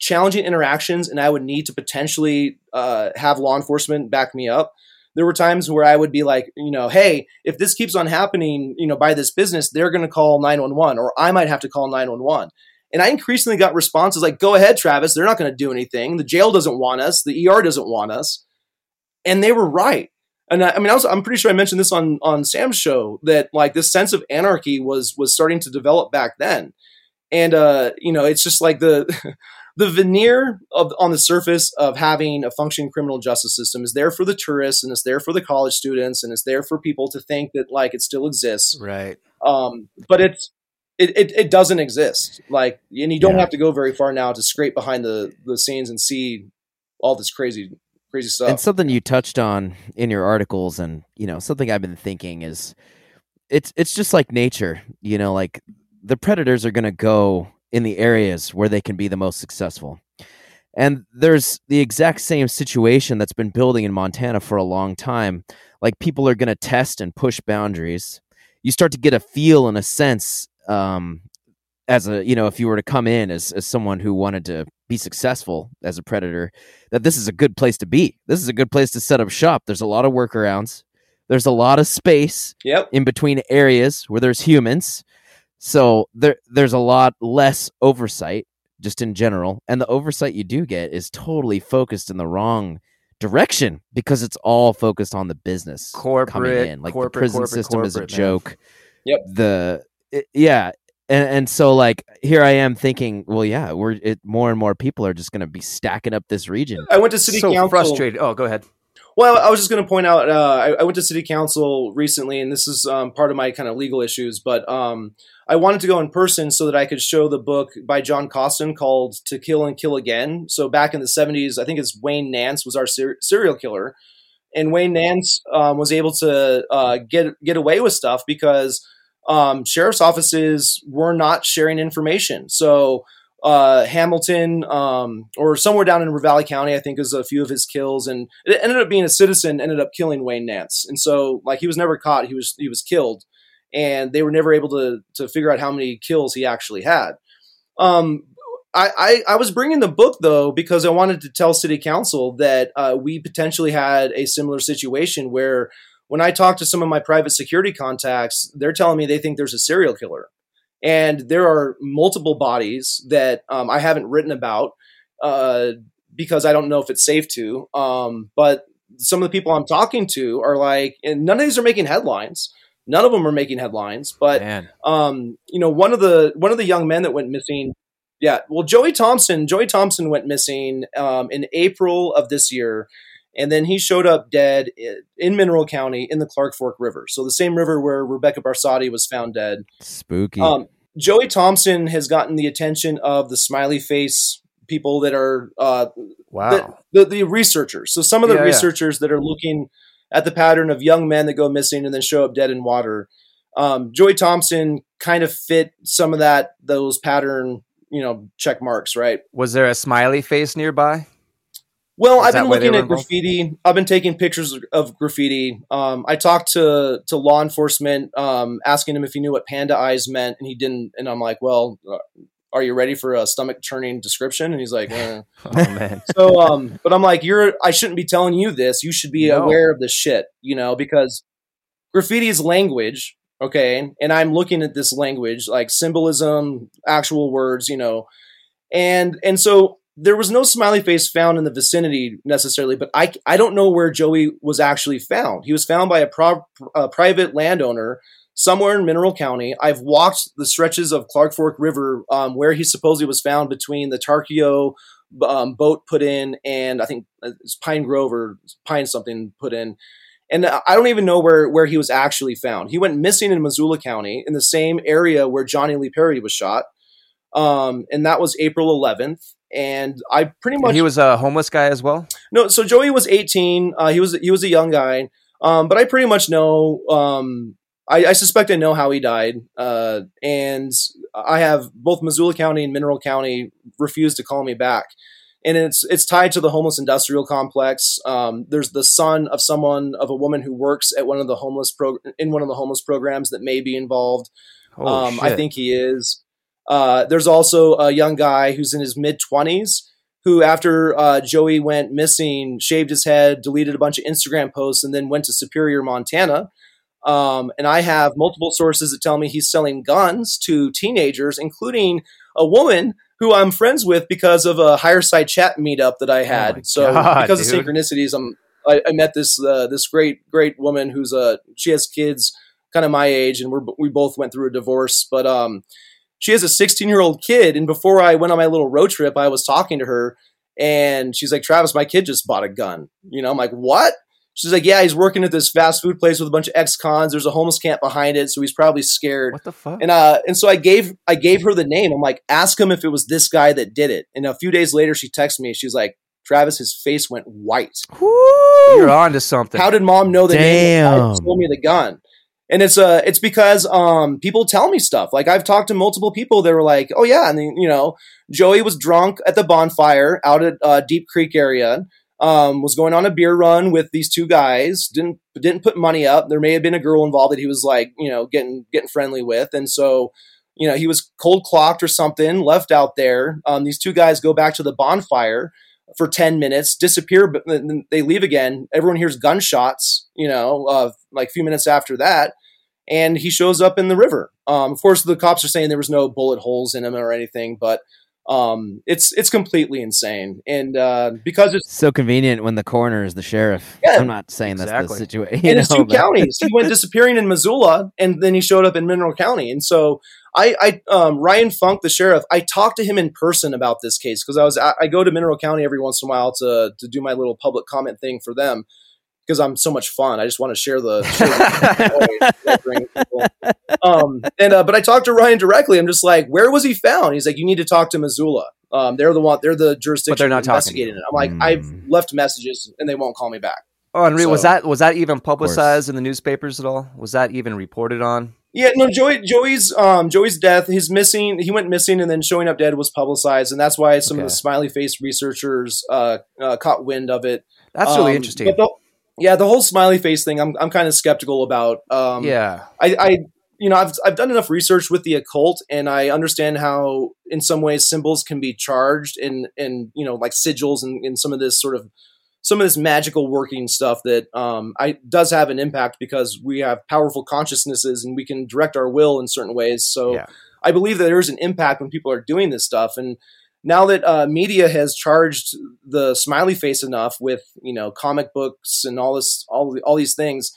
challenging interactions and I would need to potentially uh, have law enforcement back me up. There were times where I would be like, you know, hey, if this keeps on happening, you know, by this business, they're going to call 911 or I might have to call 911. And I increasingly got responses like, go ahead, Travis, they're not going to do anything. The jail doesn't want us, the ER doesn't want us. And they were right. And I, I mean, I I'm pretty sure I mentioned this on, on Sam's show that like this sense of anarchy was, was starting to develop back then. And, uh, you know, it's just like the, the veneer of, on the surface of having a functioning criminal justice system is there for the tourists and it's there for the college students and it's there for people to think that like it still exists. Right. Um, but it's it, it, it doesn't exist. Like, and you don't Yeah. have to go very far now to scrape behind the the scenes and see all this crazy crazy stuff. And something you touched on in your articles, and you know, something I've been thinking is, it's it's just like nature. You know, like the predators are going to go in the areas where they can be the most successful. And there's the exact same situation that's been building in Montana for a long time. Like people are going to test and push boundaries. You start to get a feel and a sense um, as a you know if you were to come in as, as someone who wanted to be successful as a predator that this is a good place to be this is a good place to set up shop there's a lot of workarounds there's a lot of space yep. in between areas where there's humans so there there's a lot less oversight just in general and the oversight you do get is totally focused in the wrong direction because it's all focused on the business coming Corporate, in like corporate, the prison corporate, system is a corporate, man. joke Yep. the it- yeah and and so like here i am thinking well yeah we're it, more and more people are just going to be stacking up this region I went to city so council. frustrated. Oh, go ahead. Well, I was just going to point out. Uh, I, I went to city council recently, and this is um, part of my kind of legal issues. But um, I wanted to go in person so that I could show the book by John Coston called "To Kill and Kill Again." So back in the '70s, I think it's Wayne Nance was our ser- serial killer, and Wayne Nance um, was able to uh, get get away with stuff because um, sheriff's offices were not sharing information. So uh, Hamilton um, or somewhere down in Ravalli County, I think, is a few of his kills, and it ended up being a citizen ended up killing Wayne Nance, and so like he was never caught, he was he was killed, and they were never able to to figure out how many kills he actually had. Um, I, I, I was bringing the book though because I wanted to tell city council that uh, we potentially had a similar situation where when I talk to some of my private security contacts, they're telling me they think there's a serial killer, and there are multiple bodies that um, I haven't written about uh, because I don't know if it's safe to. Um, but some of the people I'm talking to are like, and none of these are making headlines. None of them are making headlines, but Man. um, you know, one of the one of the young men that went missing. Yeah, well, Joey Thompson. Joey Thompson went missing um, in April of this year, and then he showed up dead in Mineral County in the Clark Fork River. So the same river where Rebecca Barsotti was found dead. spooky Um, Joey Thompson has gotten the attention of the smiley face people that are uh, Wow. the, the researchers. So some of the Yeah, yeah. researchers that are looking at the pattern of young men that go missing and then show up dead in water. Um, Joey Thompson kind of fit some of that those pattern you know check marks right. Was there a smiley face nearby? Well, Is I've been looking at involved? graffiti. I've been taking pictures of graffiti. Um, I talked to to law enforcement, um, asking him if he knew what panda eyes meant, and he didn't. And I'm like, well, uh, are you ready for a stomach churning description? And he's like, eh. Oh man. so um, but I'm like, you're I shouldn't be telling you this. You should be No. aware of this shit, you know, because graffiti is language, okay? And I'm looking at this language, like symbolism, actual words, you know, and and so there was no smiley face found in the vicinity necessarily, but I I don't know where Joey was actually found. He was found by a, pro, a private landowner somewhere in Mineral County. I've walked the stretches of Clark Fork River um, where he supposedly was found between the Tarkio um, boat put in and I think it's Pine Grove or Pine something put in. And I don't even know where, where he was actually found. He went missing in Missoula County in the same area where Johnny Lee Perry was shot. Um, and that was April 11th. And I pretty much he was a homeless guy as well. no, so Joey was 18. Uh, he was he was a young guy, um, but I pretty much know. Um, I, I suspect I know how he died, uh, and I have both Missoula County and Mineral County refused to call me back, and it's it's tied to the homeless industrial complex. Um, there's the son of someone of a woman who works at one of the homeless pro- in one of the homeless programs that may be involved. Um, I think he is. Uh, there's also a young guy who's in his mid 20s who, after uh, Joey went missing, shaved his head, deleted a bunch of Instagram posts, and then went to Superior, Montana. Um, and I have multiple sources that tell me he's selling guns to teenagers, including a woman who I'm friends with because of a Higherside Chat meetup that I had. Oh so God, because dude. of synchronicities, I'm I, I met this uh, this great great woman who's uh she has kids kind of my age, and we're we both went through a divorce, but um she has a 16 year old kid, and before I went on my little road trip, I was talking to her, and she's like, "Travis, my kid just bought a gun." You know, I'm like, "What?" She's like, "Yeah, he's working at this fast food place with a bunch of ex-cons. There's a homeless camp behind it, so he's probably scared." What the fuck? And uh, and so I gave I gave her the name. I'm like, ask him if it was this guy that did it. And a few days later, she texted me. She's like, Travis, his face went white. You're on to something. How did mom know the name? of the guy Damn. Sold me the gun. And it's uh it's because um people tell me stuff. Like I've talked to multiple people that were like, oh yeah, and then, you know, Joey was drunk at the bonfire out at uh, Deep Creek area. Um, was going on a beer run with these two guys. Didn't didn't put money up. There may have been a girl involved that he was like, you know, getting getting friendly with, and so you know he was cold clocked or something, left out there. Um, these two guys go back to the bonfire for 10 minutes, disappear, but then they leave again. Everyone hears gunshots, you know, uh, like a few minutes after that. And he shows up in the river. Um, of course, the cops are saying there was no bullet holes in him or anything, but um, it's it's completely insane. And uh, because it's So convenient when the coroner is the sheriff. Yeah, I'm not saying that's the situation. in his two but- counties. He went disappearing in Missoula, and then he showed up in Mineral County. And so I, I um, Ryan Funk, the sheriff, I talked to him in person about this case because I was I, I go to Mineral County every once in a while to to do my little public comment thing for them because I'm so much fun. I just want to share the. Share the story, bring people. um, and uh, but I talked to Ryan directly. I'm just like, where was he found? He's like, you need to talk to Missoula. Um, they're the one. They're the jurisdiction. But they're not talking investigating it. I'm like, Mm. I've left messages and they won't call me back. Oh, and re- was that was that even publicized in the newspapers at all? Was that even reported on? Yeah, no, Joey, Joey's um, Joey's death, his missing, he went missing and then showing up dead was publicized, and that's why some of the smiley face researchers uh, uh, caught wind of it. That's really Um, interesting. but the- yeah, the whole smiley face thing, I'm I'm kind of skeptical about. Um, yeah, I, I you know I've I've done enough research with the occult, and I understand how in some ways symbols can be charged and in you know like sigils and in some of this sort of some of this magical working stuff that um, I does have an impact because we have powerful consciousnesses and we can direct our will in certain ways. So Yeah. I believe that there is an impact when people are doing this stuff and. Now that uh, media has charged the smiley face enough with you know comic books and all this all all these things,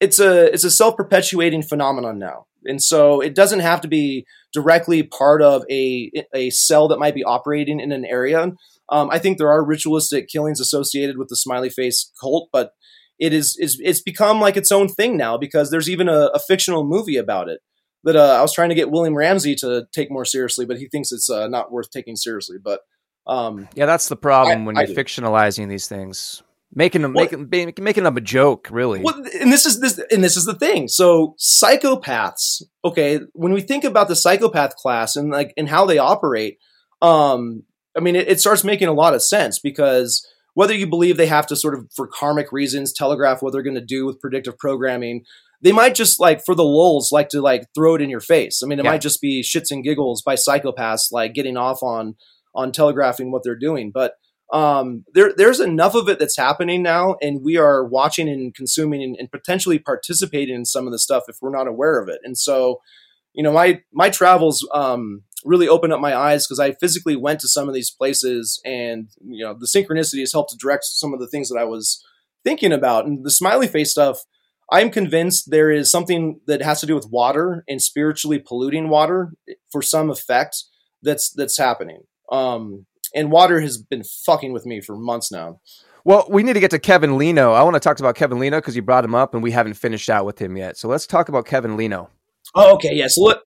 it's a it's a self perpetuating phenomenon now, and so it doesn't have to be directly part of a a cell that might be operating in an area. Um, I think there are ritualistic killings associated with the smiley face cult, but it is is it's become like its own thing now because there's even a, a fictional movie about it that uh, I was trying to get William Ramsey to take more seriously, but he thinks it's uh, not worth taking seriously. But um, yeah, that's the problem I- when you're fictionalizing these things, making them Well- making making them a joke. Really, Well, and this is this, and this is the thing. So psychopaths. Okay, when we think about the psychopath class and like and how they operate, um, I mean, it, it starts making a lot of sense because whether you believe they have to sort of for karmic reasons telegraph what they're going to do with predictive programming, they might just like for the lulls like to like throw it in your face. I mean, it Yeah. might just be shits and giggles by psychopaths like getting off on on telegraphing what they're doing. But um, there there's enough of it that's happening now, and we are watching and consuming and, and potentially participating in some of the stuff if we're not aware of it. And so, you know, my my travels um, really opened up my eyes because I physically went to some of these places, and you know, the synchronicity has helped to direct some of the things that I was thinking about. And the smiley face stuff, I'm convinced there is something that has to do with water and spiritually polluting water for some effect that's that's happening. Um, and water has been fucking with me for months now. Well, we need to get to Kevin Leno. I want to talk about Kevin Leno because you brought him up and we haven't finished out with him yet. So let's talk about Kevin Leno. Oh, okay, yeah. So, let,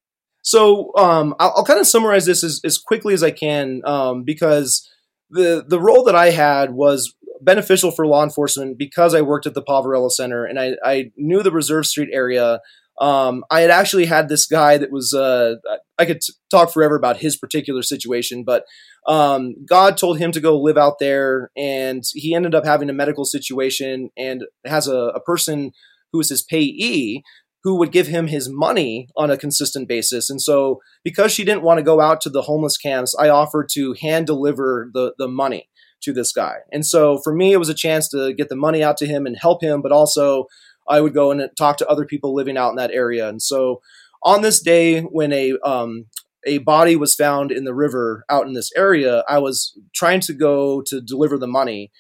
so um, I'll, I'll kind of summarize this as, as quickly as I can um, because the the role that I had was beneficial for law enforcement because I worked at the Poverello Center and I, I knew the Reserve Street area. Um, I had actually had this guy that was uh, I could t- talk forever about his particular situation, but um, God told him to go live out there, and he ended up having a medical situation and has a, a person who is his payee who would give him his money on a consistent basis. And so, because she didn't want to go out to the homeless camps, I offered to hand deliver the, the money to this guy. And so, for me, it was a chance to get the money out to him and help him, but also I would go and talk to other people living out in that area. And so, on this day when a um, a body was found in the river out in this area, I was trying to go to deliver the money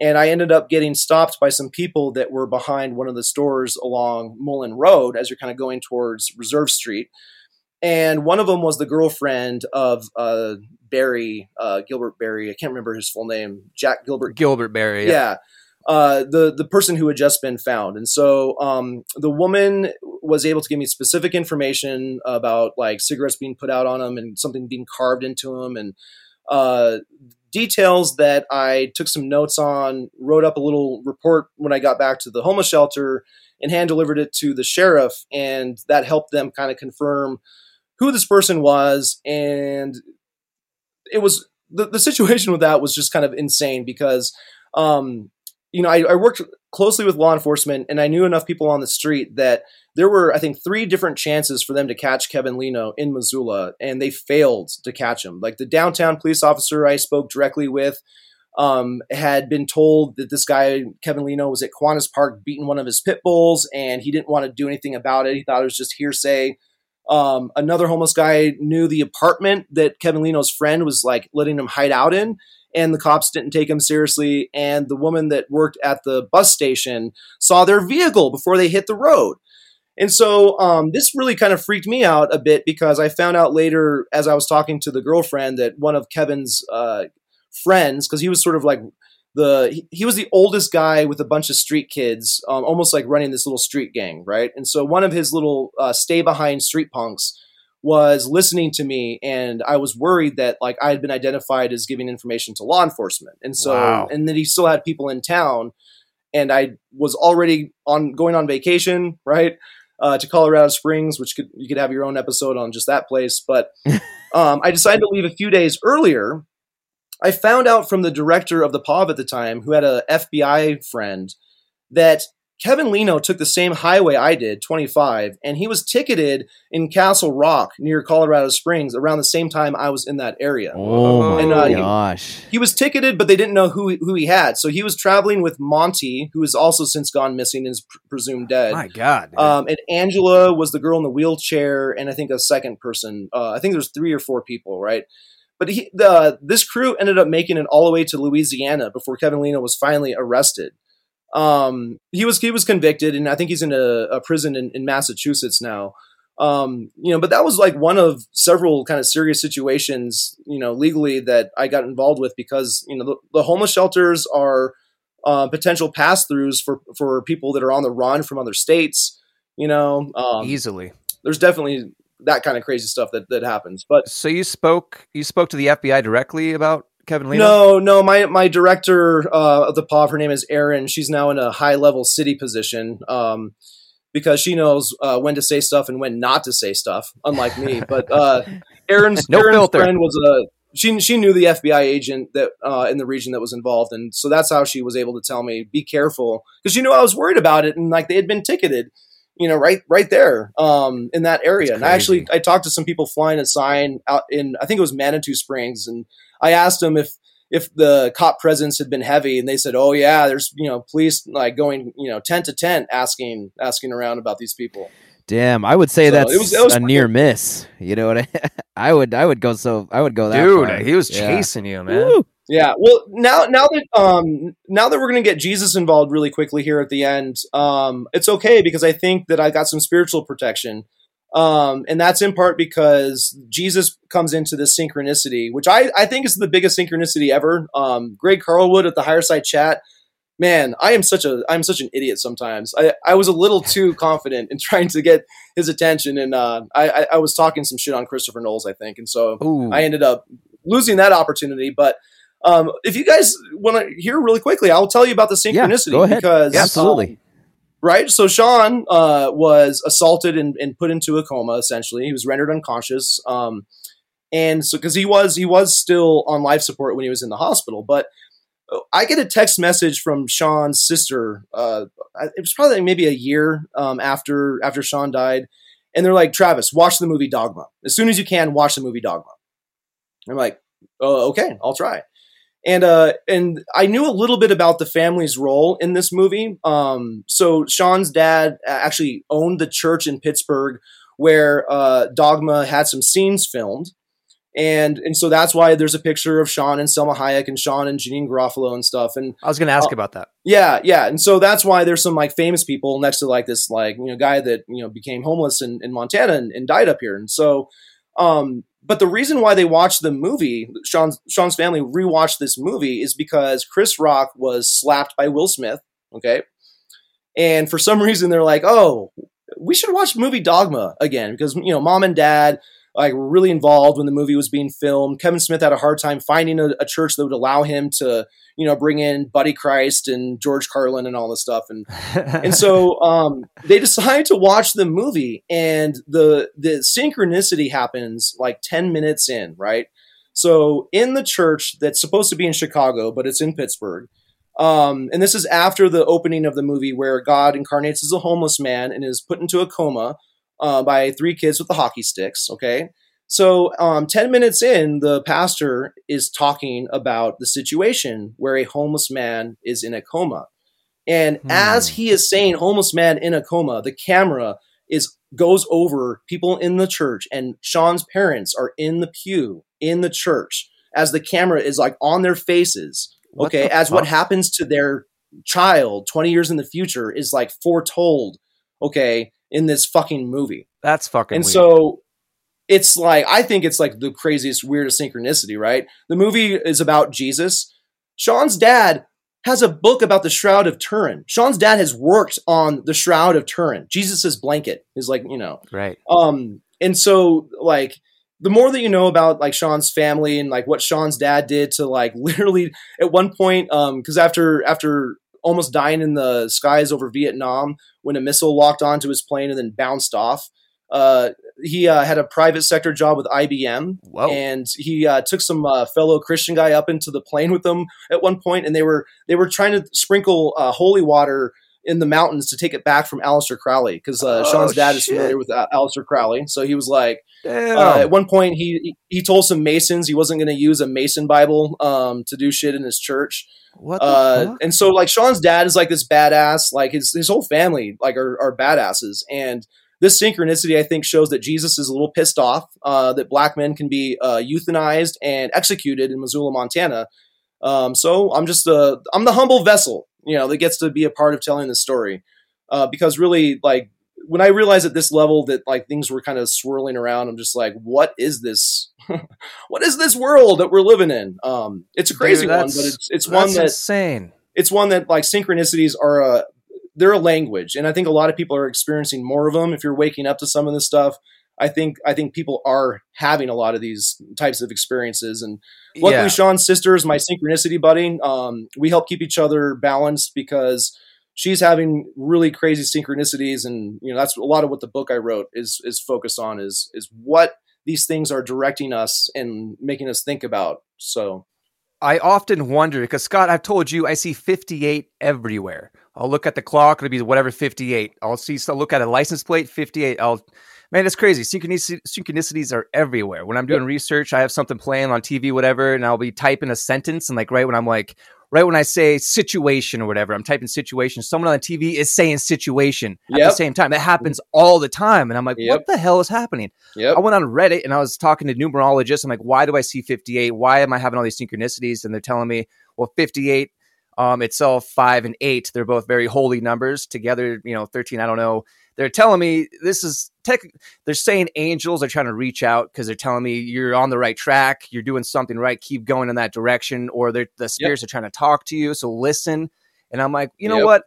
and I ended up getting stopped by some people that were behind one of the stores along Mullan Road as you're kind of going towards Reserve Street. And one of them was the girlfriend of uh, Barry, uh, Gilbert Barry. I can't remember his full name. Jack Gilbert. Gilbert Berry. Yeah. Uh, the the person who had just been found, and so um, the woman was able to give me specific information about like cigarettes being put out on him and something being carved into him, and uh, details that I took some notes on, wrote up a little report when I got back to the homeless shelter, and hand delivered it to the sheriff, and that helped them kind of confirm who this person was, and it was the, the situation with that was just kind of insane because um, you know I, I worked closely with law enforcement and I knew enough people on the street that there were I think three different chances for them to catch Kevin Leno in Missoula and they failed to catch him. Like the downtown police officer I spoke directly with um, had been told that this guy Kevin Leno was at Kiwanis Park beating one of his pit bulls and he didn't want to do anything about it. He thought it was just hearsay. Um, another homeless guy knew the apartment that Kevin Leno's friend was like letting him hide out in, and the cops didn't take him seriously. And the woman that worked at the bus station saw their vehicle before they hit the road. And so um, this really kind of freaked me out a bit because I found out later as I was talking to the girlfriend that one of Kevin's uh, friends, because he was sort of like the he, he was the oldest guy with a bunch of street kids, um, almost like running this little street gang, right? And so one of his little uh, stay behind street punks was listening to me, and I was worried that like I had been identified as giving information to law enforcement, and so Wow. and then he still had people in town, and I was already on going on vacation, right? Uh, to Colorado Springs, which could you could have your own episode on just that place. But um, I decided to leave a few days earlier. I found out from the director of the POV at the time, who had a FBI friend, that Kevin Leno took the same highway I did, 25, and he was ticketed in Castle Rock near Colorado Springs around the same time I was in that area. Oh And, my uh, gosh. He was ticketed, but they didn't know who who he had. So he was traveling with Monty, who has also since gone missing and is pr- presumed dead. My God. Um, and Angela was the girl in the wheelchair, and I think a second person. Uh, I think there's three or four people, right? But he, the this crew ended up making it all the way to Louisiana before Kevin Leno was finally arrested. Um, he was he was convicted, and I think he's in a, a prison in, in Massachusetts now. Um, you know, but that was like one of several kind of serious situations, you know, legally that I got involved with because you know the, the homeless shelters are uh, potential pass throughs for for people that are on the run from other states. You know, um, Easily. there's definitely that kind of crazy stuff that that happens. But So you spoke you spoke to the FBI directly about Kevin Leno? no, no, my my director uh, of the POV, her name is Erin. She's now in a high level city position. Um, because she knows uh, when to say stuff and when not to say stuff, unlike me. But uh, Erin's, No Erin's filter. friend was a she she knew the FBI agent that uh, in the region that was involved, and so that's how she was able to tell me be careful because she knew I was worried about it and like they had been ticketed, you know, right right there um, in that area. And I actually. I talked to some people flying a sign out in I think it was Manitou Springs, and I asked them if if the cop presence had been heavy, and they said, "Oh yeah, there's you know police like going you know tent to tent asking asking around about these people." Damn, I would say So that's it was- it was a pretty- near miss. You know what I? I would, I would go so, I would go that Dude, far. he was Yeah. chasing you, man. Woo. Yeah. Well, now now that um now that we're gonna get Jesus involved really quickly here at the end, um, it's okay because I think that I got some spiritual protection. Um, and that's in part because Jesus comes into this synchronicity, which I, I think is the biggest synchronicity ever. Um, Greg Carlwood at the Higherside Chat, man, I am such a I'm such an idiot sometimes. I, I was a little too confident in trying to get his attention, and uh, I, I I was talking some shit on Christopher Knowles, I think, and so Ooh. I ended up losing that opportunity. But um, if you guys want to hear really quickly, I'll tell you about the synchronicity Yeah, go ahead. because Absolutely. um, right. So Sean uh, was assaulted and, and put into a coma. Essentially, he was rendered unconscious. Um, and so because he was he was still on life support when he was in the hospital, but. uh, I get a text message from Sean's sister. Uh, it was probably maybe a year um, after after Sean died, and they're like, "Travis, watch the movie Dogma as soon as you can. Watch the movie Dogma." I'm like, oh, okay, I'll try. And uh, and I knew a little bit about the family's role in this movie. Um, so Sean's dad actually owned the church in Pittsburgh where uh, Dogma had some scenes filmed. And and so that's why there's a picture of Sean and Salma Hayek and Sean and Janeane Garofalo and stuff. And I was going to ask Oh. about that. yeah, yeah, and so that's why there's some like famous people next to like this like you know guy that you know became homeless in, in Montana and, and died up here, and so, um, but the reason why they watched the movie, Sean's Sean's family rewatched this movie, is because Chris Rock was slapped by Will Smith, okay, and for some reason they're like, oh, we should watch movie Dogma again because you know mom and dad like really involved when the movie was being filmed. Kevin Smith had a hard time finding a, a church that would allow him to you know, bring in Buddy Christ and George Carlin and all this stuff. And and so um, they decide to watch the movie, and the the synchronicity happens like ten minutes in, right? So in the church that's supposed to be in Chicago, but it's in Pittsburgh. Um, and this is after the opening of the movie where God incarnates as a homeless man and is put into a coma uh, by three kids with the hockey sticks. Okay. So, um, 10 minutes in, the pastor is talking about the situation where a homeless man is in a coma. And Hmm. as he is saying homeless man in a coma, the camera is goes over people in the church and Sean's parents are in the pew in the church as the camera is like on their faces. What okay, the as what happens to their child 20 years in the future is like foretold, okay, in this fucking movie. That's fucking And weird. so it's like I think it's like the craziest, weirdest synchronicity, right? The movie is about Jesus. Sean's dad has a book about the Shroud of Turin. Sean's dad has worked on the Shroud of Turin. Jesus's blanket is like, you know. right. Um and so like the more that you know about like Sean's family and like what Sean's dad did to like literally at one point um cuz after after almost dying in the skies over Vietnam when a missile locked onto his plane and then bounced off. Uh he uh, had a private sector job with IBM Whoa. and he uh, took some uh, fellow Christian guy up into the plane with them at one point, and they were they were trying to sprinkle uh, holy water in the mountains to take it back from Aleister Crowley because uh, Oh, Sean's dad is familiar with uh, Aleister Crowley, so he was like, uh, at one point he he told some Masons he wasn't going to use a Mason Bible um, to do shit in his church, what the uh, and so like Sean's dad is like this badass, like his his whole family like are, are badasses, and this synchronicity I think shows that Jesus is a little pissed off uh, that black men can be uh, euthanized and executed in Missoula, Montana. Um, so I'm just a I'm the humble vessel, you know, that gets to be a part of telling this story, uh, because really like when I realized at this level that like things were kind of swirling around, I'm just like, what is this? what is this world that we're living in? Um, it's a crazy Dude, one, but it's it's one That's that insane. it's one that like synchronicities are a they're a language and i think a lot of people are experiencing more of them if you're waking up to some of this stuff i think i think people are having a lot of these types of experiences and luckily yeah. sean's sister is my synchronicity buddy um, we help keep each other balanced because she's having really crazy synchronicities and you know that's a lot of what the book i wrote is is focused on is is what these things are directing us and making us think about so I often wonder because Scott, I've told you I see 58 everywhere. I'll look at the clock. It'll be whatever 58. I'll see. So look at a license plate 58. I'll man, it's crazy. Synchronicity, synchronicities are everywhere. When I'm doing research, I have something playing on TV, whatever, and I'll be typing a sentence, and like right when I'm like, right when I say situation or whatever, I'm typing situation. Someone on the TV is saying situation at Yep. the same time. That happens all the time, and I'm like, Yep. what the hell is happening? Yep. I went on Reddit and I was talking to numerologists. I'm like, why do I see 58? Why am I having all these synchronicities? And they're telling me, well, 58 um, itself, five and eight, they're both very holy numbers together. You know, 13, I don't know. They're telling me this is tech. They're saying angels are trying to reach out because they're telling me you're on the right track. You're doing something right. Keep going in that direction. Or they're, the spirits are trying to talk to you. So listen. And I'm like, you know Yep. what?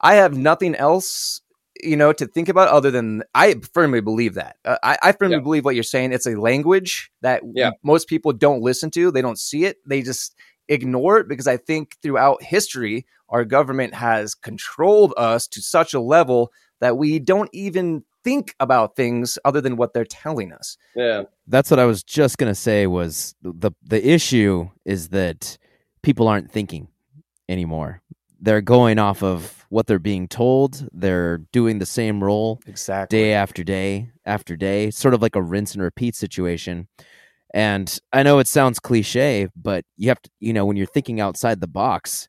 I have nothing else you know to think about other than i firmly believe that uh, I, I firmly Yeah. believe what you're saying it's a language that most people don't listen to they don't see it they just ignore it because i think throughout history our government has controlled us to such a level that we don't even think about things other than what they're telling us Yeah. That's what I was just gonna say. Was the the issue is that people aren't thinking anymore. They're going off of what they're being told. They're doing the same role exactly day after day after day, sort of like a rinse and repeat situation. And I know it sounds cliche, but you have to, you know, when you're thinking outside the box,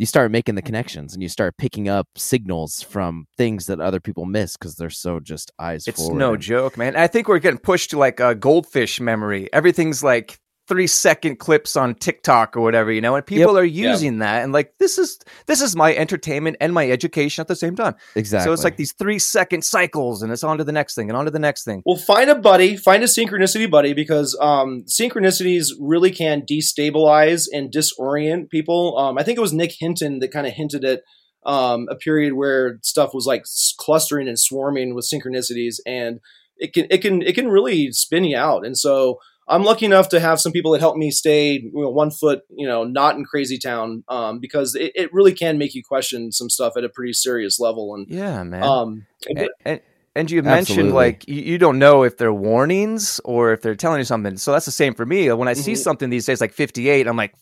you start making the mm-hmm. connections and you start picking up signals from things that other people miss because they're so just eyes it's no and- joke man. I think we're getting pushed to like a goldfish memory. Everything's like three second clips on tiktok or whatever you know and people are Yeah. using that and like this is this is my entertainment and my education at the same time Exactly. so it's like these three second cycles and it's on to the next thing and on to the next thing Well, find a buddy, find a synchronicity buddy, because um, synchronicities really can destabilize and disorient people. Um, I think it was Nick Hinton that kind of hinted at um, a period where stuff was like clustering and swarming with synchronicities, and it can it can it can really spin you out. And so I'm lucky enough to have some people that help me stay you know, one foot, you know, not in crazy town, um, because it, it really can make you question some stuff at a pretty serious level. And yeah man um, and, and, and you mentioned Absolutely. like you, you don't know if they're warnings or if they're telling you something so that's the same for me when i see Mhm. something these days like 58 i'm like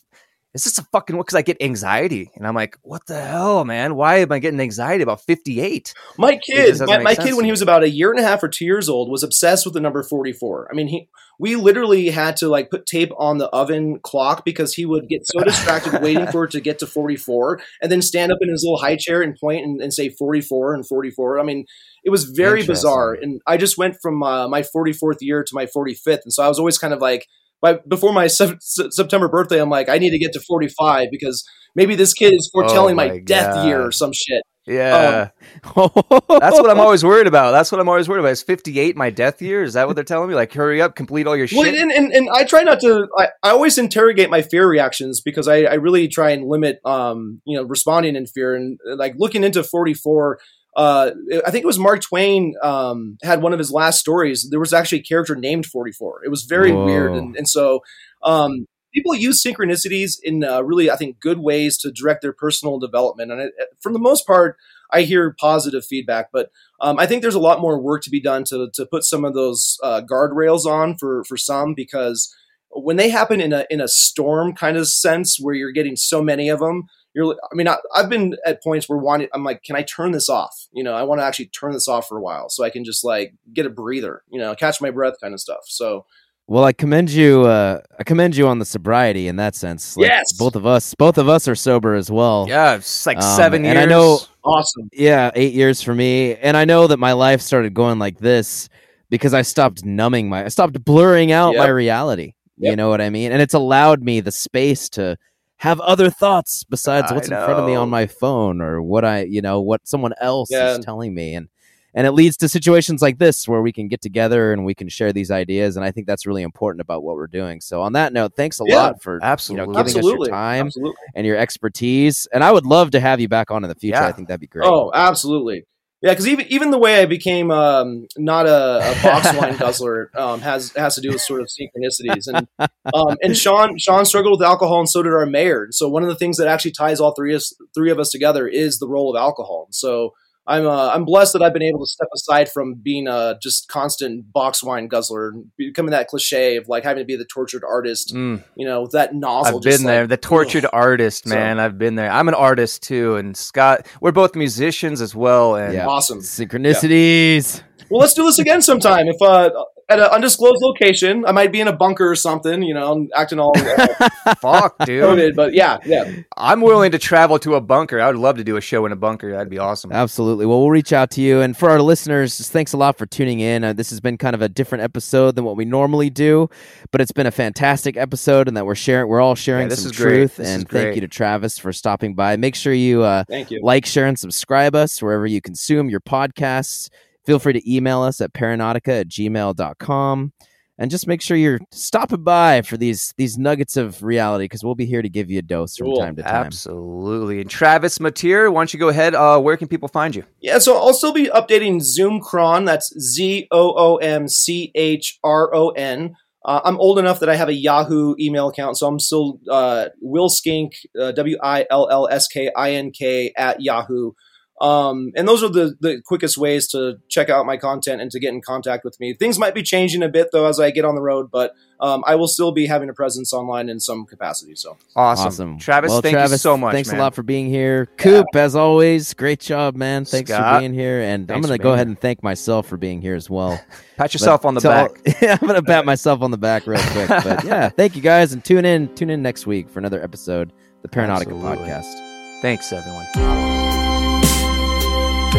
is this a fucking what because i get anxiety and i'm like what the hell man why am i getting anxiety about 58 My kid, my, my kid, when he was about a year and a half or two years old, was obsessed with the number forty-four. I mean, he we literally had to like put tape on the oven clock because he would get so distracted waiting for it to get to forty-four, and then stand up in his little high chair and point and, and say forty-four and forty-four. I mean, it was very bizarre. And I just went from uh, my forty-fourth year to my forty-fifth, and so I was always kind of like. By, before my Se- September birthday, I'm like, I need to get to 45 because maybe this kid is foretelling my, Oh my death year or some shit. yeah that's what i'm always worried about that's what i'm always worried about is 58 my death year is that what they're telling me like hurry up complete all your Well, shit and, and, and I try not to. I, I always interrogate my fear reactions because I, I really try and limit, um, you know, responding in fear and like looking into forty four. Uh, I think it was Mark Twain um, had one of his last stories. There was actually a character named forty four. It was very Whoa. weird, and, and so um, people use synchronicities in uh, really, I think, good ways to direct their personal development. And for the most part, I hear positive feedback, but um, I think there's a lot more work to be done to to put some of those uh, guardrails on for for some because when they happen in a in a storm kind of sense where you're getting so many of them, you're. I mean, I, I've been at points where wanting, I'm like, can I turn this off? You know, I want to actually turn this off for a while so I can just like get a breather. You know, catch my breath, kind of stuff. So Well, I commend you. Uh, I commend you on the sobriety in that sense. Like, Yes! both of us, both of us are sober as well. yeah it's like Um, seven years and I know- awesome. Yeah, eight years for me, and I know that my life started going like this because I stopped numbing my, I stopped blurring out my Yep. reality. You know what I mean? And it's allowed me the space to have other thoughts besides what's in front of me on my phone or what I, you know, what someone else Yeah. is telling me, and and it leads to situations like this where we can get together and we can share these ideas, and I think that's really important about what we're doing. So on that note, thanks a Yeah, lot for absolutely. you know, giving Absolutely, us your time absolutely. and your expertise, and I would love to have you back on in the future. Yeah. I think that'd be great. Oh, absolutely. Yeah, because even even the way I became um, not a, a box wine guzzler um, has has to do with sort of synchronicities, and um, and Sean Sean struggled with alcohol, and so did our mayor. And so one of the things that actually ties all three of us, three of us together is the role of alcohol. And so I'm uh, I'm blessed that I've been able to step aside from being a just constant box wine guzzler, becoming that cliche of like having to be the tortured artist. Mm. You know that nozzle. I've just been there. The tortured ugh. artist, So- man. I've been there. I'm an artist too, and Scott. We're both musicians as well, and Yeah. Awesome. Synchronicities. Well, let's do this again sometime. If uh, at an undisclosed location, I might be in a bunker or something. You know, acting all uh, fuck, dude. loaded. But yeah, yeah. I'm willing to travel to a bunker. I would love to do a show in a bunker. That'd be awesome. Absolutely. Well, we'll reach out to you. And for our listeners, just thanks a lot for tuning in. Uh, this has been kind of a different episode than what we normally do, but it's been a fantastic episode, and that we're sharing. We're all sharing this some is truth. This is and thank you to Travis for stopping by. Make sure you uh, Thank you. like, share, and subscribe us wherever you consume your podcasts. Feel free to email us at paranaughtica at gmail.com. And just make sure you're stopping by for these these nuggets of reality because we'll be here to give you a dose from Cool. time to time. Absolutely. And Travis Mateer, why don't you go ahead? Uh, where can people find you? Yeah, so I'll still be updating Zoomchron. That's Z O O M C H R O N. Uh, I'm old enough that I have a Yahoo email account, so I'm still uh, Will Skink, uh, W I L L S K I N K at Yahoo. Um, and those are the, the quickest ways to check out my content and to get in contact with me. Things might be changing a bit though as I get on the road, but um, I will still be having a presence online in some capacity. So Awesome. Awesome. Travis, well, thank Travis, you so much. Thanks man. a lot for being here. Coop, as always, great job, man. Thanks Scott, for being here. And I'm going to go ahead here. and thank myself for being here as well. Pat yourself on the to all- back. I'm going to pat myself on the back real quick. But yeah, thank you guys. And tune in, tune in next week for another episode, of the Paranaughtica Absolutely. podcast. Thanks, everyone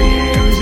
fears.